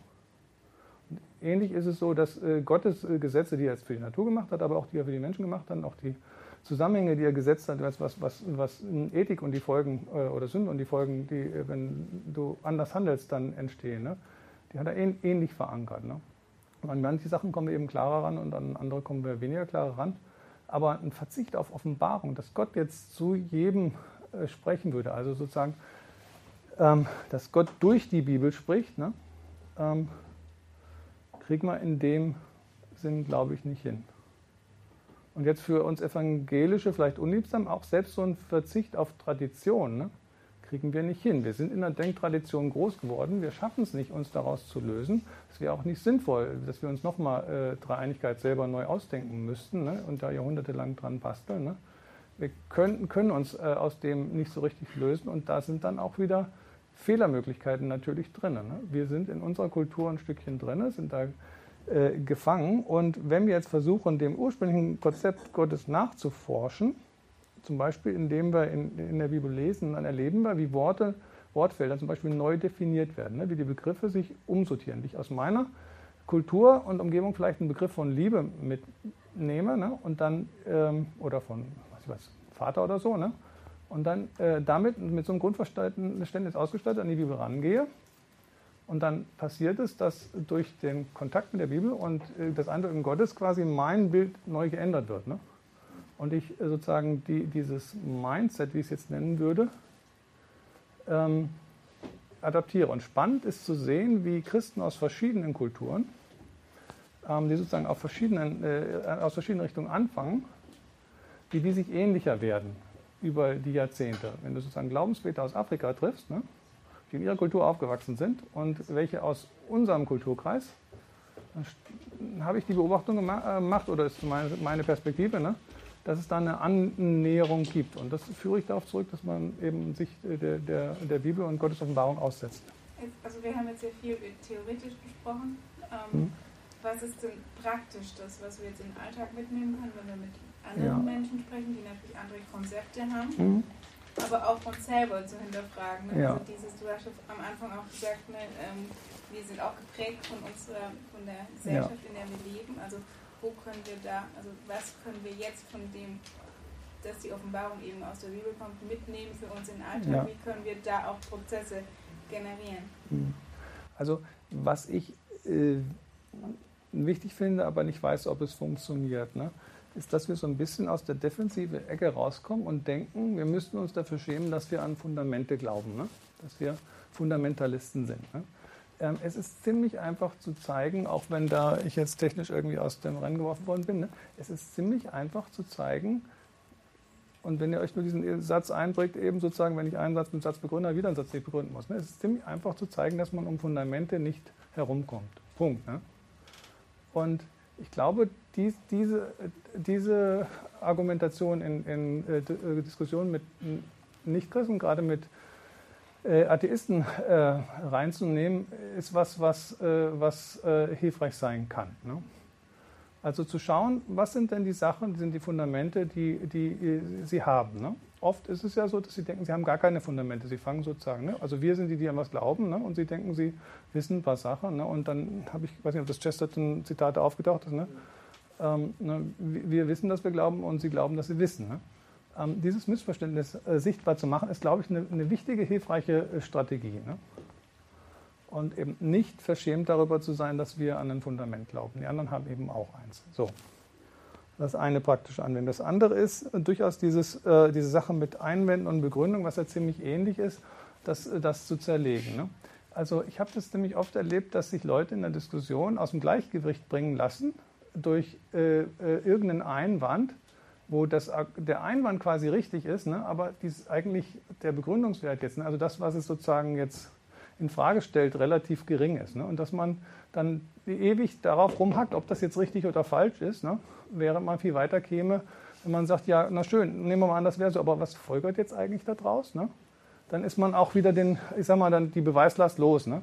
Ähnlich ist es so, dass äh, Gottes äh, Gesetze, die er jetzt für die Natur gemacht hat, aber auch die er für die Menschen gemacht hat, auch die Zusammenhänge, die er gesetzt hat, was, was, was Ethik und die Folgen äh, oder Sünde und die Folgen, die, wenn du anders handelst, dann entstehen, ne? die hat er ähnlich verankert. Ne? Und an manche Sachen kommen wir eben klarer ran und an andere kommen wir weniger klarer ran. Aber ein Verzicht auf Offenbarung, dass Gott jetzt zu jedem äh, sprechen würde, also sozusagen, ähm, dass Gott durch die Bibel spricht, ne? ähm, kriegen wir in dem Sinn, glaube ich, nicht hin. Und jetzt für uns Evangelische vielleicht unliebsam, auch selbst so ein Verzicht auf Tradition ne, kriegen wir nicht hin. Wir sind in der Denktradition groß geworden, wir schaffen es nicht, uns daraus zu lösen. Es wäre auch nicht sinnvoll, dass wir uns nochmal äh, Dreieinigkeit selber neu ausdenken müssten ne, und da jahrhundertelang dran basteln. Ne. Wir können, können uns äh, aus dem nicht so richtig lösen und da sind dann auch wieder Fehlermöglichkeiten natürlich drin. Ne. Wir sind in unserer Kultur ein Stückchen drin, sind da äh, gefangen. Und wenn wir jetzt versuchen, dem ursprünglichen Konzept Gottes nachzuforschen, zum Beispiel indem wir in, in der Bibel lesen, dann erleben wir, wie Worte, Wortfelder zum Beispiel neu definiert werden, ne? wie die Begriffe sich umsortieren. Wie ich aus meiner Kultur und Umgebung vielleicht einen Begriff von Liebe mitnehme ne? und dann, ähm, oder von, was ich weiß, Vater oder so, ne? und dann äh, damit mit so einem Grundverständnis ausgestattet an die Bibel rangehe und dann passiert es, dass durch den Kontakt mit der Bibel und äh, das Eindrücken Gottes quasi mein Bild neu geändert wird. Ne? Und ich äh, sozusagen die, dieses Mindset, wie ich es jetzt nennen würde, ähm, adaptiere. Und spannend ist zu sehen, wie Christen aus verschiedenen Kulturen, ähm, die sozusagen auf verschiedenen, äh, aus verschiedenen Richtungen anfangen, wie die sich ähnlicher werden über die Jahrzehnte. Wenn du sozusagen Glaubensväter aus Afrika triffst, ne? die in ihrer Kultur aufgewachsen sind und welche aus unserem Kulturkreis, habe ich die Beobachtung äh, gemacht, oder ist meine Perspektive, ne, dass es da eine Annäherung gibt. Und das führe ich darauf zurück, dass man eben sich der, der, der Bibel und Gottes Offenbarung aussetzt. Also wir haben jetzt sehr viel theoretisch gesprochen. Ähm, hm. Was ist denn praktisch das, was wir jetzt im Alltag mitnehmen können, wenn wir mit anderen ja. Menschen sprechen, die natürlich andere Konzepte haben? Hm aber auch uns selber zu hinterfragen. Ne? Ja. Also dieses, du hast am Anfang auch gesagt, ne, ähm, wir sind auch geprägt von unserer, von der Gesellschaft, ja. in der wir leben. Also wo können wir da, also was können wir jetzt von dem, dass die Offenbarung eben aus der Bibel kommt, mitnehmen für uns in den Alltag? Ja. Wie können wir da auch Prozesse generieren? Hm. Also was ich äh, wichtig finde, aber nicht weiß, ob es funktioniert. Ne? ist, dass wir so ein bisschen aus der defensiven Ecke rauskommen und denken, wir müssten uns dafür schämen, dass wir an Fundamente glauben, ne? dass wir Fundamentalisten sind. Ne? Ähm, es ist ziemlich einfach zu zeigen, auch wenn da ich jetzt technisch irgendwie aus dem Rennen geworfen worden bin, ne? es ist ziemlich einfach zu zeigen, und wenn ihr euch nur diesen Satz einbringt, eben sozusagen, wenn ich einen Satz mit Satz begründe, wieder einen Satz nicht begründen muss. Ne? Es ist ziemlich einfach zu zeigen, dass man um Fundamente nicht herumkommt. Punkt. Ne? Und ich glaube, dies, diese, diese Argumentation in, in äh, äh Diskussionen mit Nichtchristen, gerade mit äh, Atheisten äh, reinzunehmen, ist was, was, äh, was äh, hilfreich sein kann. Ne? Also zu schauen, was sind denn die Sachen, sind die Fundamente, die, die sie haben. Ne? Oft ist es ja so, dass sie denken, sie haben gar keine Fundamente. Sie fangen sozusagen, ne? also wir sind die, die an was glauben, ne? und sie denken, sie wissen was Sache. Ne? Und dann habe ich, weiß nicht, ob das Chesterton-Zitat aufgetaucht ist, ne? Ähm, wir wissen, dass wir glauben und sie glauben, dass sie wissen. Ähm, dieses Missverständnis äh, sichtbar zu machen, ist, glaube ich, eine, eine wichtige, hilfreiche äh, Strategie. Ne? Und eben nicht verschämt darüber zu sein, dass wir an ein Fundament glauben. Die anderen haben eben auch eins. So. Das eine praktische Anwendung. Das andere ist durchaus dieses, äh, diese Sache mit Einwänden und Begründung, was ja ziemlich ähnlich ist, das, das zu zerlegen. Ne? Also ich habe das nämlich oft erlebt, dass sich Leute in der Diskussion aus dem Gleichgewicht bringen lassen durch äh, äh, irgendeinen Einwand, wo das, der Einwand quasi richtig ist, ne, aber dies eigentlich der Begründungswert jetzt, ne, also das, was es sozusagen jetzt in Frage stellt, relativ gering ist. Ne, und dass man dann ewig darauf rumhackt, ob das jetzt richtig oder falsch ist, ne, während man viel weiter käme, wenn man sagt, ja, na schön, nehmen wir mal an, das wäre so, aber was folgert jetzt eigentlich daraus? Ne? Dann ist man auch wieder den, ich sag mal, dann die Beweislast los. Ne?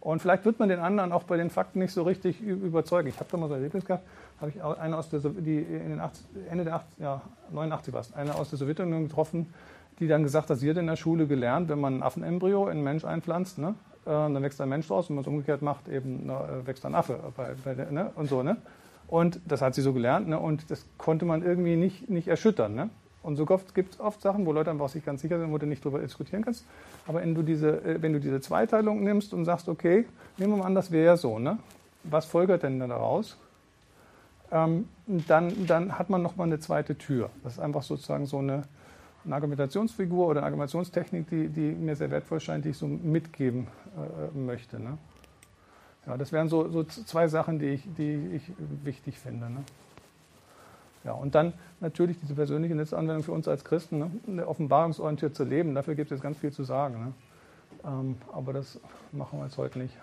Und vielleicht wird man den anderen auch bei den Fakten nicht so richtig überzeugen. Ich habe da mal so ein Erlebnis gehabt, habe ich eine aus der, die in den 80, Ende der 80, ja, 89 war es, eine aus der Sowjetunion getroffen, die dann gesagt hat, sie hat in der Schule gelernt, wenn man ein Affenembryo in einen Mensch einpflanzt, ne, äh, dann wächst ein Mensch draus, wenn man es umgekehrt macht, eben ne, wächst ein Affe bei, bei ne, und so. Ne? Und das hat sie so gelernt ne, und das konnte man irgendwie nicht, nicht erschüttern. Ne? Und so gibt es oft Sachen, wo Leute einfach sich ganz sicher sind, wo du nicht darüber diskutieren kannst. Aber wenn du diese, äh, wenn du diese Zweiteilung nimmst und sagst, okay, nehmen wir mal an, das wäre so, ne? was folgert denn daraus? Ähm, dann, dann hat man nochmal eine zweite Tür. Das ist einfach sozusagen so eine, eine Argumentationsfigur oder eine Argumentationstechnik, die, die, mir sehr wertvoll scheint, die ich so mitgeben äh, möchte. Ne? Ja, das wären so, so, zwei Sachen, die ich, die ich wichtig finde. Ne? Ja, und dann natürlich diese persönliche Netzanwendung für uns als Christen, ne? offenbarungsorientiert zu leben. Dafür gibt es ganz viel zu sagen. Ne? Ähm, aber das machen wir jetzt heute nicht.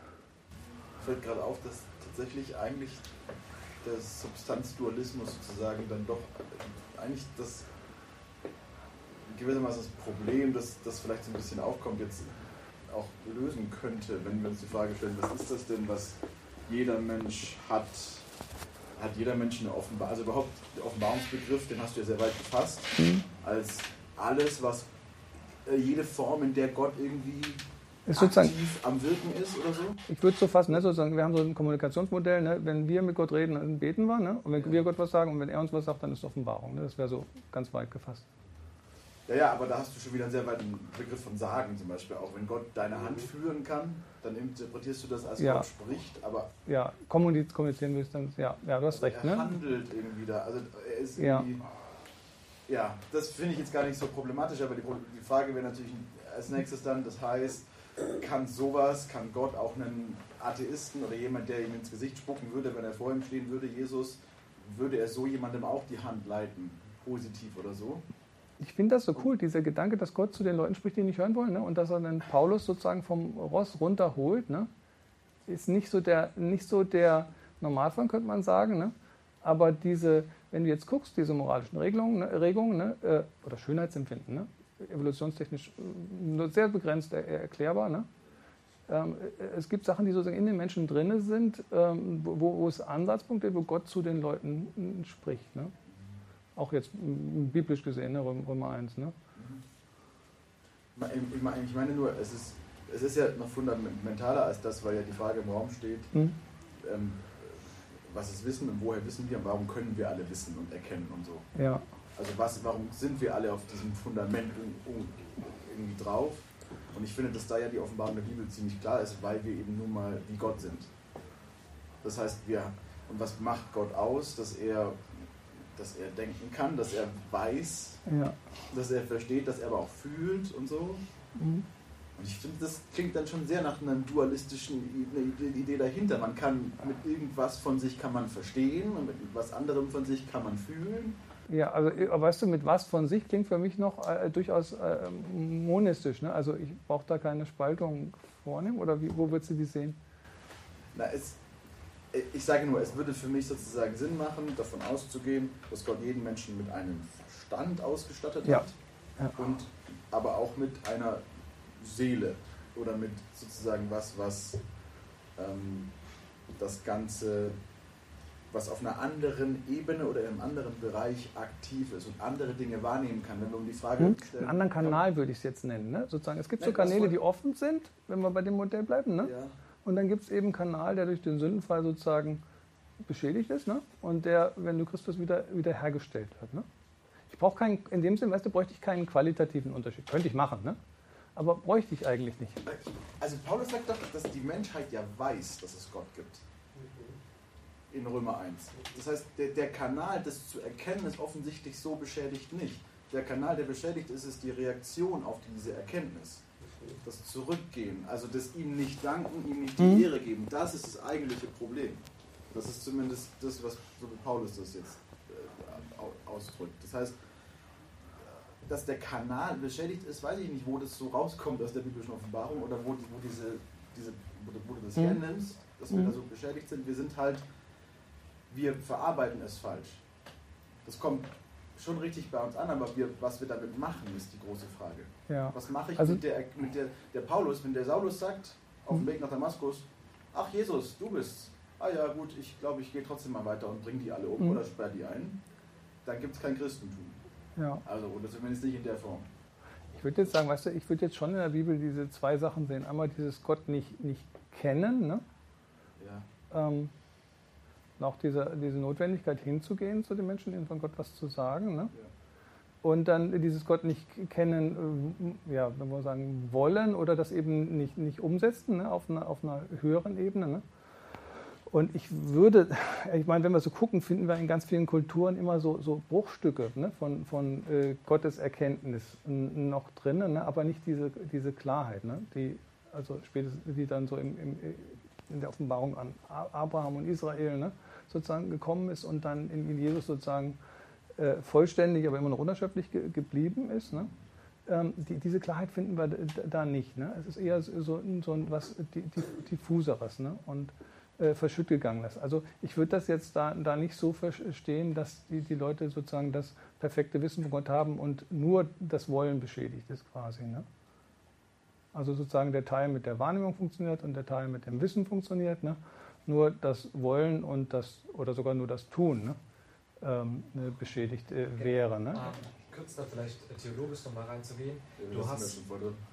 Fällt gerade auf, dass tatsächlich eigentlich der Substanzdualismus sozusagen dann doch eigentlich das gewissermaßen das Problem, das, das vielleicht so ein bisschen aufkommt, jetzt auch lösen könnte, wenn wir uns die Frage stellen, was ist das denn, was jeder Mensch hat? Hat jeder Mensch eine Offenbarung, also überhaupt der Offenbarungsbegriff, den hast du ja sehr weit gefasst, mhm. als alles, was äh, jede Form, in der Gott irgendwie ist aktiv am Wirken ist oder so? Ich würde es so fassen, ne, sozusagen, wir haben so ein Kommunikationsmodell, ne, wenn wir mit Gott reden, dann beten wir, ne, und wenn ja. wir Gott was sagen und wenn er uns was sagt, dann ist es Offenbarung. Ne, das wäre so ganz weit gefasst. Ja, ja, aber da hast du schon wieder einen sehr weiten Begriff von Sagen zum Beispiel. Auch wenn Gott deine Hand führen kann, dann interpretierst du das als ja. Gott spricht, aber... Ja, kommunizieren willst dann, ja, ja, du hast also recht. Er ne? handelt irgendwie da, also er ist irgendwie... Ja, ja das finde ich jetzt gar nicht so problematisch, aber die, die Frage wäre natürlich als nächstes dann, das heißt, kann sowas, kann Gott auch einen Atheisten oder jemand, der ihm ins Gesicht spucken würde, wenn er vor ihm stehen würde, Jesus, würde er so jemandem auch die Hand leiten, positiv oder so? Ich finde das so cool, dieser Gedanke, dass Gott zu den Leuten spricht, die nicht hören wollen, ne? und dass er dann Paulus sozusagen vom Ross runterholt, ne? ist nicht so der, nicht so der Normalfall, könnte man sagen. Ne? Aber diese, wenn du jetzt guckst, diese moralischen Regelungen, ne, Regungen ne, äh, oder Schönheitsempfinden, ne, evolutionstechnisch äh, nur sehr begrenzt erklärbar. Ne? Ähm, äh, es gibt Sachen, die sozusagen in den Menschen drin sind, ähm, wo, wo, es Ansatzpunkte gibt, wo Gott zu den Leuten spricht. Ne? Auch jetzt biblisch gesehen, ne? Römer 1. Ne? Ich meine nur, es ist, es ist ja noch fundamentaler als das, weil ja die Frage im Raum steht, mhm. ähm, was ist Wissen und woher wissen wir und warum können wir alle wissen und erkennen und so. Ja. Also was, warum sind wir alle auf diesem Fundament irgendwie drauf? Und ich finde, dass da ja die Offenbarung der Bibel ziemlich klar ist, weil wir eben nun mal wie Gott sind. Das heißt, wir, und was macht Gott aus? Dass er, dass er denken kann, dass er weiß, ja. dass er versteht, dass er aber auch fühlt und so. Mhm. Und ich finde, das klingt dann schon sehr nach einer dualistischen Idee dahinter. Man kann mit irgendwas von sich kann man verstehen und mit etwas anderem von sich kann man fühlen. Ja, also äh, weißt du, mit was von sich klingt für mich noch äh, durchaus äh, monistisch. Ne? Also ich brauche da keine Spaltung vornehmen oder wie, wo würdest du die sehen? Na, es, äh, ich sage nur, es würde für mich sozusagen Sinn machen, davon auszugehen, dass Gott jeden Menschen mit einem Verstand ausgestattet ja. hat ja. und aber auch mit einer Seele oder mit sozusagen was, was ähm, das Ganze was auf einer anderen Ebene oder in einem anderen Bereich aktiv ist und andere Dinge wahrnehmen kann. Wenn wir um die Frage hm? stellen, Einen anderen Kanal würde ich es jetzt nennen. Ne? Sozusagen. Es gibt so Kanäle, die offen sind, wenn wir bei dem Modell bleiben. Ne? Ja. Und dann gibt es eben einen Kanal, der durch den Sündenfall sozusagen beschädigt ist ne? und der, wenn du Christus wieder, wieder hergestellt wird. Ne? Ich brauche keinen, in dem Sinne, weißt du, bräuchte ich keinen qualitativen Unterschied. Könnte ich machen, ne? aber bräuchte ich eigentlich nicht. Also Paulus sagt doch, dass die Menschheit ja weiß, dass es Gott gibt in Römer 1. Das heißt, der, der Kanal, das zu erkennen, ist offensichtlich so beschädigt nicht. Der Kanal, der beschädigt ist, ist die Reaktion auf diese Erkenntnis. Das Zurückgehen, also das ihm nicht danken, ihm nicht die mhm. Ehre geben, das ist das eigentliche Problem. Das ist zumindest das, was so Paulus das jetzt äh, ausdrückt. Das heißt, dass der Kanal beschädigt ist, weiß ich nicht, wo das so rauskommt aus der biblischen Offenbarung oder wo, wo diese, diese wo, wo du das mhm. hernimmst, dass wir mhm. da so beschädigt sind. Wir sind halt wir verarbeiten es falsch. Das kommt schon richtig bei uns an, aber wir, was wir damit machen, ist die große Frage. Ja. Was mache ich also, mit, der, mit der, der Paulus, wenn der Saulus sagt, auf dem mhm. Weg nach Damaskus, ach Jesus, du bist, ah ja gut, ich glaube, ich gehe trotzdem mal weiter und bringe die alle um mhm. oder sperre die ein, dann gibt es kein Christentum. Ja. Also, oder zumindest nicht in der Form. würde jetzt sagen, weißt du, ich würde jetzt schon in der Bibel diese zwei Sachen sehen. Einmal dieses Gott nicht, nicht kennen, ne? Ja. Ähm, auch diese, diese Notwendigkeit hinzugehen zu den Menschen, ihnen von Gott was zu sagen. Ne? Ja. Und dann dieses Gott nicht kennen, äh, ja, wenn wir sagen, wollen oder das eben nicht, nicht umsetzen ne? auf, einer, auf einer höheren Ebene. Ne? Und ich würde, ich meine, wenn wir so gucken, finden wir in ganz vielen Kulturen immer so, so Bruchstücke ne, von, von äh, Gottes Erkenntnis noch drin, ne, aber nicht diese, diese Klarheit, ne, die, also spätestens, die dann so im, im, in der Offenbarung an Abraham und Israel ne, sozusagen gekommen ist und dann in, Jesus sozusagen äh, vollständig, aber immer noch unerschöpflich ge geblieben ist. Ne? Ähm, die, diese Klarheit finden wir da nicht. Ne? Es ist eher so, so ein was diffuseres ne? und äh, verschütt gegangenes. Also ich würde das jetzt da, da nicht so verstehen, dass die, die Leute sozusagen das perfekte Wissen von Gott haben und nur das Wollen beschädigt ist quasi. Ne? Also sozusagen der Teil mit der Wahrnehmung funktioniert und der Teil mit dem Wissen funktioniert. Ne? Nur das Wollen und das, oder sogar nur das Tun ne? ähm, ne, beschädigt äh, wäre. Ne? Kurz da vielleicht theologisch nochmal reinzugehen. Du hast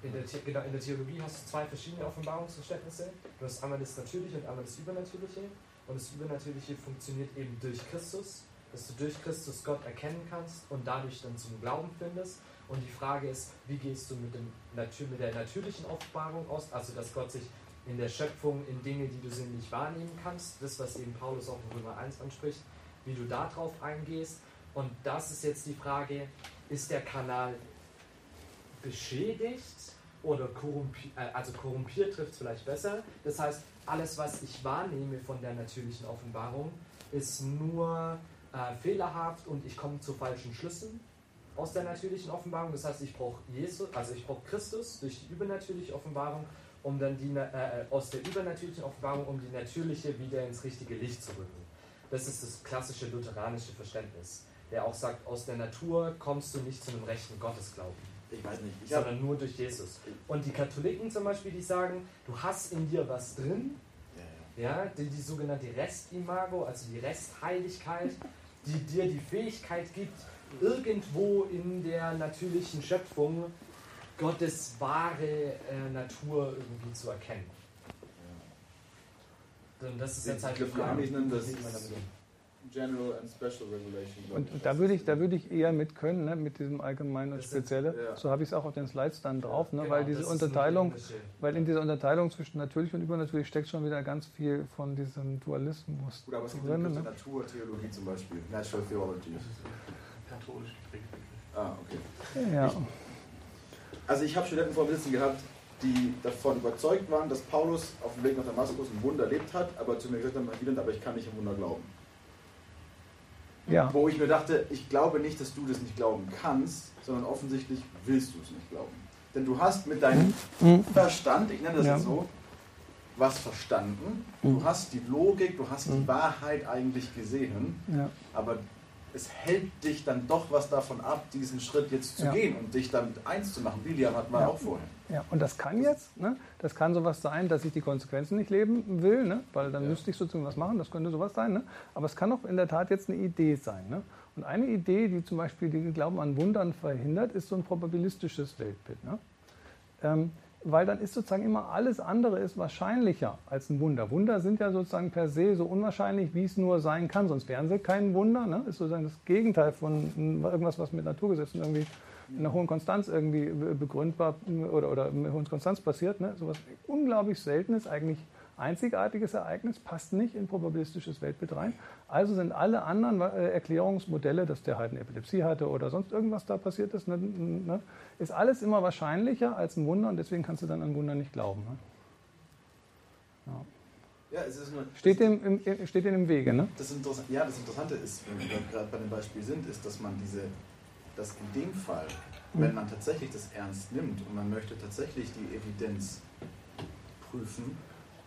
in der, genau, in der Theologie hast du zwei verschiedene Offenbarungsverständnisse. Du hast einmal das Natürliche und einmal das Übernatürliche. Und das Übernatürliche funktioniert eben durch Christus, dass du durch Christus Gott erkennen kannst und dadurch dann zum Glauben findest. Und die Frage ist, wie gehst du mit, dem, mit der natürlichen Offenbarung aus, also dass Gott sich in der Schöpfung in Dinge, die du sinnlich wahrnehmen kannst, das, was eben Paulus auch in Römer 1 anspricht, wie du darauf eingehst. Und das ist jetzt die Frage, ist der Kanal beschädigt oder korrumpiert, äh, also korrumpiert trifft es vielleicht besser. Das heißt, alles, was ich wahrnehme von der natürlichen Offenbarung, ist nur äh, fehlerhaft und ich komme zu falschen Schlüssen aus der natürlichen Offenbarung. Das heißt, ich brauche Jesus, also ich brauche Christus durch die übernatürliche Offenbarung, um dann die äh, aus der übernatürlichen Offenbarung, um die natürliche wieder ins richtige Licht zu rücken. Das ist das klassische lutheranische Verständnis, der auch sagt, aus der Natur kommst du nicht zu einem rechten Gottesglauben. Ich weiß nicht. Ich sondern nur durch Jesus. Und die Katholiken zum Beispiel, die sagen, du hast in dir was drin, ja, ja. ja die, die sogenannte Restimago, also die Restheiligkeit, die dir die Fähigkeit gibt, irgendwo in der natürlichen Schöpfung Gottes wahre äh, Natur irgendwie zu erkennen. Und das ist jetzt halt die Frage, das General and Special Regulation. Und, und da würde ich, da ich eher mit können, ne, mit diesem allgemeinen und spezielle. Ja. So habe ich es auch auf den Slides dann drauf, ne, genau, weil diese Unterteilung, weil in dieser Unterteilung zwischen natürlich und übernatürlich steckt schon wieder ganz viel von diesem Dualismus Gut, aber es gibt drin. Ne? Naturtheologie zum Beispiel, Natural Theology. Katholisch geprägt. Ah, okay. Ja. Ich, also ich habe Studenten vor mir sitzen gehabt, die davon überzeugt waren, dass Paulus auf dem Weg nach Damaskus ein Wunder erlebt hat, aber zu mir gesagt haben, aber ich kann nicht im Wunder glauben. Ja. Wo ich mir dachte, ich glaube nicht, dass du das nicht glauben kannst, sondern offensichtlich willst du es nicht glauben. Denn du hast mit deinem mhm. Verstand, ich nenne das ja. jetzt so, was verstanden. Du mhm. hast die Logik, du hast die mhm. Wahrheit eigentlich gesehen, ja. aber es hält dich dann doch was davon ab, diesen Schritt jetzt zu ja. gehen und dich dann eins zu machen. William hat mal ja. auch vorher. Ja, und das kann jetzt, ne? das kann sowas sein, dass ich die Konsequenzen nicht leben will, ne? weil dann ja. müsste ich sozusagen was machen, das könnte sowas sein. Ne? Aber es kann auch in der Tat jetzt eine Idee sein. Ne? Und eine Idee, die zum Beispiel den Glauben an Wundern verhindert, ist so ein probabilistisches Weltbild. Ne? Ähm, weil dann ist sozusagen immer alles andere ist wahrscheinlicher als ein Wunder. Wunder sind ja sozusagen per se so unwahrscheinlich, wie es nur sein kann, sonst wären sie kein Wunder. Ne? Ist sozusagen das Gegenteil von irgendwas, was mit Naturgesetzen irgendwie in einer hohen Konstanz irgendwie begründbar oder, oder mit hohen Konstanz passiert. Ne? So was unglaublich Seltenes, eigentlich einzigartiges Ereignis, passt nicht in probabilistisches Weltbild rein. Also sind alle anderen äh, Erklärungsmodelle, dass der halt eine Epilepsie hatte oder sonst irgendwas da passiert ist, ne, ne, ist alles immer wahrscheinlicher als ein Wunder und deswegen kannst du dann an Wunder nicht glauben. Ne? Ja. Ja, nur, steht, dem im, steht dem im Wege, ne? Das ja, das Interessante ist, wenn wir gerade bei dem Beispiel sind, ist, dass man diese, dass in dem Fall, wenn mhm. man tatsächlich das ernst nimmt und man möchte tatsächlich die Evidenz prüfen,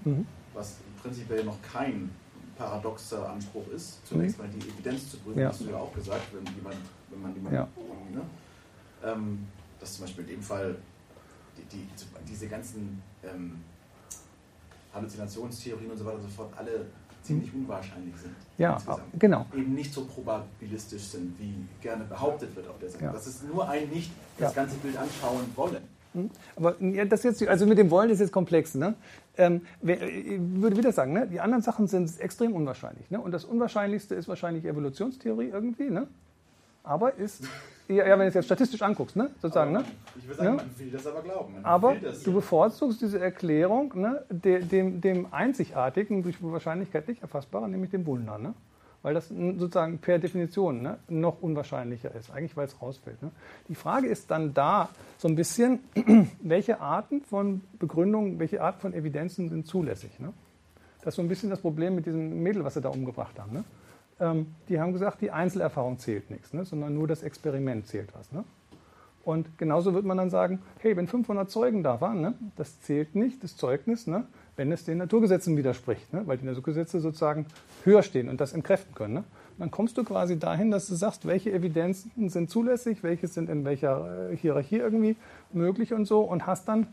mhm. was prinzipiell noch kein paradoxer Anspruch ist, zunächst mhm. mal die Evidenz zu prüfen, ja. hast du ja auch gesagt, wenn jemand, wenn man jemanden ja. ne, ähm, dass zum Beispiel in dem Fall die, die, diese ganzen ähm, Halluzinationstheorien und so weiter und so fort alle ziemlich unwahrscheinlich sind. Ja, insgesamt. genau. Eben nicht so probabilistisch sind, wie gerne behauptet wird auf der Seite. Ja. Das ist nur ein nicht das ja. ganze Bild anschauen wollen. Hm? Aber ja, das jetzt, also mit dem Wollen ist jetzt komplex. Ne? Ähm, ich würde wieder sagen, ne? die anderen Sachen sind extrem unwahrscheinlich. Ne? Und das Unwahrscheinlichste ist wahrscheinlich Evolutionstheorie irgendwie. Ne? Aber ist, ja, wenn du es jetzt statistisch anguckst, ne? sozusagen. Man, ne? Ich würde sagen, man will das aber glauben. aber du bevorzugst diese Erklärung ne? dem, dem einzigartigen, durch Wahrscheinlichkeit nicht erfassbaren, nämlich dem Wunder. Ne? Weil das sozusagen per Definition ne, noch unwahrscheinlicher ist, eigentlich weil es rausfällt. Ne. Die Frage ist dann da so ein bisschen, welche Arten von Begründungen, welche Arten von Evidenzen sind zulässig. Ne? Das ist so ein bisschen das Problem mit diesem Mädel, was sie da umgebracht haben. Ne? Ähm, die haben gesagt, die Einzelerfahrung zählt nichts, ne, sondern nur das Experiment zählt was. Ne? Und genauso wird man dann sagen, hey, wenn 500 Zeugen da waren, das zählt nicht, das Zeugnis, wenn es den Naturgesetzen widerspricht, ne? weil die Naturgesetze sozusagen höher stehen und das entkräften können. Ne? Dann kommst du quasi dahin, dass du sagst, welche Evidenzen sind zulässig, welche sind in welcher äh, Hierarchie irgendwie möglich und so und hast dann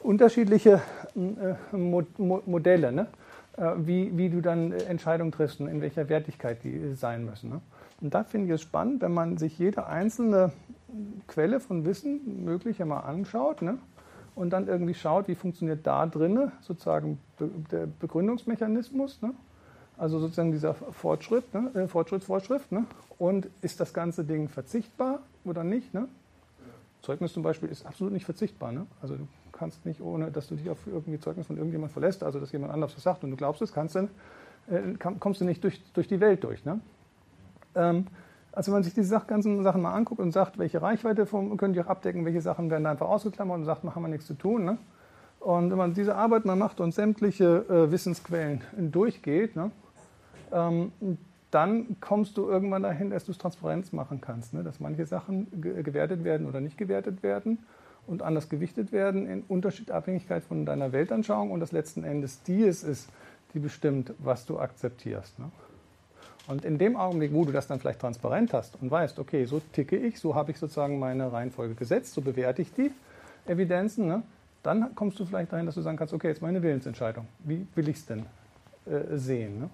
unterschiedliche äh, Mo Mo Modelle, ne? äh, wie, wie du dann Entscheidungen triffst und in welcher Wertigkeit die sein müssen. Ne? Und da finde ich es spannend, wenn man sich jede einzelne Quelle von Wissen möglicher mal anschaut. Ne? Und dann irgendwie schaut, wie funktioniert da drin sozusagen der Begründungsmechanismus, ne? also sozusagen dieser Fortschritt, ne? äh, Fortschrittsvorschrift, ne? und ist das ganze Ding verzichtbar oder nicht? Ne? Zeugnis zum Beispiel ist absolut nicht verzichtbar. Ne? Also du kannst nicht, ohne dass du dich auf irgendwie Zeugnis von irgendjemand verlässt, also dass jemand anderes was sagt und du glaubst es, kannst dann, äh, kommst du nicht durch, durch die Welt durch. Ne? Ähm, also wenn man sich diese ganzen Sachen mal anguckt und sagt, welche Reichweite könnt ihr auch abdecken, welche Sachen werden da einfach ausgeklammert und sagt, haben wir nichts zu tun. Ne? Und wenn man diese Arbeit mal macht und sämtliche äh, Wissensquellen durchgeht, ne, ähm, dann kommst du irgendwann dahin, dass du es Transparenz machen kannst, ne? dass manche Sachen ge gewertet werden oder nicht gewertet werden und anders gewichtet werden in Unterschiedabhängigkeit von deiner Weltanschauung und das letzten Endes die es ist, die bestimmt, was du akzeptierst. Ne? Und in dem Augenblick, wo du das dann vielleicht transparent hast und weißt, okay, so ticke ich, so habe ich sozusagen meine Reihenfolge gesetzt, so bewerte ich die Evidenzen, ne, dann kommst du vielleicht dahin, dass du sagen kannst, okay, jetzt meine Willensentscheidung. Wie will ich es denn äh, sehen? Ne?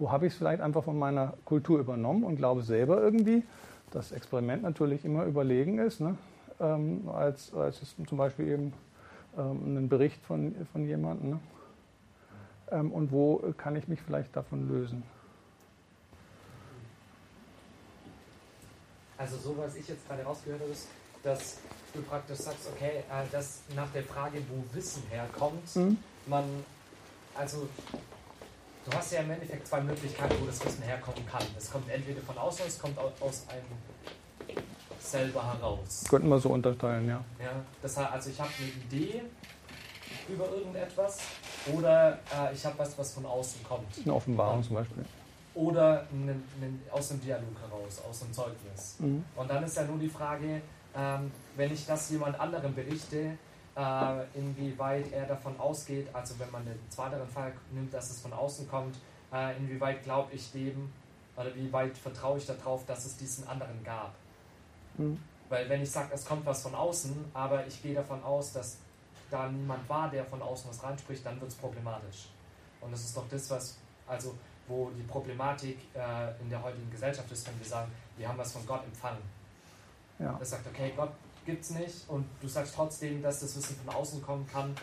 Wo habe ich es vielleicht einfach von meiner Kultur übernommen und glaube selber irgendwie, dass Experiment natürlich immer überlegen ist, ne? ähm, als, als es zum Beispiel eben ähm, ein Bericht von, von jemandem. Ne? Ähm, und wo kann ich mich vielleicht davon lösen? Also so was ich jetzt gerade rausgehört habe, ist, dass du praktisch sagst, okay, äh, dass nach der Frage, wo Wissen herkommt, mhm. man, also du hast ja im Endeffekt zwei Möglichkeiten, wo das Wissen herkommen kann. Es kommt entweder von außen, es kommt aus einem selber heraus. Könnten wir so unterteilen, ja. Ja, das heißt, also ich habe eine Idee über irgendetwas oder äh, ich habe was, was von außen kommt. Eine Offenbarung zum Beispiel oder einen, einen, aus dem Dialog heraus, aus dem Zeugnis. Mhm. Und dann ist ja nur die Frage, ähm, wenn ich das jemand anderem berichte, äh, inwieweit er davon ausgeht, also wenn man den zweiteren Fall nimmt, dass es von außen kommt, äh, inwieweit glaube ich dem oder wie weit vertraue ich darauf, dass es diesen anderen gab. Mhm. Weil wenn ich sage, es kommt was von außen, aber ich gehe davon aus, dass da niemand war, der von außen was reinspricht, dann wird es problematisch. Und das ist doch das, was, also wo die Problematik äh, in der heutigen Gesellschaft ist, wenn wir sagen, wir haben was von Gott empfangen. Ja. Das sagt, okay, Gott gibt es nicht und du sagst trotzdem, dass das Wissen von außen kommen kann.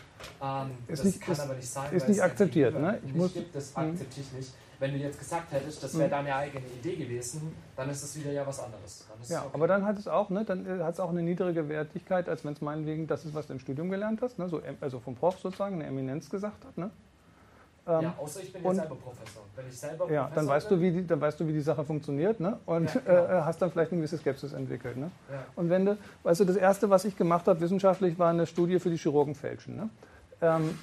Ähm, das nicht, kann ist, aber nicht sein. Ist nicht akzeptiert. Ne? Ich muss, gibt, das hm. akzeptiere ich nicht. Wenn du jetzt gesagt hättest, das wäre hm. deine eigene Idee gewesen, dann ist es wieder ja was anderes. ja, okay. aber dann hat es auch, ne, dann äh, hat es auch eine niedrige Wertigkeit, als wenn es meinetwegen das ist, was du im Studium gelernt hast, ne, so, also vom Prof sozusagen, eine Eminenz gesagt hat. Ne? Ähm, ja, außer ich bin und, selber Professor. Wenn ich selber ja, dann weißt, bin, du, wie die, dann weißt du, wie die Sache funktioniert ne? und ja, genau. äh, hast dann vielleicht eine gewisse Skepsis entwickelt. Ne? Ja. Und wenn du, weißt du, das Erste, was ich gemacht habe wissenschaftlich, war eine Studie für die Chirurgenfälschen. Ne? Ähm,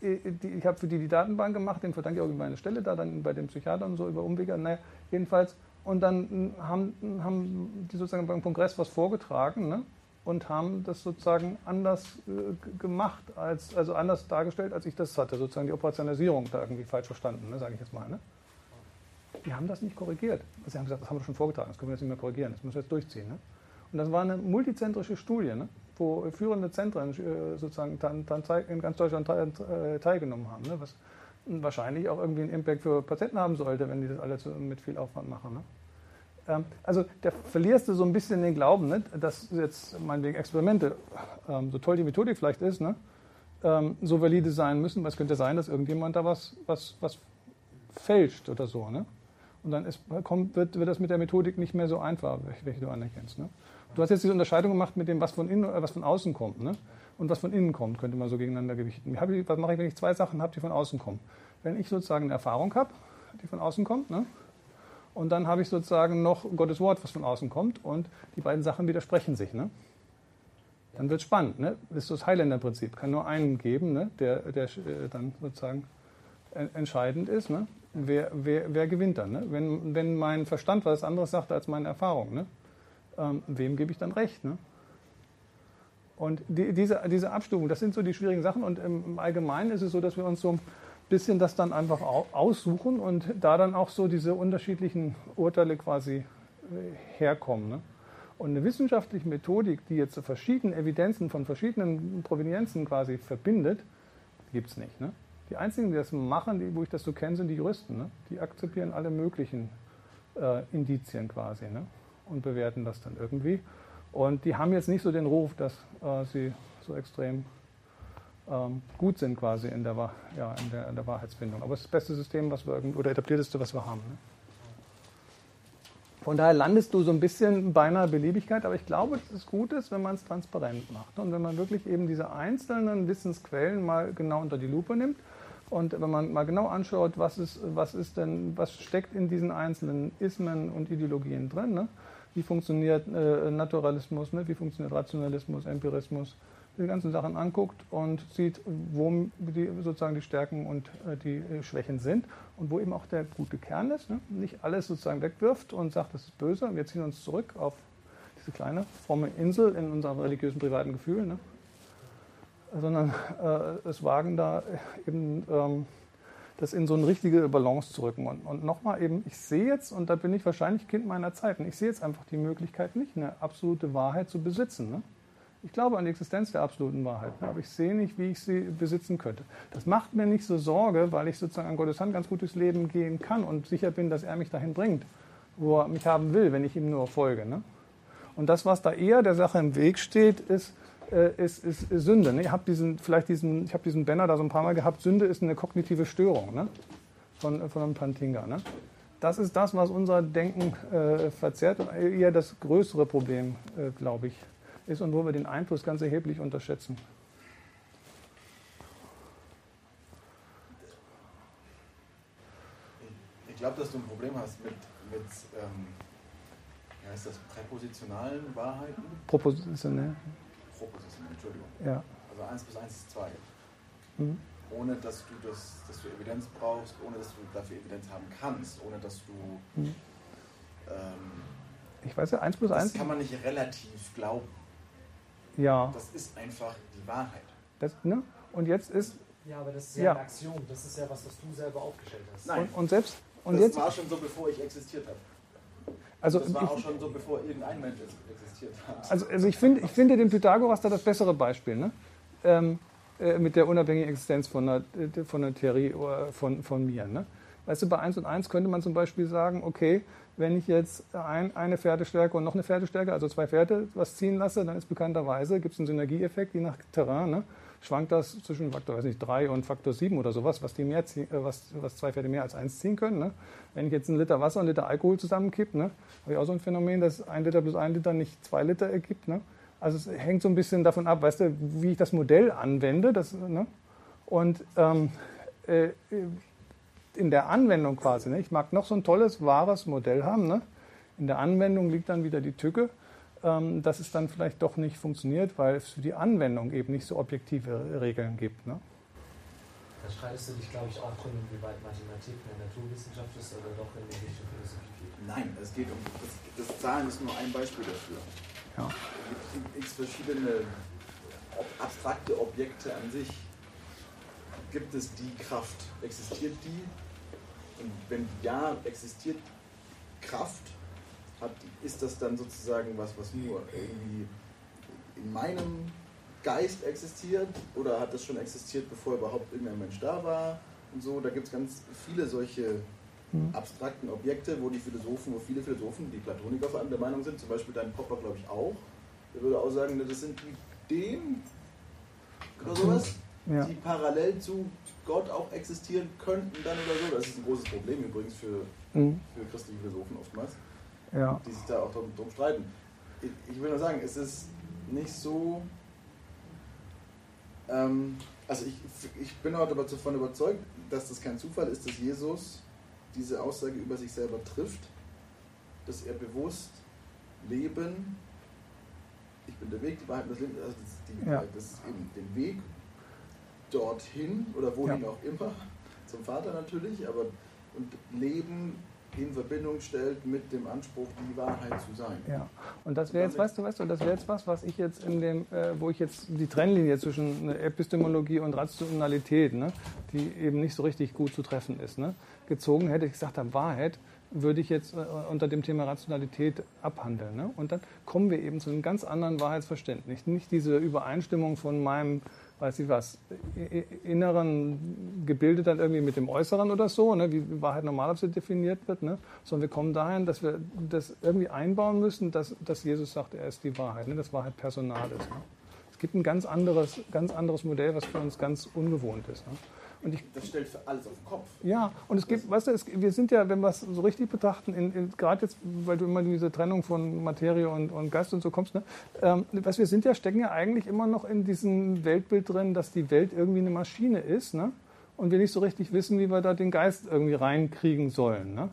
ich habe für die die Datenbank gemacht, den verdanke ich auch über meine Stelle da, dann bei den Psychiatern so über Umwege. Naja, jedenfalls. Und dann haben, haben die sozusagen beim Kongress was vorgetragen. Ne? Und haben das sozusagen anders äh, gemacht, als, also anders dargestellt, als ich das hatte. Sozusagen die Operationalisierung da irgendwie falsch verstanden, ne, sage ich jetzt mal. Ne? Die haben das nicht korrigiert. Also sie haben gesagt, das haben wir schon vorgetragen, das können wir jetzt nicht mehr korrigieren, das müssen wir jetzt durchziehen. Ne? Und das war eine multizentrische Studie, ne? wo führende Zentren äh, sozusagen in ganz Deutschland äh, teilgenommen haben. Ne? Was wahrscheinlich auch irgendwie einen Impact für Patienten haben sollte, wenn die das alle mit viel Aufwand machen. Ne? Ähm, also da verlierst du so ein bisschen den Glauben, ne? dass jetzt meinetwegen Experimente, ähm, so toll die Methodik vielleicht ist, ne? ähm, so valide sein müssen, weil es könnte sein, dass irgendjemand da was, was, was fälscht oder so. Ne? Und dann ist, kommt, wird, wird das mit der Methodik nicht mehr so einfach, welche du anerkennst. Ne? Du hast jetzt diese Unterscheidung gemacht mit dem, was von innen, äh, was von außen kommt. Ne? Und was von innen kommt, könnte man so gegeneinander gewichten. was mache ich, wenn ich zwei Sachen habe, die von außen kommen? Wenn ich sozusagen eine Erfahrung habe, die von außen kommt, ne? Und dann habe ich sozusagen noch Gottes Wort, was von außen kommt, und die beiden Sachen widersprechen sich. Ne? Dann wird es spannend. Ne? Das ist das Highlander-Prinzip. Kann nur einen geben, ne? der, der äh, dann sozusagen entscheidend ist. Ne? Wer, wer, wer gewinnt dann? Ne? Wenn, wenn mein Verstand was anderes sagt als meine Erfahrung, ne? ähm, wem gebe ich dann recht? Ne? Und die, diese, diese Abstufung, das sind so die schwierigen Sachen. Und im Allgemeinen ist es so, dass wir uns so bisschen das dann einfach aussuchen und da dann auch so diese unterschiedlichen Urteile quasi äh, herkommen. Ne? Und eine wissenschaftliche Methodik, die jetzt verschiedene Evidenzen von verschiedenen Provenienzen quasi verbindet, gibt es nicht. Ne? Die einzigen, die das machen, die, wo ich das so kenne, sind die Juristen. Ne? Die akzeptieren alle möglichen äh, Indizien quasi ne? und bewerten das dann irgendwie. Und die haben jetzt nicht so den Ruf, dass äh, sie so extrem gut sind quasi in der, ja, in, der, in der Wahrheitsfindung. Aber es ist das beste System, was wir oder etablierteste, was wir haben. Ne? Von daher landest du so ein bisschen beinahe Beliebigkeit, aber ich glaube, dass es gut ist, wenn man es transparent macht und wenn man wirklich eben diese einzelnen Wissensquellen mal genau unter die Lupe nimmt und wenn man mal genau anschaut, was ist, was ist denn, was steckt in diesen einzelnen Ismen und Ideologien drin, ne? wie funktioniert äh, Naturalismus, ne? wie funktioniert Rationalismus, Empirismus, die ganzen Sachen anguckt und sieht, wo die, sozusagen die Stärken und äh, die äh, Schwächen sind und wo eben auch der gute Kern ist. Ne? Nicht alles sozusagen wegwirft und sagt, das ist böse. Wir ziehen uns zurück auf diese kleine fromme Insel in unserem religiösen privaten Gefühl. Ne? sondern äh, es wagen da eben ähm, das in so eine richtige Balance zu rücken. Und, und nochmal eben, ich sehe jetzt, und da bin ich wahrscheinlich Kind meiner Zeiten, ich sehe jetzt einfach die Möglichkeit nicht, eine absolute Wahrheit zu besitzen. Ne? Ich glaube an die Existenz der absoluten Wahrheit, aber ich sehe nicht, wie ich sie besitzen könnte. Das macht mir nicht so Sorge, weil ich sozusagen an Gottes Hand ganz gut durchs Leben gehen kann und sicher bin, dass er mich dahin bringt, wo er mich haben will, wenn ich ihm nur folge. Ne? Und das, was da eher der Sache im Weg steht, ist, äh, ist, ist, ist, Sünde. Ne? Ich habe diesen, vielleicht diesen, ich habe diesen Banner da so ein paar Mal gehabt. Sünde ist eine kognitive Störung ne? von, von einem Pantinga. Ne? Das ist das, was unser Denken äh, verzerrt und eher das größere Problem, äh, glaube ich, ist und wo wir den Einfluss ganz erheblich unterschätzen. Ich glaube, dass du ein Problem hast mit, mit ähm, wie heißt das, präpositionalen Wahrheiten? Propositionell. Proposition, Entschuldigung. Ja. Also 1 plus 1 ist 2. Mhm. Ohne dass du, das, dass du Evidenz brauchst, ohne dass du dafür Evidenz haben kannst, ohne dass du. Mhm. Ähm, ich weiß ja, 1 plus 1. Das kann man nicht relativ glauben. Ja. Das ist einfach die Wahrheit. Das, ne? Und jetzt ist. Ja, aber das ist ja, ja. eine Aktion. Das ist ja was, was du selber aufgestellt hast. Nein. Und, und selbst. Und das jetzt, war schon so, bevor ich existiert habe. Also das war ich, auch schon so, bevor irgendein Mensch existiert hat. Also, also ich, find, ich finde den Pythagoras da das bessere Beispiel. Ne? Ähm, äh, mit der unabhängigen Existenz von einer, äh, von einer Theorie äh, von, von mir. Ne? Weißt du, bei 1 und 1 könnte man zum Beispiel sagen, okay, wenn ich jetzt ein, eine Pferdestärke und noch eine Pferdestärke, also zwei Pferde, was ziehen lasse, dann ist bekannterweise, gibt es einen Synergieeffekt, je nach Terrain, ne? schwankt das zwischen Faktor weiß nicht, 3 und Faktor 7 oder sowas, was, die mehr ziehen, was, was zwei Pferde mehr als eins ziehen können. Ne? Wenn ich jetzt einen Liter Wasser und einen Liter Alkohol zusammenkippe, ne, habe ich auch so ein Phänomen, dass ein Liter plus ein Liter nicht zwei Liter ergibt. Ne? Also es hängt so ein bisschen davon ab, weißt du, wie ich das Modell anwende. Das, ne? Und ähm, äh, in der Anwendung quasi, ne? ich mag noch so ein tolles, wahres Modell haben. Ne? In der Anwendung liegt dann wieder die Tücke ähm, dass es dann vielleicht doch nicht funktioniert, weil es für die Anwendung eben nicht so objektive Regeln gibt. Ne? Da streitest du dich, glaube ich, auch drin, inwieweit Mathematik eine Naturwissenschaft ist oder doch in die Richtung Philosophie geht. Nein, es geht um das, das Zahlen ist nur ein Beispiel dafür. Ja. Es gibt x verschiedene abstrakte Objekte an sich. Gibt es die Kraft? Existiert die? Und wenn ja, existiert Kraft, hat, ist das dann sozusagen was, was nur irgendwie in meinem Geist existiert oder hat das schon existiert, bevor überhaupt irgendein Mensch da war? und so, da gibt es ganz viele solche hm. abstrakten Objekte, wo die Philosophen, wo viele Philosophen, die Platoniker vor allem der Meinung sind, zum Beispiel dein Popper, glaube ich, auch, der würde auch sagen, das sind Ideen oder sowas, ja. die parallel zu Gott auch existieren könnten dann oder so. Das ist ein großes Problem übrigens für, mhm. für christliche Philosophen oftmals, ja. die sich da auch drum, drum streiten. Ich, ich, will nur sagen, es ist nicht so. Ähm, also ich, ich bin auch davon überzeugt, dass das kein Zufall ist, dass Jesus diese Aussage über sich selber trifft, dass er bewusst Leben, ich bin der Weg, die Wahrheit und das Leben, also das, die, ja. das ist eben den Weg dorthin oder wohin ja. auch immer, zum Vater natürlich, aber und Leben in Verbindung stellt mit dem Anspruch, die Wahrheit zu sein. Ja, und das wäre jetzt, weißt du, weißt du, das wäre jetzt was, was ich jetzt in dem, äh, wo ich jetzt die Trennlinie zwischen Epistemologie und Rationalität, ne, die eben nicht so richtig gut zu treffen ist, ne, gezogen hätte. Ich gesagt habe, Wahrheit würde ich jetzt äh, unter dem Thema Rationalität abhandeln. Ne? Und dann kommen wir eben zu einem ganz anderen Wahrheitsverständnis. Nicht diese Übereinstimmung von meinem weiß ich was, inneren Gebilde dann irgendwie mit dem Äußeren oder so, ne, wie Wahrheit normalerweise definiert wird, ne, sondern wir kommen dahin, dass wir das irgendwie einbauen müssen, dass, dass Jesus sagt, er ist die Wahrheit, ne, dass Wahrheit Personal ist. Ne. Es gibt ein ganz anderes, ganz anderes Modell, was für uns ganz ungewohnt ist. Ne. Und ich, das stellt für alles auf den Kopf. Ja, und es gibt, weißt du, es, wir sind ja, wenn wir es so richtig betrachten, in, in, gerade jetzt, weil du immer diese Trennung von Materie und, und Geist und so kommst, ne, ähm, was wir sind ja, stecken ja eigentlich immer noch in diesem Weltbild drin, dass die Welt irgendwie eine Maschine ist, ne? Und wir nicht so richtig wissen, wie wir da den Geist irgendwie reinkriegen sollen. Ne?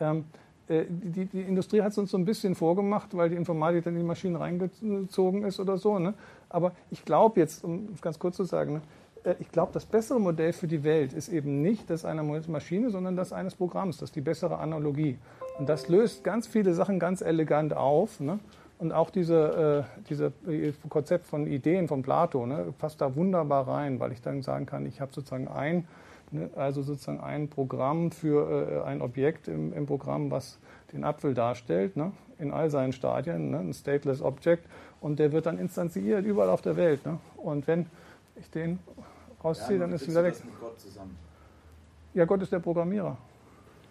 Ähm, äh, die, die, Industrie hat es uns so ein bisschen vorgemacht, weil die Informatik dann in die Maschinen reingezogen ist oder so. Ne? Aber ich glaube jetzt, um es ganz kurz zu sagen, ne, ich glaube, das bessere Modell für die Welt ist eben nicht das einer Maschine, sondern das eines Programms. Das ist die bessere Analogie. Und das löst ganz viele Sachen ganz elegant auf. Ne? Und auch diese, äh, diese äh, Konzept von Ideen von Plato ne, passt da wunderbar rein, weil ich dann sagen kann, ich habe sozusagen ein, ne, also sozusagen ein Programm für äh, ein Objekt im, im, Programm, was den Apfel darstellt, ne, in all seinen Stadien, ne, ein stateless Object, und der wird dann instanziert überall auf der Welt. Ne? Und wenn ich den rausziehe, ja, dann ist wieder weg. Mit Gott zusammen. Ja, Gott ist der Programmierer.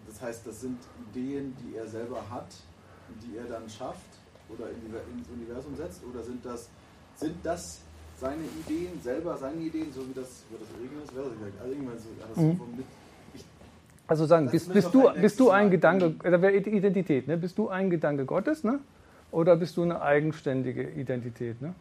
Das heißt, das sind Ideen, die er selber hat, die er dann schafft oder ins Universum setzt? Oder sind das, sind das seine Ideen, selber seine Ideen, so wie das, wie das Regeln ist? Also irgendwann so, das mhm. mit, also sagen, bist, bist, du, bist du ein Gedanke, da wäre Identität, ne? bist du ein Gedanke Gottes, ne? oder bist du eine eigenständige Identität? Ne?